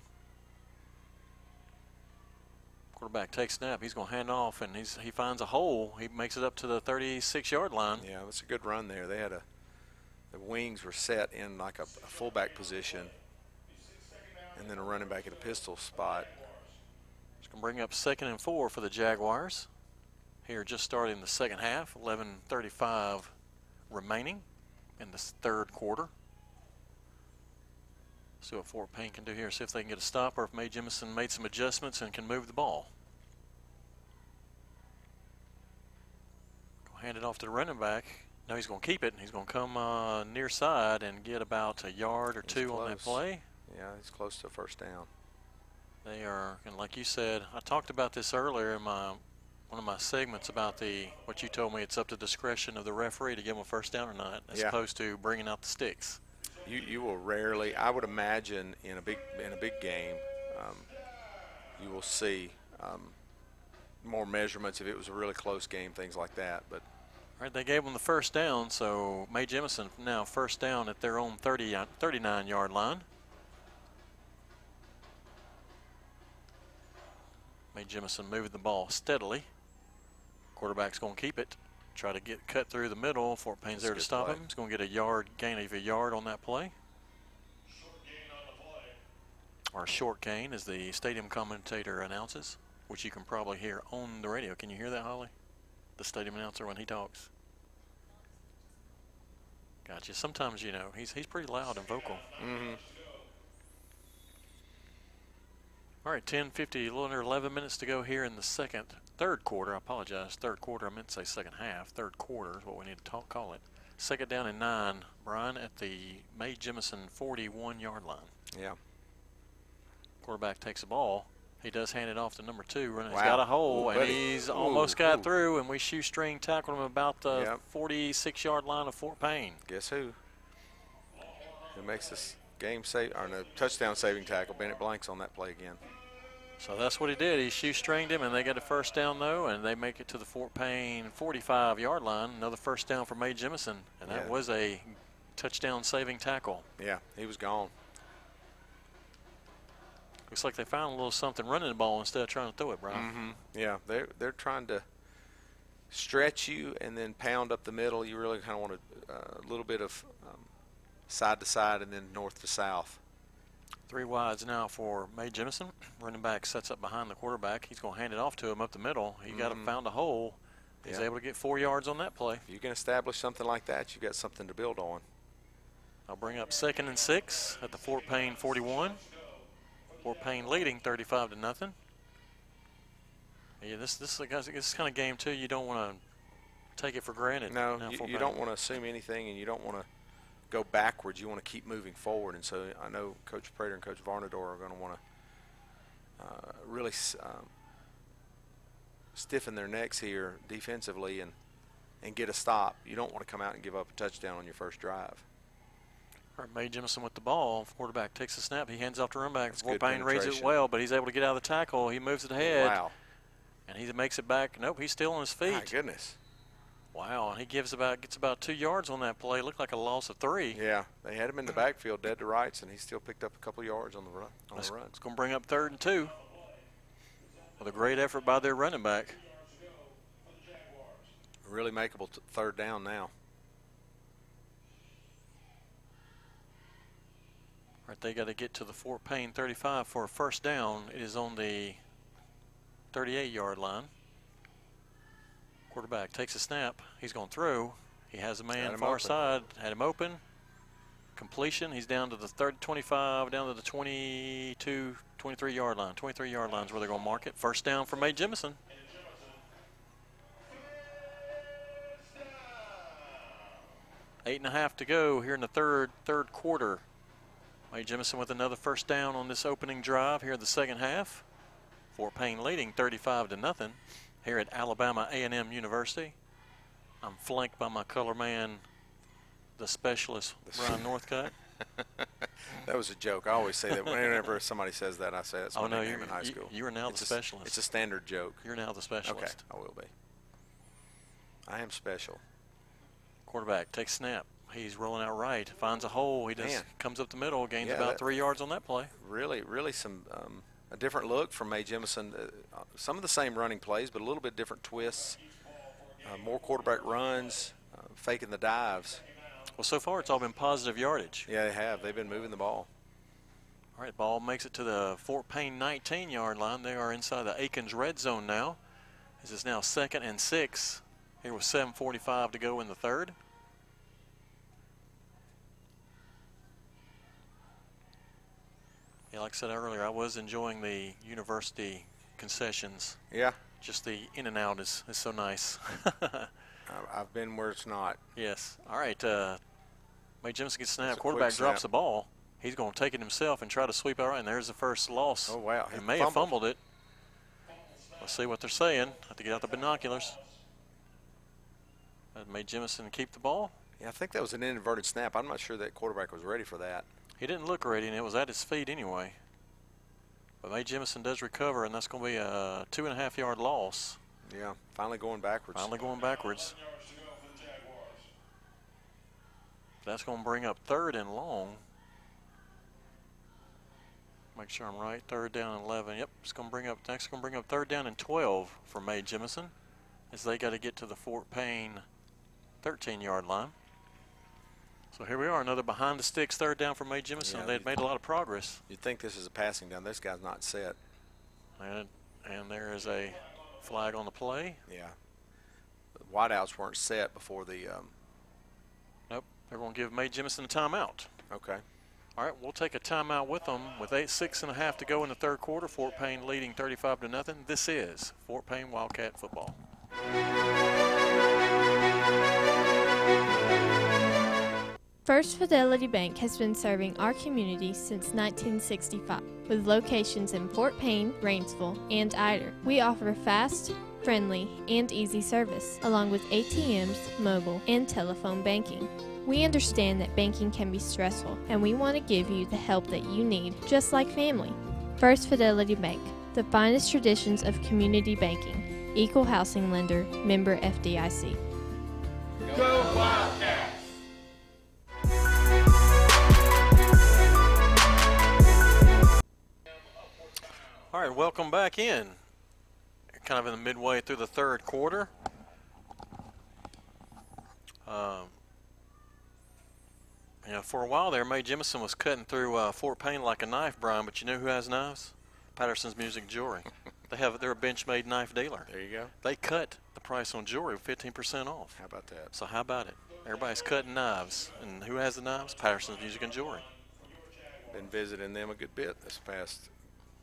Quarterback takes snap. He's going to hand off, and he's he finds a hole. He makes it up to the 36 yard line. Yeah, that's a good run there. They had a the wings were set in like a, a fullback position, and then a running back at a pistol spot. It's going to bring up second and four for the Jaguars. Here, just starting the second half, 11:35 remaining in the third quarter. See what Fort Payne can do here. See if they can get a stop, or if Mae Jemison made some adjustments and can move the ball. Hand it off to the running back. No, he's going to keep it, and he's going to come uh, near side and get about a yard or He's two on that play. Yeah, he's close to first down. They are, and like you said, I talked about this earlier in my one of my segments about the what you told me. It's up to discretion of the referee to give them a first down or not, as Yeah. opposed to bringing out the sticks. You you will rarely, I would imagine, in a big in a big game, um, you will see um, more measurements if it was a really close game, things like that. But All right, they gave them the first down, so Mae Jemison now first down at their own 30, uh, 39 yard line. Mae Jemison moving the ball steadily. Quarterback's going to keep it. Try to get cut through the middle. Fort Payne's That's there to stop play. him. He's going to get a yard gain of a yard on that play. Or a short gain, as the stadium commentator announces, which you can probably hear on the radio. Can you hear that, Holly? The stadium announcer when he talks. Gotcha. Sometimes you know he's he's pretty loud and vocal. Mm-hmm. All right, 10, 50, a little under 11 minutes to go here in the second, third quarter. I apologize, third quarter. I meant to say second half. Third quarter is what we need to talk, call it. Second down and nine. Brian at the Mae Jemison 41 yard line. yeah, Quarterback takes the ball. He does hand it off to number two. Running. he's got a hole, Ooh, and he's Ooh, almost got ooh. through. And we shoestring tackled him about the 46 yard line of Fort Payne. guess who? Who makes this game save or no touchdown saving tackle? Bennett Blanks on that play again. So that's what he did. He shoestringed him, and they get a first down though, and they make it to the Fort Payne 45-yard line. Another first down for Mae Jemison, and that Yeah. was a touchdown saving tackle. Yeah, he was gone. Looks like they found a little something running the ball instead of trying to throw it, Brian. Mm-hmm. Yeah, they're they're trying to stretch you and then pound up the middle. You really kind of want a uh, little bit of um, side to side and then north to south. Three wides now for Mae Jemison. Running back sets up behind the quarterback. He's going to hand it off to him up the middle. He got him Mhm. found a hole. He's Yeah. able to get four yards on that play. If you can establish something like that, you've got something to build on. I'll bring up second and six at the Fort Payne 41. Fort Payne leading 35 to nothing. Yeah, this this is this kind of game too. You don't want to take it for granted. No, you, you don't want to assume anything, and you don't want to go backwards. You want to keep moving forward. And so I know Coach Prater and Coach Varnador are going to want to uh, really um, stiffen their necks here defensively and and get a stop. You don't want to come out and give up a touchdown on your first drive. All right, Mae Jemison with the ball. Quarterback takes the snap. He hands off to running back. That's Fort good Payne reads it well, but he's able to get out of the tackle. He moves it ahead. Wow. And he makes it back. Nope, he's still on his feet. My goodness. Wow, and he gives about gets about two yards on that play. Looked like a loss of three. Yeah, they had him in the backfield, dead to rights, and he still picked up a couple yards on the run. On That's, the run. it's going to bring up third and two. With a great effort by their running back. Really makeable t- third down now. All right, they got to get to the Fort Payne 35 for a first down. It is on the 38 yard line. Quarterback takes a snap. He's going through. He has a man far open. side. Had him open. Completion. He's down to the third 25, down to the 22, 23 yard line. 23 yard line is where they're going to mark it. First down for Mae Jemison. Eight and a half to go here in the third third quarter. Mae Jemison with another first down on this opening drive here in the second half. Fort Payne leading 35 to nothing. Here at Alabama A&M University. I'm flanked by my color man, the specialist, Brian Northcutt. that was a joke. I always say that whenever somebody says that, I say that's oh, my no, name in high school. You are now it's the a, specialist. It's a standard joke. You're now the specialist. Okay, I will be. I am special. Quarterback takes snap. He's rolling out right, finds a hole. He just Man. comes up the middle, gains Yeah, about three yards on that play. Really, really some um, a different look from Mae Jemison. Uh, some of the same running plays, but a little bit different twists. Uh, more quarterback runs, uh, faking the dives. Well, so far it's all been positive yardage. Yeah, they have. They've been moving the ball. All right, ball makes it to the Fort Payne 19 yard line. They are inside the Aikens red zone now. This is now second and six. Here was 7.45 to go in the third. Yeah, like I said earlier, I was enjoying the university concessions. Yeah. Just the in and out is, is so nice. I- I've been where it's not. Yes. All right. Uh, Mae Jemison gets snap. Quick Quarterback drops the ball. He's going to take it himself and try to sweep out right. And there's the first loss. Oh, wow. He may have fumbled. fumbled it. Let's see what they're saying. Have to get out the binoculars. That Mae Jemison keep the ball. Yeah, I think that was an inverted snap. I'm not sure that quarterback was ready for that. He didn't look ready, and it was at his feet anyway. But Mae Jemison does recover, and that's going to be a two and a half yard loss. Yeah, finally going backwards. Finally going backwards. That's going to bring up third and long. Make sure I'm right. Third down and 11. Yep, it's going to bring up. Next, going to bring up third down and 12 for Mae Jemison, as they got to get to the Fort Payne 13-yard line. So here we are, another behind the sticks third down for Mae Jemison. Yeah, They'd made a lot of progress, You'd think this is a passing down. This guy's not set. and and there is a flag on the play. Yeah. The wideouts weren't set before the. Um, Nope, they're going to give Mae Jemison a timeout. okay. All right, we'll take a timeout with them with eight, six and a half to go in the third quarter. Fort Payne leading 35 to nothing. This is Fort Payne Wildcat football. First Fidelity Bank has been serving our community since 1965 with locations in Fort Payne, Rainsville, and Ider. We offer fast, friendly, and easy service, along with ATMs, mobile, and telephone banking. We understand that banking can be stressful, and we want to give you the help that you need, just like family. First Fidelity Bank, the finest traditions of community banking, equal housing lender, member FDIC. Go Wildcats! All right, welcome back in. Kind of in the midway through the third quarter. Um, you know, for a while there, Mae Jemison was cutting through uh, Fort Payne like a knife, Brian. But you know who has knives? Patterson's Music Jewelry. they have they're a bench-made knife dealer. There you go. They cut the price on jewelry 15% off. How about that? So how about it? Everybody's cutting knives, and who has the knives? Patterson's Music and Jewelry. Been visiting them a good bit this past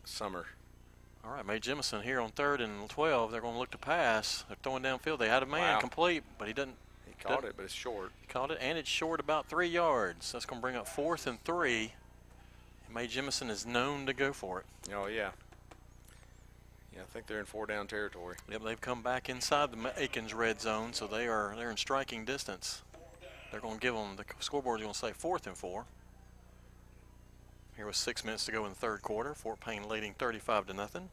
summer. All right, Mae Jemison here on third and 12. They're going to look to pass. They're throwing downfield. They had a man Wow. complete, but he doesn't. He caught That- it, but it's short. He caught it, and it's short about three yards. That's going to bring up fourth and three. And Mae Jemison is known to go for it. Oh yeah. Yeah, I think they're in four down territory. Yep, they've come back inside the Aikens red zone, so they are they're in striking distance. They're going to give them the scoreboard's going to say fourth and four. Here with six minutes to go in the third quarter. Fort Payne leading 35 to nothing.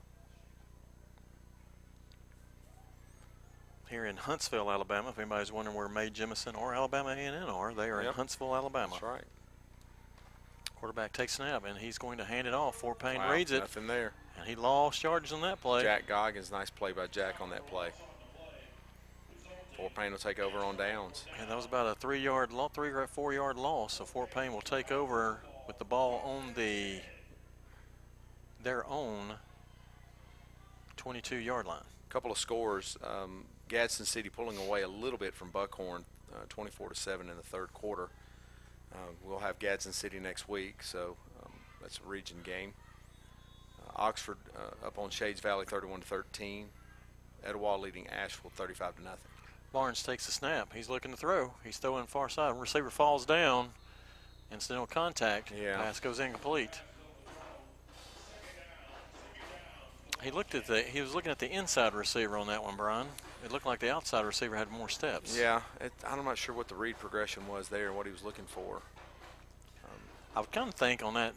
Here in Huntsville, Alabama. If anybody's wondering where Mae Jemison or Alabama A&M are, they are in Huntsville, Alabama. That's right. Quarterback takes snap, and he's going to hand it off. Fort Payne Wow, reads it, Nothing there. and he lost yards on that play. Jack Goggins, nice play by Jack on that play. Fort Payne will take over on downs. And that was about a three-yard, three or four-yard loss. So Fort Payne will take over with the ball on the their own 22-yard line. couple of scores. Um, Gadsden City pulling away a little bit from Buckhorn, uh, 24 to seven in the third quarter. Uh, we'll have Gadsden City next week, so um, that's a region game. Uh, Oxford uh, up on Shades Valley, 31 to 13. Etowah leading Ashville, 35 to nothing. Barnes takes the snap. He's looking to throw. He's throwing far side. Receiver falls down. Incidental contact. Yeah. Pass goes incomplete. He looked at the. He was looking at the inside receiver on that one, Brian. It looked like the outside receiver had more steps. Yeah, it, I'm not sure what the read progression was there and what he was looking for. I would kind of think on that.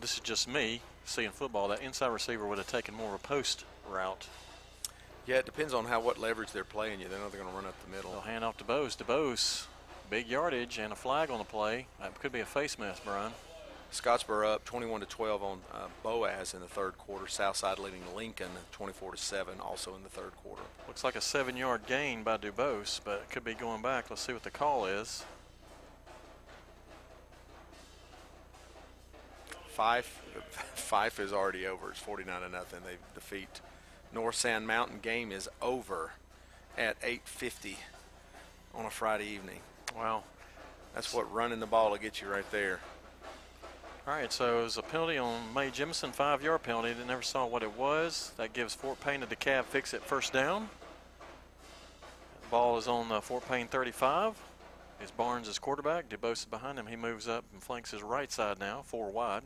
This is just me seeing football. That inside receiver would have taken more of a post route. Yeah, it depends on how what leverage they're playing you. They know they're going to run up the middle. They'll hand off to Bose. To Bose, big yardage and a flag on the play. That could be a face mask, Brian. Scottsboro up 21 to 12 on uh, Boaz in the third quarter. Southside leading Lincoln 24 to 7 also in the third quarter. Looks like a seven-yard gain by DuBose, but it could be going back. Let's see what the call is. Fyffe, Fyffe is already over. It's 49 to nothing. They defeat North Sand Mountain. Game is over at 8:50 on a Friday evening. Wow. That's what running the ball will get you right there. All right, so it was a penalty on Mae Jemison, five-yard penalty. They never saw what it was. That gives Fort Payne a DeKalb fix it first down. The ball is on the Fort Payne 35. Is Barnes is quarterback. DuBose is behind him. He moves up and flanks his right side now, four wide.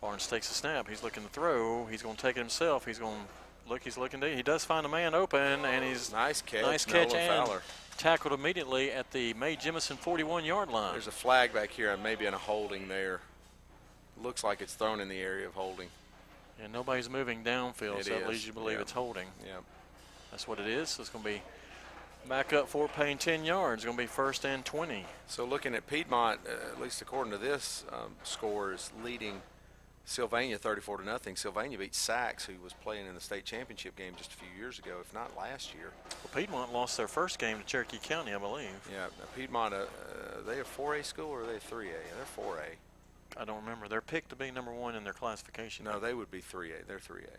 Barnes takes a snap. He's looking to throw. He's going to take it himself. He's going to look. He's looking to. He does find a man open, and he's nice catch. Nice catch Nolan and Fowler. Tackled immediately at the Mae Jemison 41-yard line. There's a flag back here and maybe in a holding there. Looks like it's thrown in the area of holding. And nobody's moving downfield, It so that leads you to believe yeah. it's holding. Yeah. That's what it is. So it's going to be back up Fort Payne 10 yards. It's going to be first and 20. So looking at Piedmont, uh, at least according to this um, score, is leading Sylvania 34 to nothing. Sylvania beat Saks, who was playing in the state championship game just a few years ago, if not last year. Well, Piedmont lost their first game to Cherokee County, I believe. Yeah, Piedmont, uh, uh, they a 4A school or are they a 3A? They're 4A. I don't remember. They're picked to be number one in their classification. No, they would be 3A. They're 3A.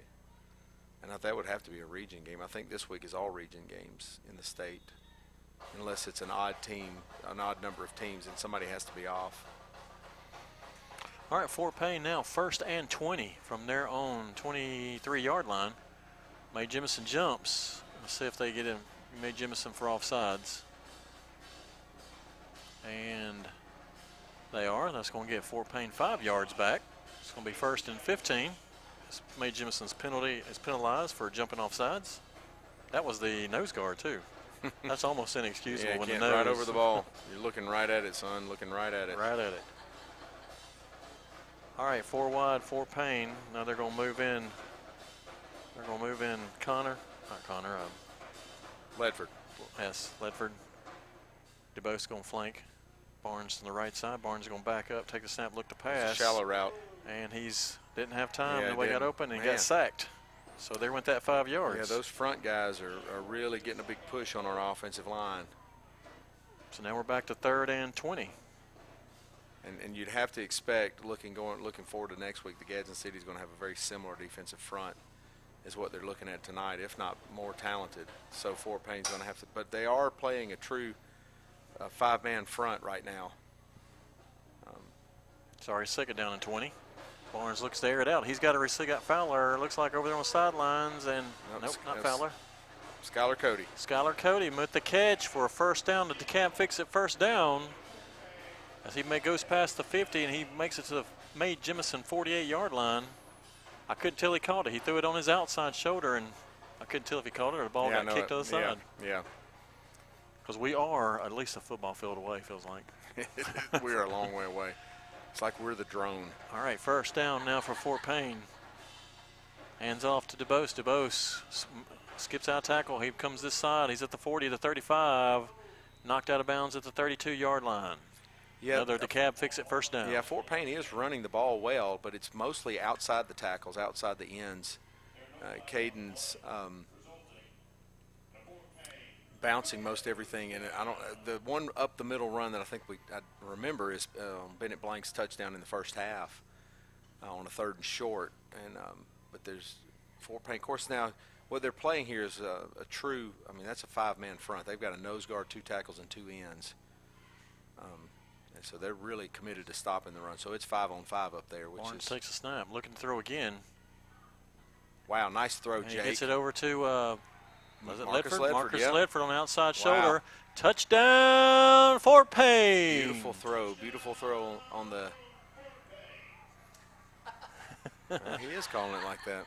And I- that would have to be a region game. I think this week is all region games in the state, unless it's an odd team, an odd number of teams, and somebody has to be off. All right, Fort Payne now first and 20 from their own 23-yard line. Mae Jemison jumps. Let's see if they get him. Mae Jemison for offsides. And they are. That's going to get Fort Payne five yards back. It's going to be first and 15. It's Mae Jemison's penalty is penalized for jumping off sides. That was the nose guard too. That's almost inexcusable yeah, when the nose right over the ball. You're looking right at it, son. Looking right at it. Right at it. All right, four wide, four Payne. Now they're going to move in. They're going to move in Connor, not Connor. Uh, Ledford. Yes, Ledford. DuBose going to flank. Barnes on the right side. Barnes going to back up, take the snap, look to pass. shallow route. And he's didn't have time. Yeah, Nobody got open and Man. got sacked. So there went that five yards. Yeah, those front guys are, are really getting a big push on our offensive line. So now we're back to third and 20. And, and you'd have to expect, looking going looking forward to next week, the Gadsden City is going to have a very similar defensive front, is what they're looking at tonight, if not more talented. So Fort Payne's going to have to, but they are playing a true uh, five-man front right now. Sorry, second down and 20. Barnes looks to air it out. He's got a receiver, got Fowler. Looks like over there on the sidelines, and Nope, nope, not Fowler. Skylar Cody. Skylar Cody with the catch for a first down to DeKalb fix it first down. As he may, goes past the 50 and he makes it to the Mae Jemison 48 yard line. I couldn't tell he caught it. He threw it on his outside shoulder and I couldn't tell if he caught it or the ball Yeah, got kicked it. to the side. Yeah. Because we are at least a football field away, feels like. we are a long way away. It's like we're the drone. All right, first down now for Fort Payne. Hands off to DuBose. DuBose skips out tackle. He comes this side. He's at the 40 to 35. Knocked out of bounds at the 32 yard line. Yeah, Another DeKalb fix it first down. Yeah, Fort Payne is running the ball well, but it's mostly outside the tackles, outside the ends. Uh, Caden's um, bouncing most everything, and I don't. uh, The one up the middle run that I think we I remember is um, Bennett Blank's touchdown in the first half uh, on a third and short. And um, but there's Fort Payne. Of course, now what they're playing here is a, a true. I mean, that's a five-man front. They've got a nose guard, two tackles, and two ends. So they're really committed to stopping the run. So it's five on five up there, which is takes a snap, looking to throw again. wow, nice throw, And he gets it over to uh, was it Marcus Ledford? Ledford, Marcus yeah. Ledford on the outside Wow. shoulder. Touchdown, Fort Payne. Beautiful throw, beautiful throw on the. Well, he is calling it like that.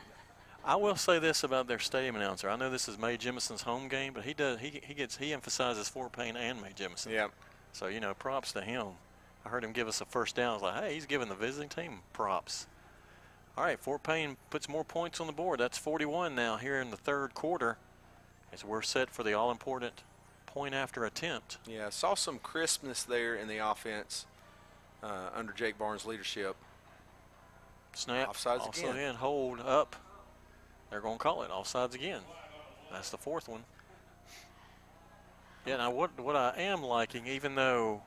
I will say this about their stadium announcer. I know this is Mae Jemison's home game, but he does he he gets he emphasizes Fort Payne and May Jimison. Yeah. So you know, props to him. I heard him give us a first down. I was like, hey, he's giving the visiting team props. All right, Fort Payne puts more points on the board. That's 41 now here in the third quarter, as we're set for the all-important point after attempt. Yeah, saw some crispness there in the offense uh, under Jake Barnes' leadership. Snap. Offsides also again. in, hold up. They're going to call it offsides again. That's the fourth one. Yeah, now what what I am liking, even though,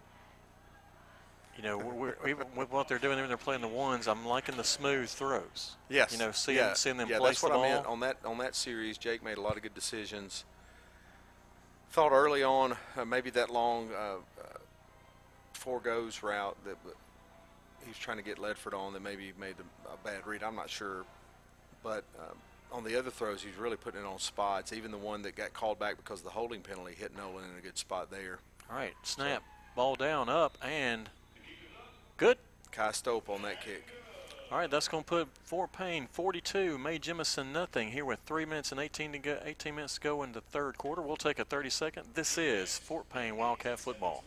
you know, we're, with what they're doing when they're playing the ones, I'm liking the smooth throws. Yes. You know, seeing, yeah. seeing them yeah, place that's what the. I meant on that on that series. Jake made a lot of good decisions. Thought early on uh, maybe that long uh, uh, four goes route that he was trying to get Ledford on that maybe he made a, a bad read. I'm not sure, but um, on the other throws he's really putting it on spots. Even the one that got called back because of the holding penalty hit Nolan in a good spot there. All right, snap, ball down, up, and good. Kai Stope on that kick. All right, that's going to put Fort Payne 42, Mae Jemison nothing. Here with three minutes and 18 to go, 18 minutes to go in the third quarter. We'll take a 30 second. This is Fort Payne Wildcat football.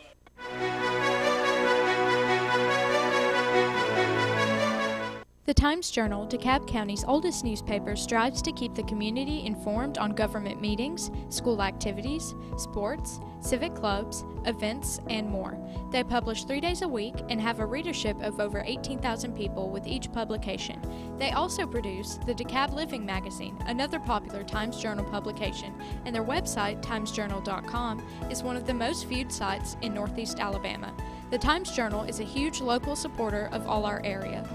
The Times Journal, DeKalb County's oldest newspaper, strives to keep the community informed on government meetings, school activities, sports, civic clubs, events, and more. They publish three days a week and have a readership of over 18,000 people with each publication. They also produce the DeKalb Living magazine, another popular Times Journal publication, and their website, timesjournal.com, is one of the most viewed sites in Northeast Alabama. The Times Journal is a huge local supporter of all our area.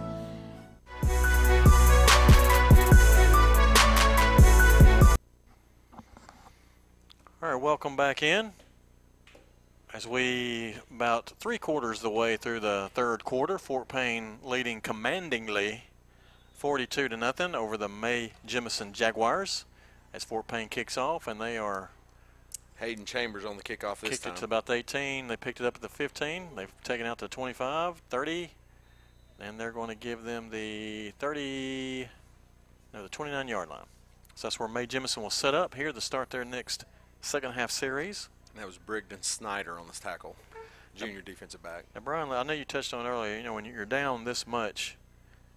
All right, welcome back in. As we about three quarters of the way through the third quarter, Fort Payne leading commandingly 42 to nothing over the Mae Jemison Jaguars as Fort Payne kicks off and they are Hayden Chambers on the kickoff this kicked time. it to about the 18. They picked it up at the 15. They've taken out to 25, 30, and they're going to give them the 30, no, the 29 yard line. So that's where Mae Jemison will set up here to start their next second half series. And that was Brigden Snyder on this tackle, junior defensive back. Now, Brian, I know you touched on earlier. You know, when you're down this much,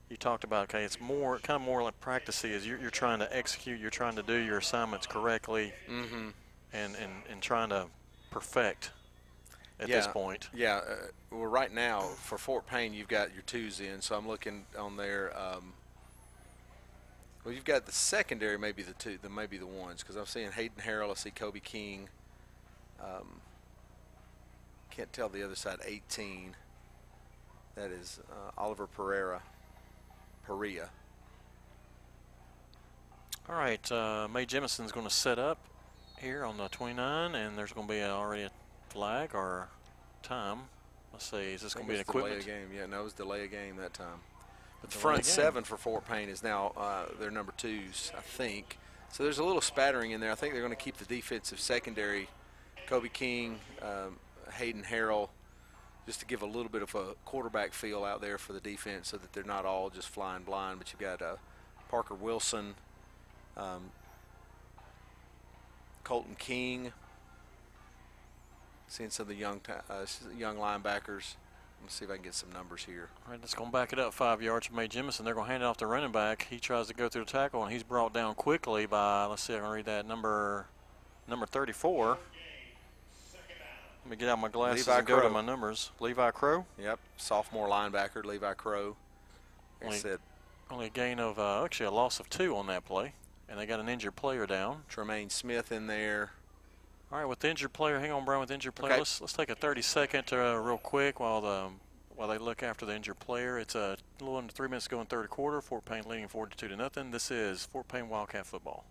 you talked about okay, it's more kind of more like practice is you're, you're trying to execute, you're trying to do your assignments correctly, mm-hmm. and, and and trying to perfect at yeah, this point. Yeah. Uh, well, right now for Fort Payne, you've got your twos in. So I'm looking on there. Um, well, you've got the secondary, maybe the two, the maybe the ones, because I'm seeing Hayden Harrell. I see Kobe King. Um, can't tell the other side. 18. That is uh, Oliver Pereira. Perea. All right, uh, Mae Jemison's going to set up here on the 29, and there's going to be a, already a flag or time. Let's see, is this going to be an equipment? delay of game. Yeah, no, it was delay of game that time. But the front seven for Fort Payne is now uh, their number twos, I think. So there's a little spattering in there. I think they're going to keep the defensive secondary, Kobe King, um, Hayden Harrell, just to give a little bit of a quarterback feel out there for the defense, so that they're not all just flying blind. But you've got uh, Parker Wilson, um, Colton King. Seeing some of the young uh, young linebackers. Let's see if I can get some numbers here. All right, let's go back it up five yards from Mae Jemison. They're going to hand it off to running back. He tries to go through the tackle, and he's brought down quickly by, let's see, I can read that, number number 34. Let me get out my glasses Levi and go to my numbers. Levi Crow. Yep, sophomore linebacker Levi Crow. Only- said, Only a gain of, uh, actually a loss of two on that play. And they got an injured player down. Tremaine Smith in there. All right, with the injured player, hang on, Brian. With the injured player, Okay. let's let's take a 30 second uh, real quick while the while they look after the injured player. It's a little under three minutes going third quarter. Fort Payne leading 42 to nothing. This is Fort Payne Wildcat football.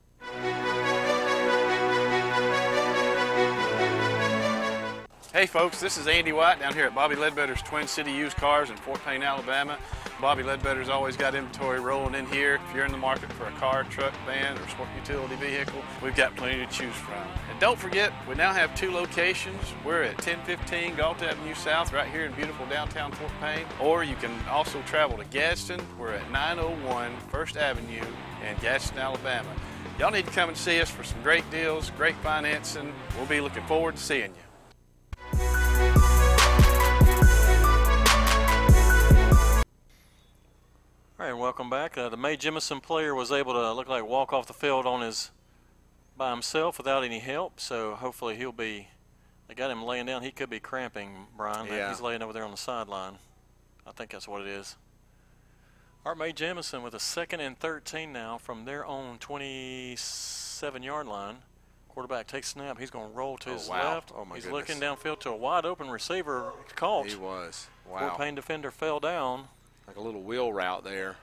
Hey folks, this is Andy White down here at Bobby Ledbetter's Twin City Used Cars in Fort Payne, Alabama. Bobby Ledbetter's always got inventory rolling in here. If you're in the market for a car, truck, van, or sport utility vehicle, we've got plenty to choose from. Don't forget, we now have two locations. We're at 1015 Gault Avenue South, right here in beautiful downtown Fort Payne. Or you can also travel to Gadsden. We're at 901 First Avenue in Gadsden, Alabama. Y'all need to come and see us for some great deals, great financing. We'll be looking forward to seeing you. All right, welcome back. Uh, the Mae Jemison player was able to look like walk off the field on his by himself without any help. So hopefully he'll be. They got him laying down. He could be cramping, Brian. Yeah. He's laying over there on the sideline. I think that's what it is. Art Mae Jemison with a second and 13 now from their own 27 yard line. Quarterback takes snap. He's going to roll to Oh, his wow. left. Oh, my He's goodness. looking downfield to a wide open receiver caught. He was. Fort Wow. Payne defender fell down. Like a little wheel route there.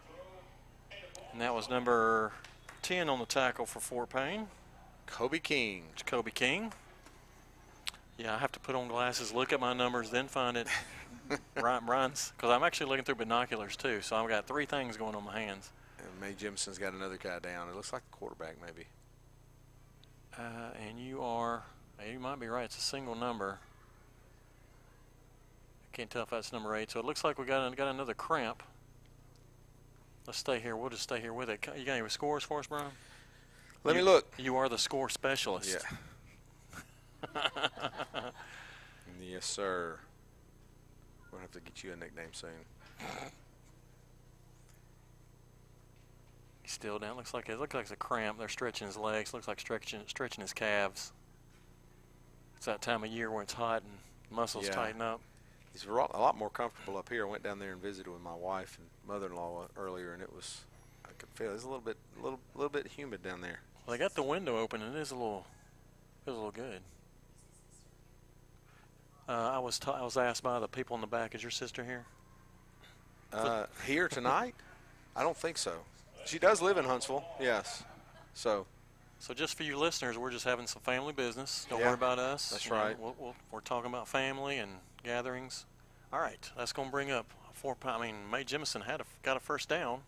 And that was number 10 on the tackle for Fort Payne. Kobe King. Jacoby King. Yeah, I have to put on glasses, look at my numbers, then find it. Brian, Brian's, because I'm actually looking through binoculars too, so I've got three things going on my hands. And Mae Jemison's got another guy down. It looks like the quarterback maybe. Uh, and you are, you might be right, it's a single number. I can't tell if that's number eight, so it looks like we got, got another cramp. Let's stay here. We'll just stay here with it. You got any scores for us, Brian? Let You- me look. You are the score specialist. Yeah. yes, sir. We'll have to get you a nickname soon. He's still down. Looks like it looks like it's a cramp. They're stretching his legs. Looks like stretching stretching his calves. It's that time of year when it's hot and muscles Yeah. tighten up. He's a lot, a lot more comfortable up here. I went down there and visited with my wife and mother-in-law earlier, and it was I could feel it's a little bit, a little, little bit humid down there. Well, they got the window open and it is a little, feels a little good. Uh, I was ta- I was asked by the people in the back, is your sister here? Uh, here tonight? I don't think so. She does live in Huntsville. Yes. So So just for you listeners, we're just having some family business. Don't Yeah, worry about us. that's You right. we'll, we'll, we're talking about family and gatherings. All right, that's going to bring up four. I mean, Mae Jemison had a, got a first down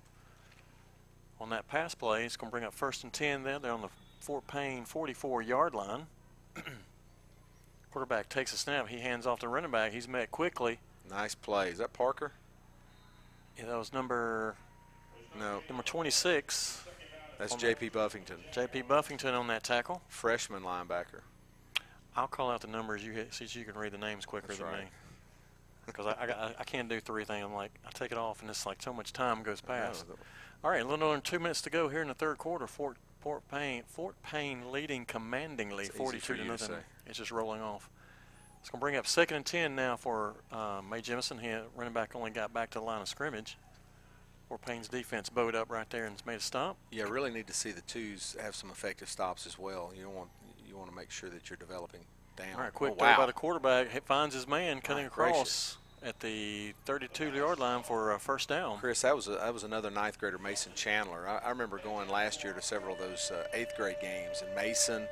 on that pass play. It's going to bring up first and ten. There, they're on the Fort Payne 44-yard line. Quarterback takes a snap. He hands off the running back. He's met quickly. nice play. Is that Parker? Yeah, that was number No, number 26. that's J.P. Buffington, J.P. Buffington on that tackle. freshman linebacker. I'll call out the numbers. You hit, see if you can read the names quicker That's than right. me. Because I, I, I can't do three things. I'm like, I take it off, and it's like so much time goes past. All right, a little under two minutes to go here in the third quarter. Fort Fort Payne Fort Payne leading commandingly, easy 42 for to to nothing. say. It's just rolling off. It's going to bring up second and ten now for uh, Mae Jemison. He running back only got back to the line of scrimmage. Fort Payne's defense bowed up right there and made a stop. Yeah, really need to see the twos have some effective stops as well. You don't want you want to make sure that you're developing down. All right, quick oh, throw wow. by the quarterback. He finds his man cutting across gracious. At the 32-yard line for a first down. Chris, that was a, that was another ninth grader, Mason Chandler. I, I remember going last year to several of those uh, eighth grade games, and Mason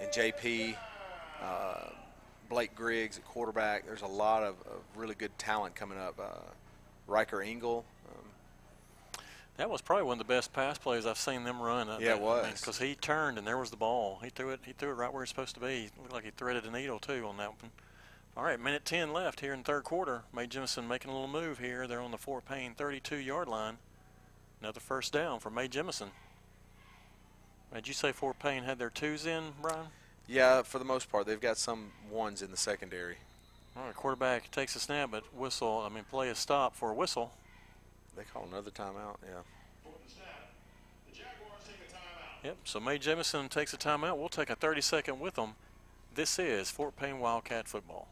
and JP, uh, Blake Griggs at quarterback. There's a lot of, of really good talent coming up. Uh, Riker Engel. Um, That was probably one of the best pass plays I've seen them run. Yeah, it was. Because he turned and there was the ball. He threw it. He threw it right where it's supposed to be. Looked like he threaded a needle too on that one. All right, minute ten left here in third quarter. Mae Jemison making a little move here. They're on the Fort Payne 32-yard line. Another first down for Mae Jemison. Did you say Fort Payne had their twos in, Brian? yeah, for the most part, they've got some ones in the secondary. All right, quarterback takes a snap, but whistle. I mean, play a stop for a whistle. They call another timeout. Yeah. Yep. So Mae Jemison takes a timeout. We'll take a 30 second with them. This is Fort Payne Wildcat football.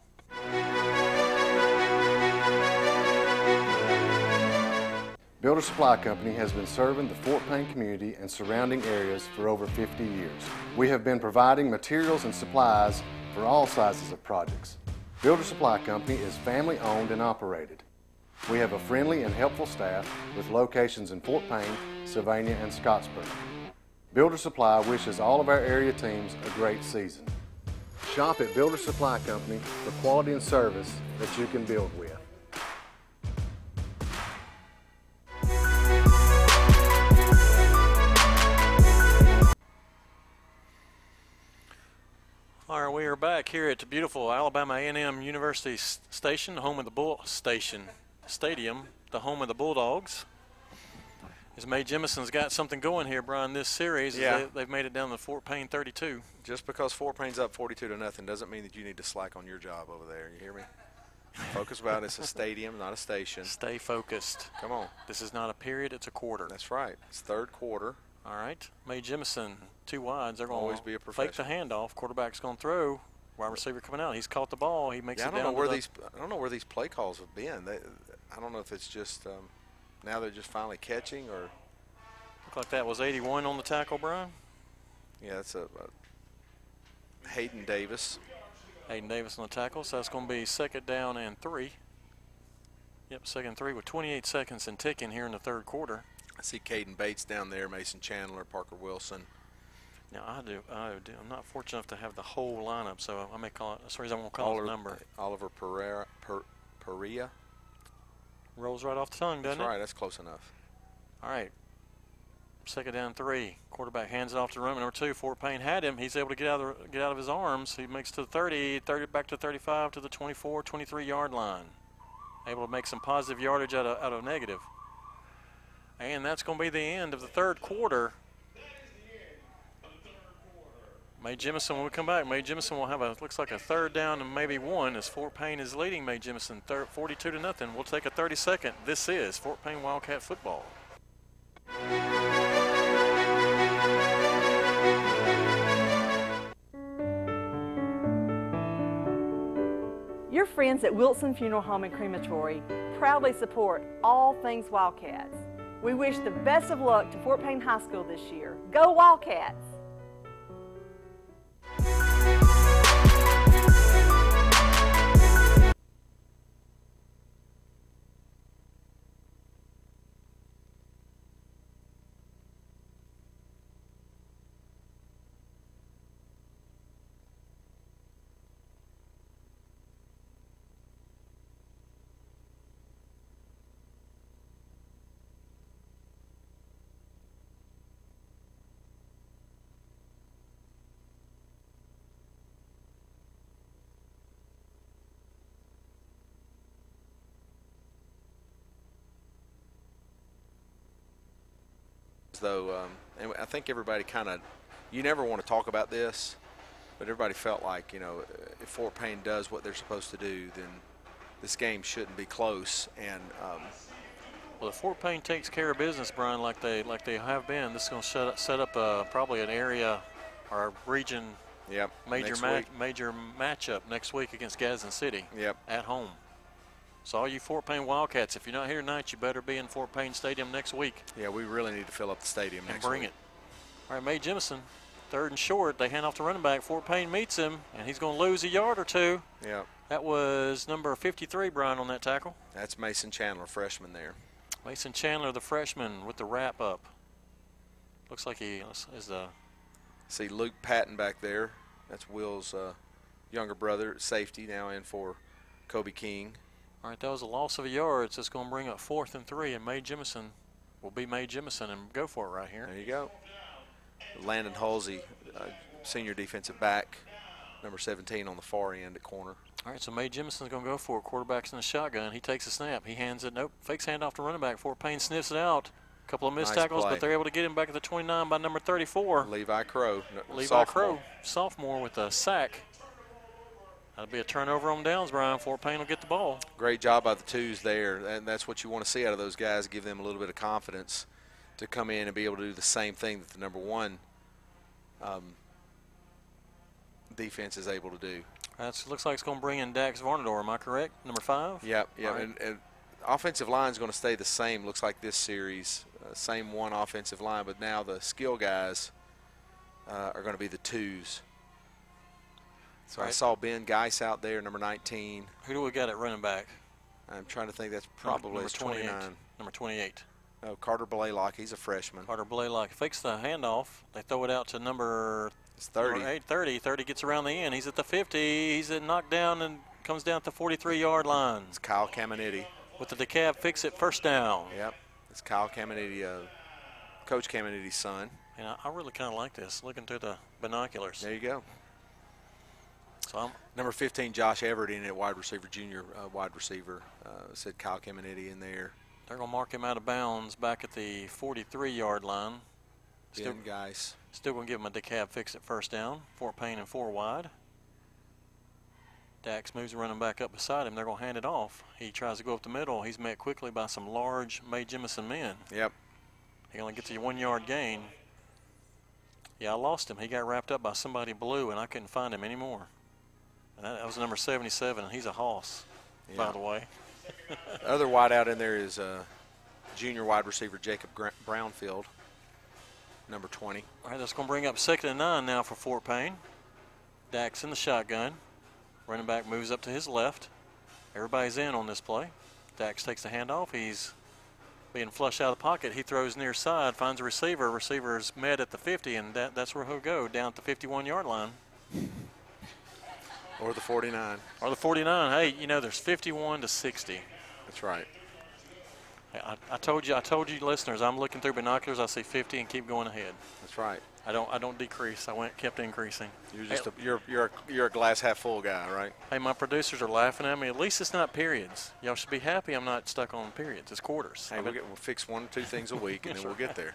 Builder Supply Company has been serving the Fort Payne community and surrounding areas for over 50 years. We have been providing materials and supplies for all sizes of projects. Builder Supply Company is family owned and operated. We have a friendly and helpful staff with locations in Fort Payne, Sylvania, and Scottsboro. Builder Supply wishes all of our area teams a great season. Shop at Builder Supply Company for quality and service that you can build with. All right, we are back here at the beautiful Alabama A&M University Station, home of the Bull Station Stadium, the home of the Bulldogs. As Mae Jemison's got something going here, Brian, this series. Yeah. They, have made it down to Fort Payne 32. Just because Fort Payne's up 42 to nothing doesn't mean that you need to slack on your job over there. You hear me? Focus about. It's a stadium, not a station. Stay focused. Come on. This is not a period, it's a quarter. That's right. It's third quarter. All right. Mae Jemison, two wides. They're going to Always be a fake the handoff. Quarterback's going to throw. Wide receiver coming out. He's caught the ball. He makes Yeah, I don't down know where the these I don't know where these play calls have been. They, I don't know if it's just um, now they're just finally catching or Looked like that was 81 on the tackle, Brian. yeah, that's a, a Hayden Davis. Hayden Davis on the tackle, so that's going to be second down and three. Yep, second three with 28 seconds and ticking here in the third quarter. I see Caden Bates down there, Mason Chandler, Parker Wilson. Now I do, I do. I'm not fortunate enough to have the whole lineup, so I may call it. That's the I won't call Oliver, it number. Oliver Pereira, per, Perea. Rolls right off the tongue, doesn't That's it? right. That's close enough. All right. Second down, three. Quarterback hands it off to running number two. Fort Payne had him. He's able to get out of the, get out of his arms. He makes to the 30, 30 back to 35 to the 24, 23 yard line. Able to make some positive yardage out of, out of negative. And that's going to be the end of the third quarter. Mae Jemison, will come back, Mae Jemison will have a looks like a third down and maybe one as Fort Payne is leading Mae Jemison thir 42 to nothing. We'll take a 30 second. This is Fort Payne Wildcat football. Your friends at Wilson Funeral Home and Crematory proudly support all things Wildcats. We wish the best of luck to Fort Payne High School this year. Go Wildcats! Though, um, and I think everybody kind of, you never want to talk about this, but everybody felt like you know, if Fort Payne does what they're supposed to do, then this game shouldn't be close. And um, Well, if Fort Payne takes care of business, Brian, like they like they have been, this is going to set up, set up uh, probably an area or a region Yep. major ma- week. major matchup next week against Gadsden City. Yep. At home. So all you Fort Payne Wildcats, if you're not here tonight, you better be in Fort Payne Stadium next week Yeah, we really need to fill up the stadium and bring week. it. All right, Mae Jemison, third and short. They hand off to running back. Fort Payne meets him, and he's going to lose a yard or two. Yeah, That was number 53, Brian, on that tackle. that's Mason Chandler, freshman there. Mason Chandler, the freshman, with the wrap up. Looks like he is the See Luke Patton back there. That's Will's uh, younger brother, safety, now in for Kobe King. All right, that was a loss of a yard. So it's going to bring up fourth and three, and Mae Jemison will be Mae Jemison and go for it right here. There you go. Landon Halsey, uh, senior defensive back, number 17 on the far end at corner. All right, so Mae Jemison's going to go for it. Quarterback's in the shotgun. He takes a snap. He hands it. Nope. Fakes handoff to running back. Fort Payne sniffs it out. A couple of missed Nice tackles, play. but they're able to get him back at the 29 by number 34. Levi Crow, Levi sophomore. Crow, sophomore, with a sack. That'll be a turnover on downs, Brian. Fort Payne will get the ball. Great job by the twos there, and that's what you want to see out of those guys. Give them a little bit of confidence to come in and be able to do the same thing that the number one um, defense is able to do. That looks like it's going to bring in Dax Varnador. Am I correct? Number five? Yep. All right. And, and offensive line is going to stay the same. Looks like this series, uh, same one offensive line, but now the skill guys uh, are going to be the twos. So I saw Ben Geis out there, number 19. Who do we got at running back? I'm trying to think. That's probably number his 28. 29. Number 28. No, Carter Blaylock. He's a freshman. Carter Blaylock fakes the handoff. They throw it out to number It's 30. number eight, 30. 30 gets around the end. He's at the 50. He's at knocked down and comes down at the 43 yard line. It's Kyle Caminiti. With the decab fix it first down. Yep. It's Kyle Caminiti, uh, Coach Caminiti's son. And I, I really kind of like this, looking through the binoculars. There you go. So I'm Number 15, Josh Everett in at wide receiver, junior uh, wide receiver. Uh, said Kyle Caminiti in there. They're going to mark him out of bounds back at the 43-yard line. Still, Ben Geis. still going to give him a decab fix at first down. Fort Payne and four wide. Dax moves the running back up beside him. They're going to hand it off. He tries to go up the middle. He's met quickly by some large Mae Jemison men. Yep. He only gets a one-yard gain. Yeah, I lost him. He got wrapped up by somebody blue, and I couldn't find him anymore. And that, that was number 77, and he's a hoss, by the way. the Other wide out in there is uh, junior wide receiver Jacob Brownfield, number 20. All right, that's going to bring up second and nine now for Fort Payne. Dax in the shotgun. Running back moves up to his left. Everybody's in on this play. Dax takes the handoff. He's being flushed out of the pocket. He throws near side, finds a receiver. Receiver's met at the 50, and that, that's where he'll go, down at the 51 yard line. Or the 49. Or the 49. Hey, you know, there's 51 to 60. That's right. I, I told you, I told you, listeners, I'm looking through binoculars. I see 50 and keep going ahead. That's right. I don't, I don't decrease. I went, kept increasing. You're just Hey, a, you're you're a, you're a glass half full guy, right? Hey, my producers are laughing at me. At least it's not periods. Y'all should be happy I'm not stuck on periods. It's quarters. Hey, we'll, get, we'll fix one or two things a week, and then we'll get there.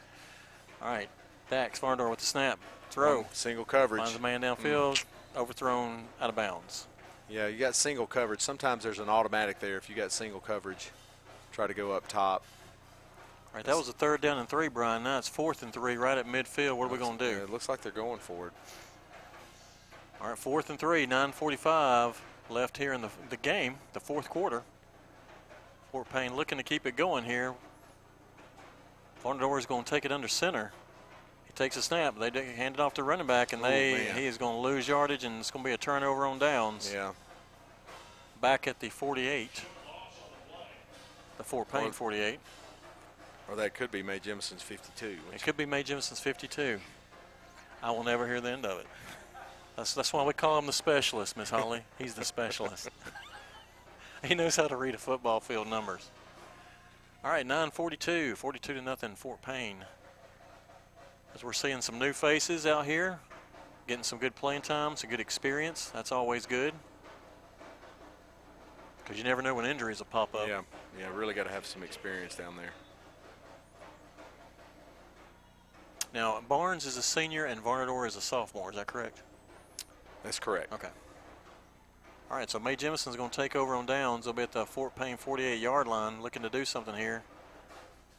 All right. Dax Varnador with the snap. Throw. Single coverage. Finds a man downfield. Mm. Overthrown out of bounds. Yeah, you got single coverage. Sometimes there's an automatic there. If you got single coverage, try to go up top. All right, that was a third down and three, Brian. Now it's fourth and three right at midfield. What are we going to do? Yeah, it looks like they're going for it. All right, fourth and three, 9:45 left here in the the game, the fourth quarter. Fort Payne looking to keep it going here. Varnador is going to take it under center. Takes a snap. They hand it off to running back, and Oh, they man. he is going to lose yardage, and it's going to be a turnover on downs. Yeah. Back at the 48. The Fort Payne Or- 48. Or that could be Mae Jemison's 52. It could be Mae Jemison's 52. I will never hear the end of it. That's, that's why we call him the specialist, Miss Holly. He's the specialist. he knows how to read a football field numbers. All right, 942, 42 to nothing, Fort Payne. As we're seeing some new faces out here, getting some good playing time, some good experience. That's always good. Because you never know when injuries will pop up. Yeah, yeah, really got to have some experience down there. Now, Barnes is a senior and Varnador is a sophomore. Is that correct? That's correct. Okay. All right, so Mae Jemison's going to take over on downs. They'll be at the Fort Payne 48 yard line looking to do something here.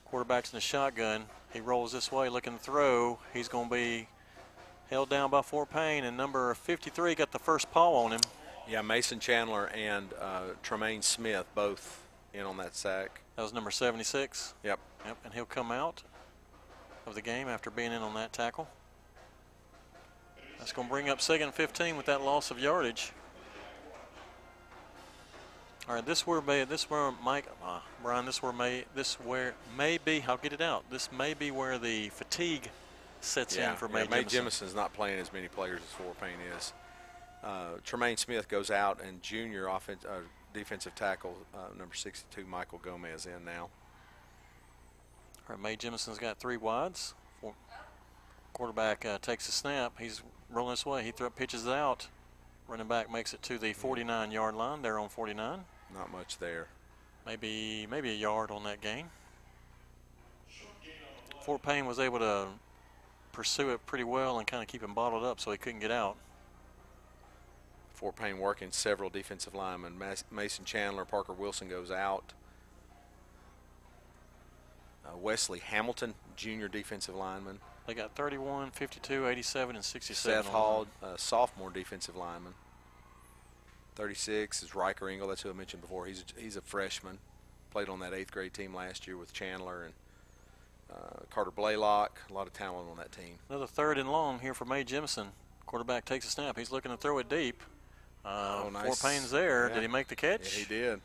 Quarterback's in the shotgun. He rolls this way looking to throw. He's going to be held down by Fort Payne, and number 53 got the first paw on him. Yeah, Mason Chandler and uh, Tremaine Smith both in on that sack. That was number 76. Yep. Yep, and he'll come out of the game after being in on that tackle. That's going to bring up second 15 with that loss of yardage. All right, this where may this where Mike uh, Brian this where may this where may be I'll get it out. This may be where the fatigue sets yeah, in for yeah, May, Mae Jemison. Jemison's not playing as many players as Payne is. Uh, Tremaine Smith goes out, and junior offense, uh, defensive tackle uh, number 62 Michael Gomez in now. All right, Mae Jemison's got three wides. Four- Quarterback uh, takes a snap. He's rolling this way. He throw, pitches it out. Running back makes it to the 49 yard line. They're on 49. Not much there. Maybe maybe a yard on that gain. Fort Payne was able to pursue it pretty well and kind of keep him bottled up so he couldn't get out. Fort Payne working several defensive linemen. Mason Chandler, Parker Wilson goes out. Uh, Wesley Hamilton, junior defensive lineman. They got 31, 52, 87, and 67. Seth Hall, uh, sophomore defensive lineman. 36 is Riker Engel. That's who I mentioned before. He's a, he's a freshman. Played on that eighth grade team last year with Chandler and uh, Carter Blaylock. A lot of talent on that team. Another third and long here for Mae Jemison. Quarterback takes a snap. He's looking to throw it deep. Uh, Oh, nice. Fort Payne's there. Yeah. Did he make the catch? Yeah, he did.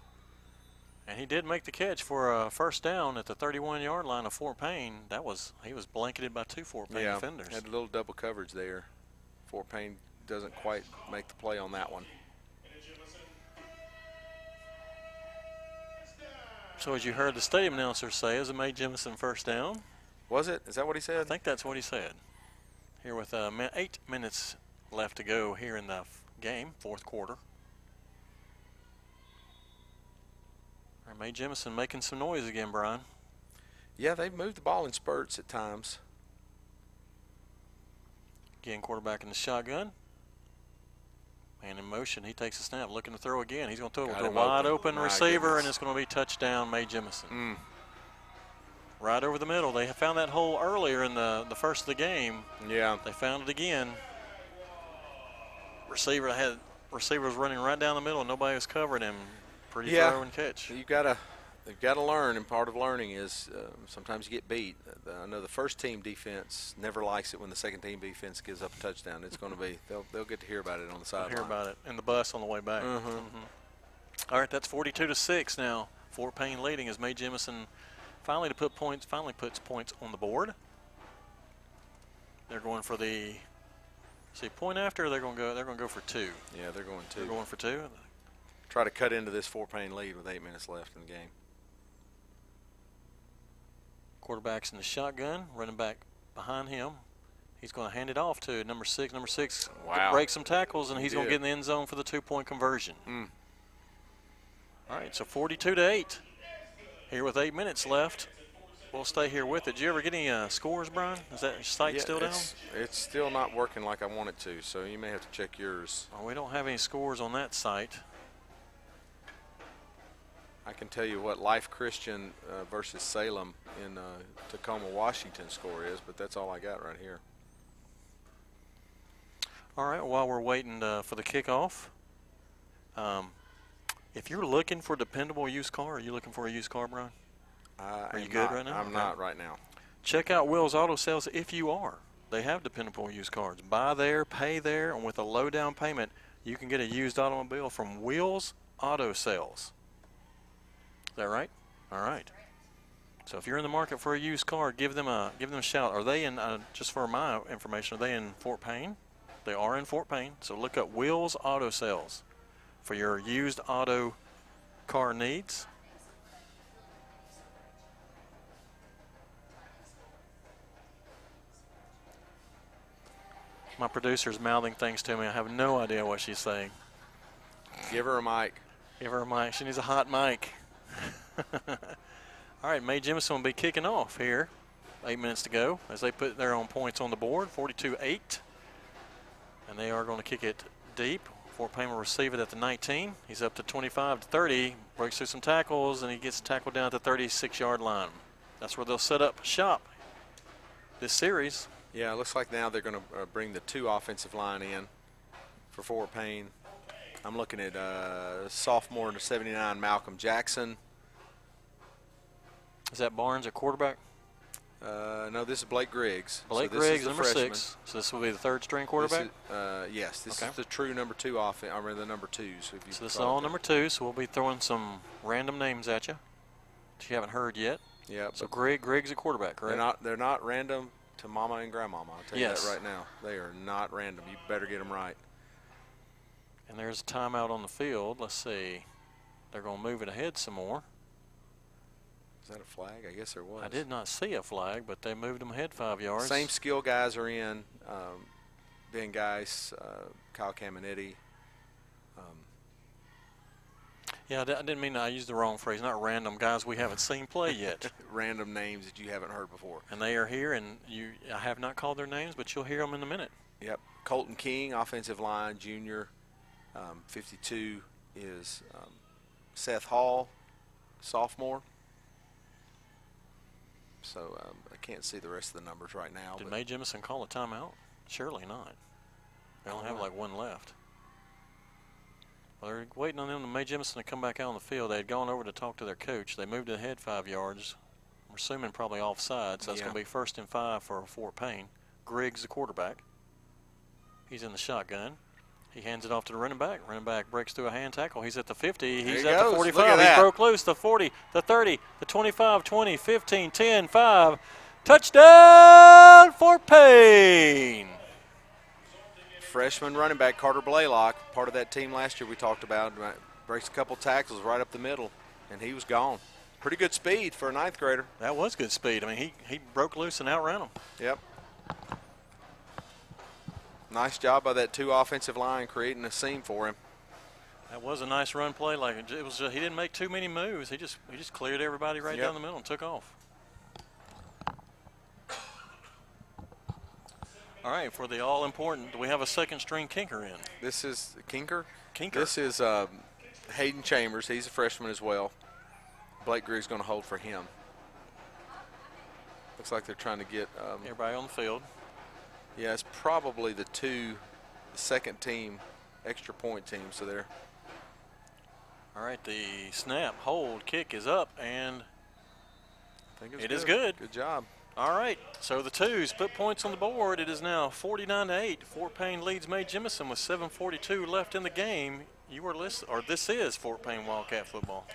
And he did make the catch for a first down at the 31 yard line of Fort Payne. That was he was blanketed by two Fort Payne yeah, defenders. had a little double coverage there. Fort Payne doesn't quite make the play on that one. So as you heard the stadium announcer say, is it Mae Jemison first down? Was it? Is that what he said? I think that's what he said. Here with uh, eight minutes left to go here in the game, fourth quarter. Or Mae Jemison making some noise again, Brian. Yeah, they've moved the ball in spurts at times. Again, quarterback in the shotgun. Man in motion. He takes a snap, looking to throw again. He's going to throw it to a wide open. open receiver, goodness. and it's going to be touchdown, Mae Jemison. Mm. Right over the middle. They found that hole earlier in the, the first of the game. Yeah. They found it again. Receiver had receiver was running right down the middle. Nobody was covering him. Pretty yeah. throw and catch. You gotta, you've got to learn, and part of learning is uh, sometimes you get beat. I know the first team defense never likes it when the second team defense gives up a touchdown. It's going to be they'll they'll get to hear about it on the sideline. hear about it in the bus on the way back. Mhm. Mhm. All right, that's 42 to six now. Fort Payne leading as Mae Jemison finally to put points. Finally puts points on the board. They're going for the see point after. They're going to go. They're going to go for two. Yeah, they're going to They're going for two. try to cut into this Fort Payne lead with eight minutes left in the game. Quarterback's in the shotgun, running back behind him. He's going to hand it off to number six. Number six Wow. breaks some tackles, and He he's going to get in the end zone for the two-point conversion. Mm. All right, so 42 to eight. Here with eight minutes left. We'll stay here with it. Did you ever get any uh, scores, Brian? Is that site Yeah, still down? it's, It's still not working like I want it to, so you may have to check yours. Oh, we don't have any scores on that site. I can tell you what Life Christian uh, versus Salem in uh, Tacoma, Washington score is, but that's all I got right here. All right, while we're waiting uh, for the kickoff, um, if you're looking for a dependable used car, are you looking for a used car, Brian? Are you good not- right now? I'm Okay. not right now. Check out Will's Auto Sales if you are. They have dependable used cars. Buy there, pay there, and with a low down payment, you can get a used automobile from Will's Auto Sales. Is that right? All right. So if you're in the market for a used car, give them a give them a shout. Are they in? Uh, just for my information, are they in Fort Payne? They are in Fort Payne. So look up Will's Auto Sales for your used auto car needs. My producer's mouthing things to me. I have no idea what she's saying. Give her a mic. Give her a mic. She needs a hot mic. All right, Mae Jemison will be kicking off here. Eight minutes to go as they put their own points on the board, 42-8. And they are going to kick it deep. Fort Payne will receive it at the 19. He's up to 25 to 30, breaks through some tackles, and he gets tackled down at the 36-yard line. That's where they'll set up shop this series. Yeah, it looks like now they're going to uh, bring the two offensive line in for Fort Payne. I'm looking at uh, sophomore to 79 Malcolm Jackson. Is that Barnes at quarterback? Uh, no, this is Blake Griggs. Blake so Griggs, number freshman. six. So this will be the third string This quarterback? is- uh, yes, this Okay. is the true number two offense. I mean, the number twos. So this is all number two, so we'll be throwing some random names at you that you haven't heard yet. Yeah. So Greg, Greg's a quarterback, They're not. They're not random to Mama and Grandmama. I'll tell Yes. you that right now. They are not random. You better get them right. And there's a timeout on the field. Let's see. They're going to move it ahead some more. Is that a flag? I guess there was. I did not see a flag, but they moved them ahead five yards. Same skill guys are in. Um, ben Geis, uh, Kyle Caminiti. Um, Yeah, I, didn't mean I used the wrong phrase. Not random guys we haven't seen play yet. random names that you haven't heard before. and they are here, and you. I have not called their names, but you'll hear them in a minute. Yep. Colton King, offensive line, junior. Um, 52 is um, Seth Hall, sophomore. So um, I can't see the rest of the numbers right now. Did Mae Jemison call a timeout? Surely not. They only have like one left. Well, they're waiting on them to Mae Jemison to come back out on the field. They had gone over to talk to their coach. They moved ahead five yards. We're assuming probably offside, so that's Yeah. going to be first and five for Fort Payne. Griggs, the quarterback. He's in the shotgun. He hands it off to the running back. Running back breaks through a hand tackle. He's at the 50. There He's he at goes. the 45. at He broke loose. The 40, the 30, the 25, 20, 15, 10, 5. Touchdown, for Payne. freshman running back Carter Blaylock, part of that team last year we talked about, right, breaks a couple tackles right up the middle, and he was gone. Pretty good speed for a ninth grader. That was good speed. I mean, he, he broke loose and outran him. Yep. Nice job by that two offensive line creating a seam for him. That was a nice run play. Like it was, uh, he didn't make too many moves. He just he just cleared everybody right Yep. down the middle and took off. All right, for the all important, do we have a second string kinker in. This is Kinker. Kinker. This is um, Hayden Chambers. He's a freshman as well. Blake Greer's going to hold for him. Looks like they're trying to get. Um, Everybody on the field. Yeah, it's probably the two, the second team, extra point team. So they're All right, the snap, hold, kick is up, and I think it is good. Good job. All right, so the twos put points on the board. It is now 49 to 8. Fort Payne leads Mae Jemison with 7:42 left in the game. You are listening, or this is Fort Payne Wildcat football.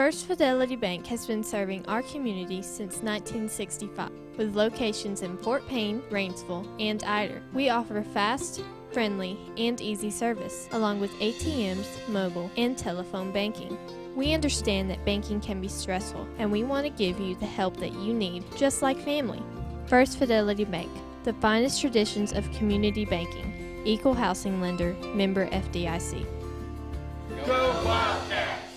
First Fidelity Bank has been serving our community since 1965 with locations in Fort Payne, Rainsville, and Ider. We offer fast, friendly, and easy service, along with ATMs, mobile, and telephone banking. We understand that banking can be stressful, and we want to give you the help that you need, just like family. First Fidelity Bank, the finest traditions of community banking, equal housing lender, member FDIC. Go Wildcats!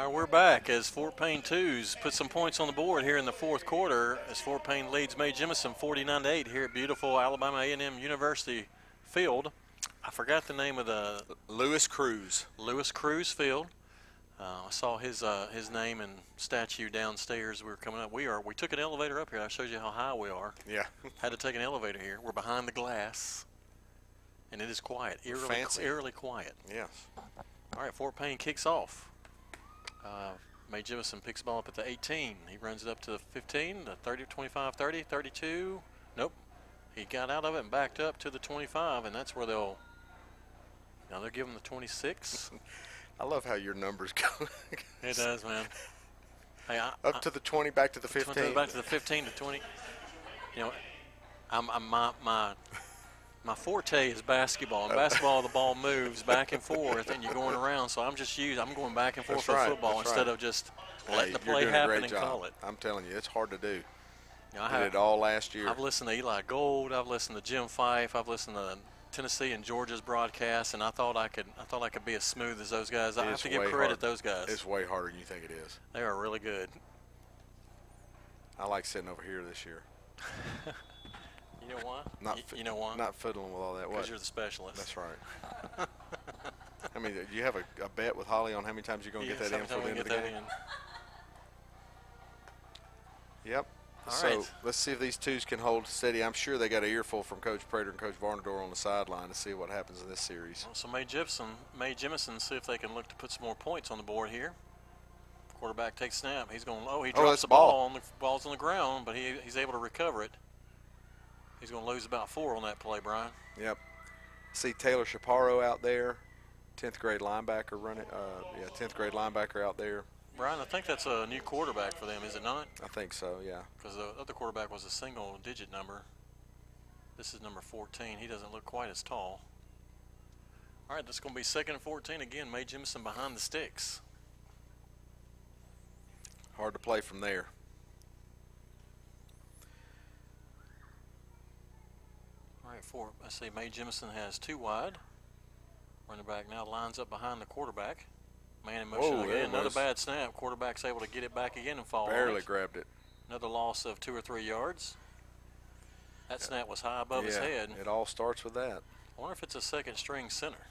Right, we're back as Fort Payne twos put some points on the board here in the fourth quarter as Fort Payne leads Mae Jemison 49 to 8 here at beautiful Alabama A&M University Field. I forgot the name of the Louis Crews. Louis Crews Field. Uh, I saw his uh, his name and statue downstairs. We were coming up. We are. We took an elevator up here. I showed you how high we are. Yeah. Had to take an elevator here. We're behind the glass, and it is quiet. Eerily, eerily quiet. Yes. All right, Fort Payne kicks off. Uh, Mae Jemison picks the ball up at the 18. He runs it up to the 15, the 30, 25, 30, 32. Nope. He got out of it and backed up to the 25, and that's where they'll. Now they're giving the 26. I love how your numbers go. It does, man. Hey, I, Up to the 20, back to the 20 15. Back to the 15 to 20. You know, I'm, I'm my my my forte is basketball. In oh. basketball, the ball moves back and forth, and you're going around. So I'm just using. I'm going back and forth with right, football instead right. of just Hey, letting the you're play happen and job. call it. I'm telling you, it's hard to do. You know, I Did have- it all last year. I've listened to Eli Gold. I've listened to Jim Fyffe. I've listened to Tennessee and Georgia's broadcast, and I thought I could. I thought I could be as smooth as those guys. I have to give credit hard- to those guys. It's way harder than you think it is. They are really good. I like sitting over here this year. You know why? Not Y- you know why? Not fiddling with all that. Because you're the specialist. That's right. I mean, do you have a, a bet with Holly on how many times you're going to Yes, get that in for the end of the that game? in. Yep. All so right. let's see if these twos can hold steady. I'm sure they got an earful from Coach Prater and Coach Varnador on the sideline to see what happens in this series. So Mae Jemison, Mae Jemison, see if they can look to put some more points on the board here. Quarterback takes snap. He's going. Oh, he Oh, drops the the ball. ball. On the ball's on the ground, but he, he's able to recover it. He's going to lose about four on that play, Brian. Yep. See Taylor Chaparro out there, 10th grade linebacker running. Uh, yeah, 10th grade linebacker out there. Brian, I think that's a new quarterback for them, is it not? I think so. Yeah. Because the other quarterback was a single-digit number. This is number 14. He doesn't look quite as tall. All right, that's going to be second and 14 again. Mae Jemison behind the sticks. Hard to play from there. Right, four. I see Mae Jemison has two wide. Running back now lines up behind the quarterback. Man in motion Whoa, again. Another was. bad snap. Quarterback's able to get it back again and fall. Barely grabbed it. Another loss of two or three yards. That snap was high above his yeah, head. It all starts with that. I wonder if it's a second string center.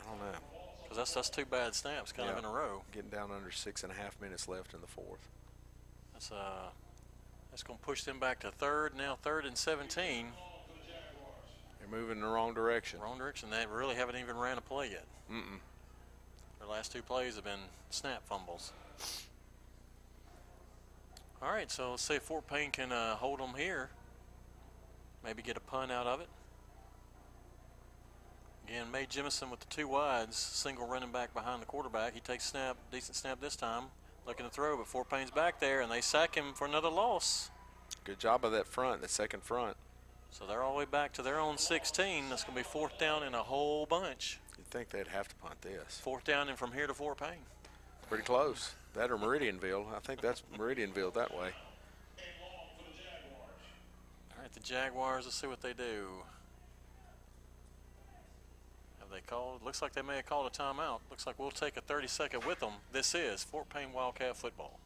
I don't know. Because that's, that's two bad snaps kind of in a row. Getting down under six and a half minutes left in the fourth. That's uh, that's going to push them back to third. Now third and 17. They're moving in the wrong direction. Wrong direction. They really haven't even ran a play yet. Mm-mm. Their last two plays have been snap fumbles. All right, so let's see if Fort Payne can uh, hold them here. Maybe get a punt out of it. Again, Mae Jemison with the two wides, single running back behind the quarterback. He takes snap, decent snap this time, looking to throw, but Fort Payne's back there, and they sack him for another loss. Good job of that front, the second front. So they're all the way back to their own 16. That's going to be fourth down in a whole bunch. You'd think they'd have to punt this. Fourth down and from here to Fort Payne. Pretty close. That or Meridianville. I think that's Meridianville that way. All right, the Jaguars, let's see what they do. Have they called? Looks like they may have called a timeout. Looks like we'll take a 30 second with them. This is Fort Payne Wildcat football.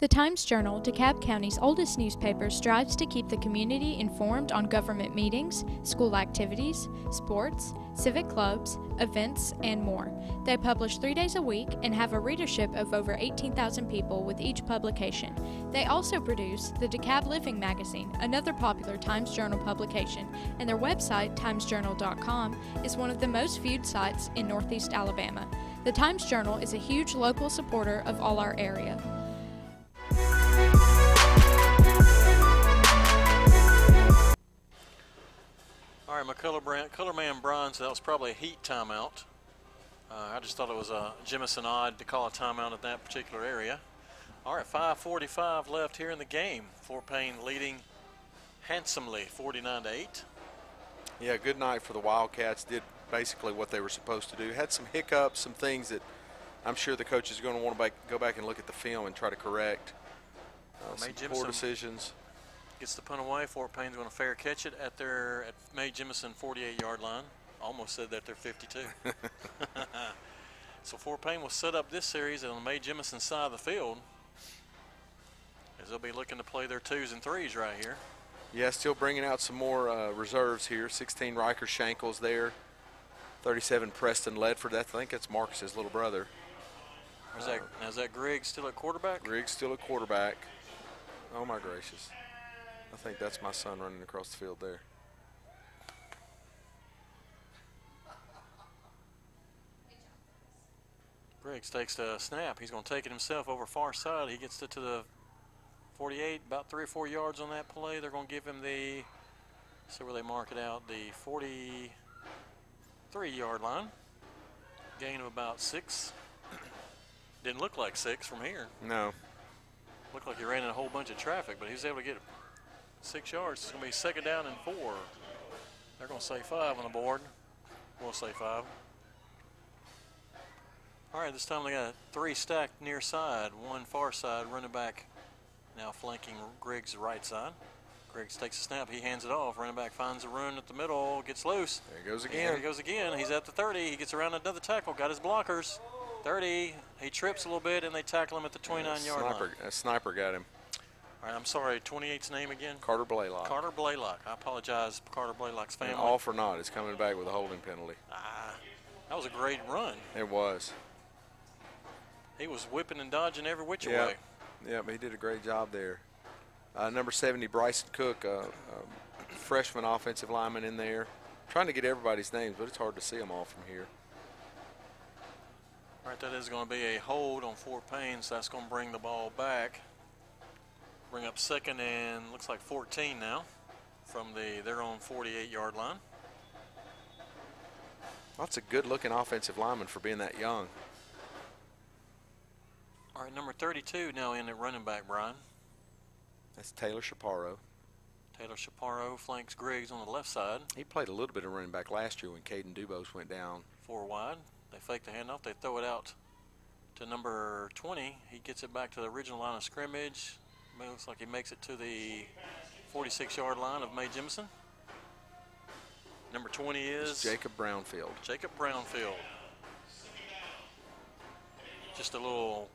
The Times Journal, DeKalb County's oldest newspaper, strives to keep the community informed on government meetings, school activities, sports, civic clubs, events, and more. They publish three days a week and have a readership of over 18,000 people with each publication. They also produce the DeKalb Living magazine, another popular Times Journal publication, and their website, timesjournal.com, is one of the most viewed sites in Northeast Alabama. The Times Journal is a huge local supporter of all our area. All right, my color, brand, color man said that was probably a heat timeout. Uh, I just thought it was a Jemison odd to call a timeout at that particular area. All right, 5:45 left here in the game. Fort Payne leading handsomely, 49 to eight. Yeah, good night for the Wildcats. Did basically what they were supposed to do. Had some hiccups, some things that I'm sure the coaches are going to want to go back and look at the film and try to correct. Uh, some poor decisions. Gets the punt away. Fort Payne's going to fair catch it at their at Mae Jemison 48 yard line. Almost said that they're 52. so Fort Payne will set up this series on the Mae Jemison side of the field as they'll be looking to play their twos and threes right here. Yeah, still bringing out some more uh, reserves here. 16 Riker Shankles there. 37 Preston Ledford. I think that's Marcus's little brother. Is that, now is that Griggs still at quarterback? Griggs still a quarterback. Oh my gracious. I think that's my son running across the field there. Griggs takes the snap. He's going to take it himself over far side. He gets it to the 48, about three or four yards on that play. They're going to give him the, see where they mark it out, the 43 yard line. Gain of about six. Didn't look like six from here. No. Looked like he ran in a whole bunch of traffic, but he was able to get six yards. It's going to be second down and four. They're going to say five on the board. We'll say five. All right, this time they got three stacked near side, one far side, running back now flanking Griggs' right side. Griggs takes a snap, he hands it off. Running back finds a run at the middle, gets loose. There he goes again. There he goes again. He's at the 30. He gets around another tackle, got his blockers. 30. He trips a little bit, and they tackle him at the 29 yard line. A sniper got him. All right, I'm sorry. 28's name again? Carter Blaylock. Carter Blaylock. I apologize, Carter Blaylock's family. And all for naught is coming back with a holding penalty. Ah, that was a great run. It was. He was whipping and dodging every which Yeah. way. Yeah, he did a great job there. Uh, number 70, Bryson Cook, uh, um, freshman offensive lineman in there. Trying to get everybody's names, but it's hard to see them all from here. All right, that is going to be a hold on Fort Payne, so that's going to bring the ball back. Bring up second and looks like 14 now from the their own 48 yard line. That's a good-looking offensive lineman for being that young. All right, number 32 now in at running back, Brian. That's Taylor Chaparro. Taylor Chaparro flanks Griggs on the left side. He played a little bit of running back last year when Caden DuBose went down. Four wide. They fake the handoff. They throw it out to number 20. He gets it back to the original line of scrimmage. Looks like he makes it to the 46 yard line of Mae Jemison. Number 20 is It's Jacob Brownfield. Jacob Brownfield. Just a little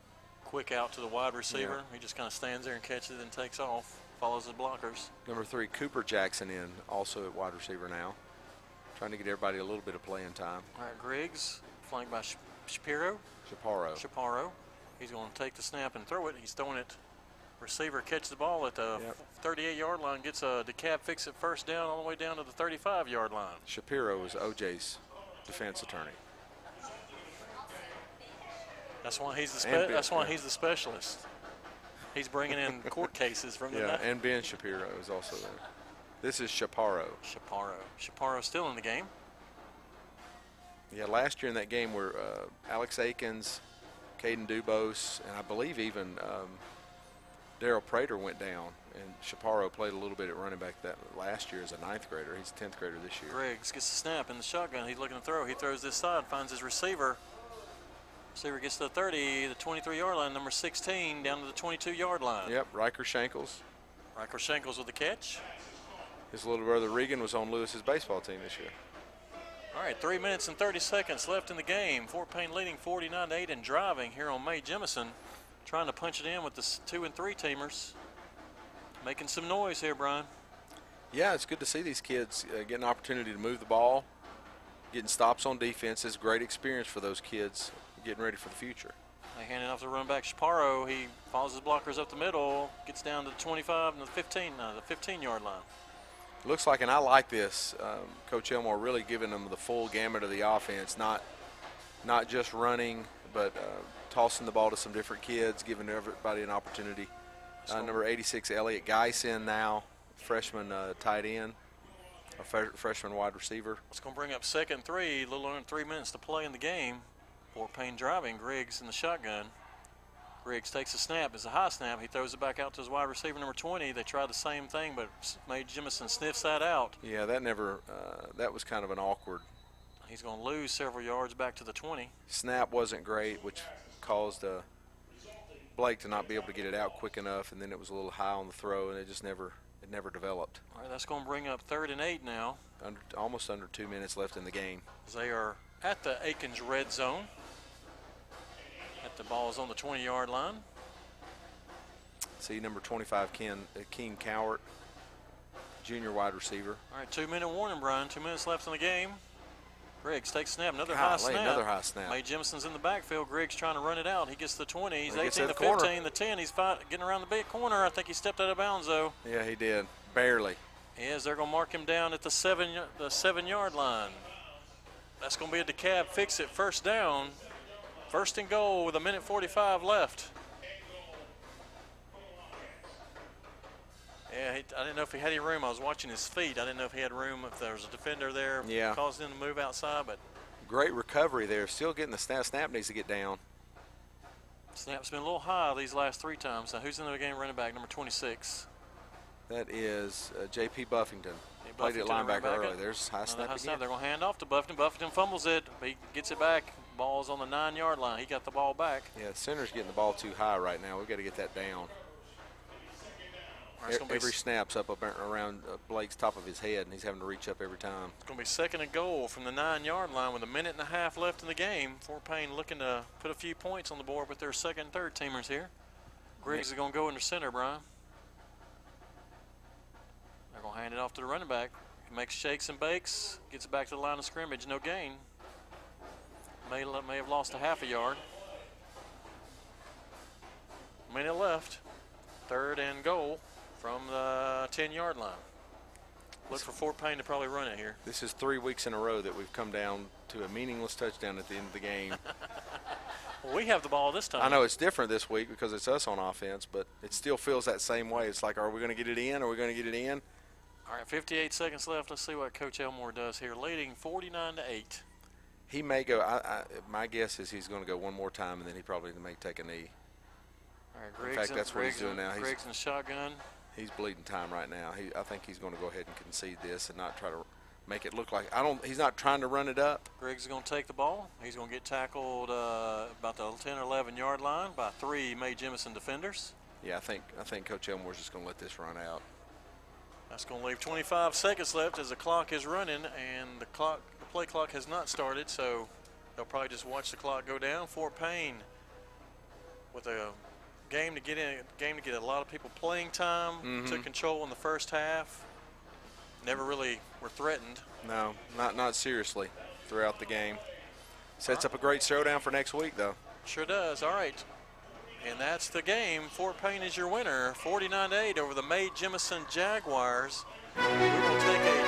quick out to the wide receiver. He just kind of stands there and catches it and takes off. Follows the blockers. Number three, Cooper Jackson in, also at wide receiver now. Trying to get everybody a little bit of playing time. All right, Griggs, flanked by Sh- Shapiro. Chaparro. Chaparro. He's going to take the snap and throw it. He's throwing it. Receiver catches the ball at the 38 yard line, gets a decap fix it first down all the way down to the 35 yard line. Shapiro is OJ's defense attorney. That's why he's the spe- Ben- that's why yeah. he's the specialist. He's bringing in court cases from the Yeah, night. and Ben Shapiro is also there. This is Chaparro. Chaparro. Chaparro still in the game. Yeah, last year in that game were uh, Alex Akins, Caden DuBose, and I believe even um, Daryl Prater went down, and Chaparro played a little bit at running back that last year as a ninth grader. He's a tenth grader this year. Griggs gets the snap in the shotgun. He's looking to throw. He throws this side, finds his receiver. Receiver gets to the 30, the 23 yard line, number 16, down to the 22 yard line. Yep, Riker Shankles. Riker Shankles with the catch. His little brother Regan was on Lewis's baseball team this year. All right, three minutes and 30 seconds left in the game. Fort Payne leading 49 8 and driving here on Mae Jemison. Trying to punch it in with the two and three teamers. Making some noise here, Brian. Yeah, it's good to see these kids uh, get an opportunity to move the ball, getting stops on defense is great experience for those kids getting ready for the future. They hand it off to run back Chaparro. He follows his blockers up the middle, gets down to the 25 and the 15, uh, the 15 yard line. Looks like, and I like this, um, Coach Elmore really giving them the full gamut of the offense, not not just running, but uh, tossing the ball to some different kids, giving everybody an opportunity. Uh, number 86, Elliot Geis in now, freshman uh, tight end, a freshman wide receiver. It's going to bring up second three, a little under three minutes to play in the game. Fort Payne driving, Griggs in the shotgun. Griggs takes a snap. It's a high snap. He throws it back out to his wide receiver number 20. They tried the same thing, but Mae Jemison sniffs that out. Yeah, that never. Uh, that was kind of an awkward. He's going to lose several yards back to the 20. Snap wasn't great, which caused uh, Blake to not be able to get it out quick enough, and then it was a little high on the throw, and it just never it never developed. All right, that's going to bring up third and eight now. Under, almost under two minutes left in the game. They are at the Akins red zone. The ball is on the 20-yard line. See number 25, Ken uh, King Cowart, junior wide receiver. All right, two-minute warning, Brian. Two minutes left in the game. Griggs takes snap, another high snap. Another high snap. Mae Jemison's in the backfield. Griggs trying to run it out. He gets the 20. He's 18 to 15, corner. the 10. He's getting around the big corner. I think he stepped out of bounds though. Yeah, he did. Barely. He is. They're going to mark him down at the seven the seven yard line. That's going to be a DeKalb fix it first down. First and goal with a minute 45 left. Yeah, he, I didn't know if he had any room. I was watching his feet. I didn't know if he had room, if there was a defender there. Yeah. Caused him to move outside, but. Great recovery there. Still getting the snap. Snap needs to get down. Snap's been a little high these last three times. Now, who's in the game running back, number 26? That is uh, J.P. Buffington. He played at linebacker early. There's high snap high again. Snap. They're going to hand off to Buffington. Buffington fumbles it. He gets it back. Ball's on the nine-yard line. He got the ball back. Yeah, the center's getting the ball too high right now. We've got to get that down. Right, every snap's up, up around uh, Blake's top of his head, and he's having to reach up every time. It's going to be second and goal from the nine-yard line with a minute and a half left in the game. Fort Payne looking to put a few points on the board with their second and third teamers here. Griggs is going to go in the center, Brian. They're going to hand it off to the running back. He makes shakes and bakes, gets it back to the line of scrimmage, no gain. May, may have lost a half a yard. Minute left. Third and goal from the 10 yard line. Look for Fort Payne to probably run it here. This is three weeks in a row that we've come down to a meaningless touchdown at the end of the game. well, we have the ball this time. I know it's different this week because it's us on offense, but it still feels that same way. It's like, are we going to get it in? Are we going to get it in? All right, 58 seconds left. Let's see what Coach Elmore does here, leading 49 to 8. He may go. I, I, my guess is he's going to go one more time, and then he probably may take a knee. Right, Griggs in fact, that's what he's doing now. Griggs in the shotgun he's bleeding time right now. He, I think he's going to go ahead and concede this and not try to make it look like I don't. He's not trying to run it up. Griggs is going to take the ball. He's going to get tackled uh, about the 10 or 11 yard line by three Mae Jemison defenders. Yeah, I think I think Coach Elmore's just going to let this run out. That's going to leave 25 seconds left as the clock is running, and the clock, play clock has not started, so they'll probably just watch the clock go down. Fort Payne with a game to get in, game to get a lot of people playing time, mm-hmm. took control in the first half. Never really were threatened. No, not not seriously throughout the game. Sets right. up a great showdown for next week, though. Sure does. All right. And that's the game. Fort Payne is your winner, 49 8 over the Mae Jemison Jaguars. We will take a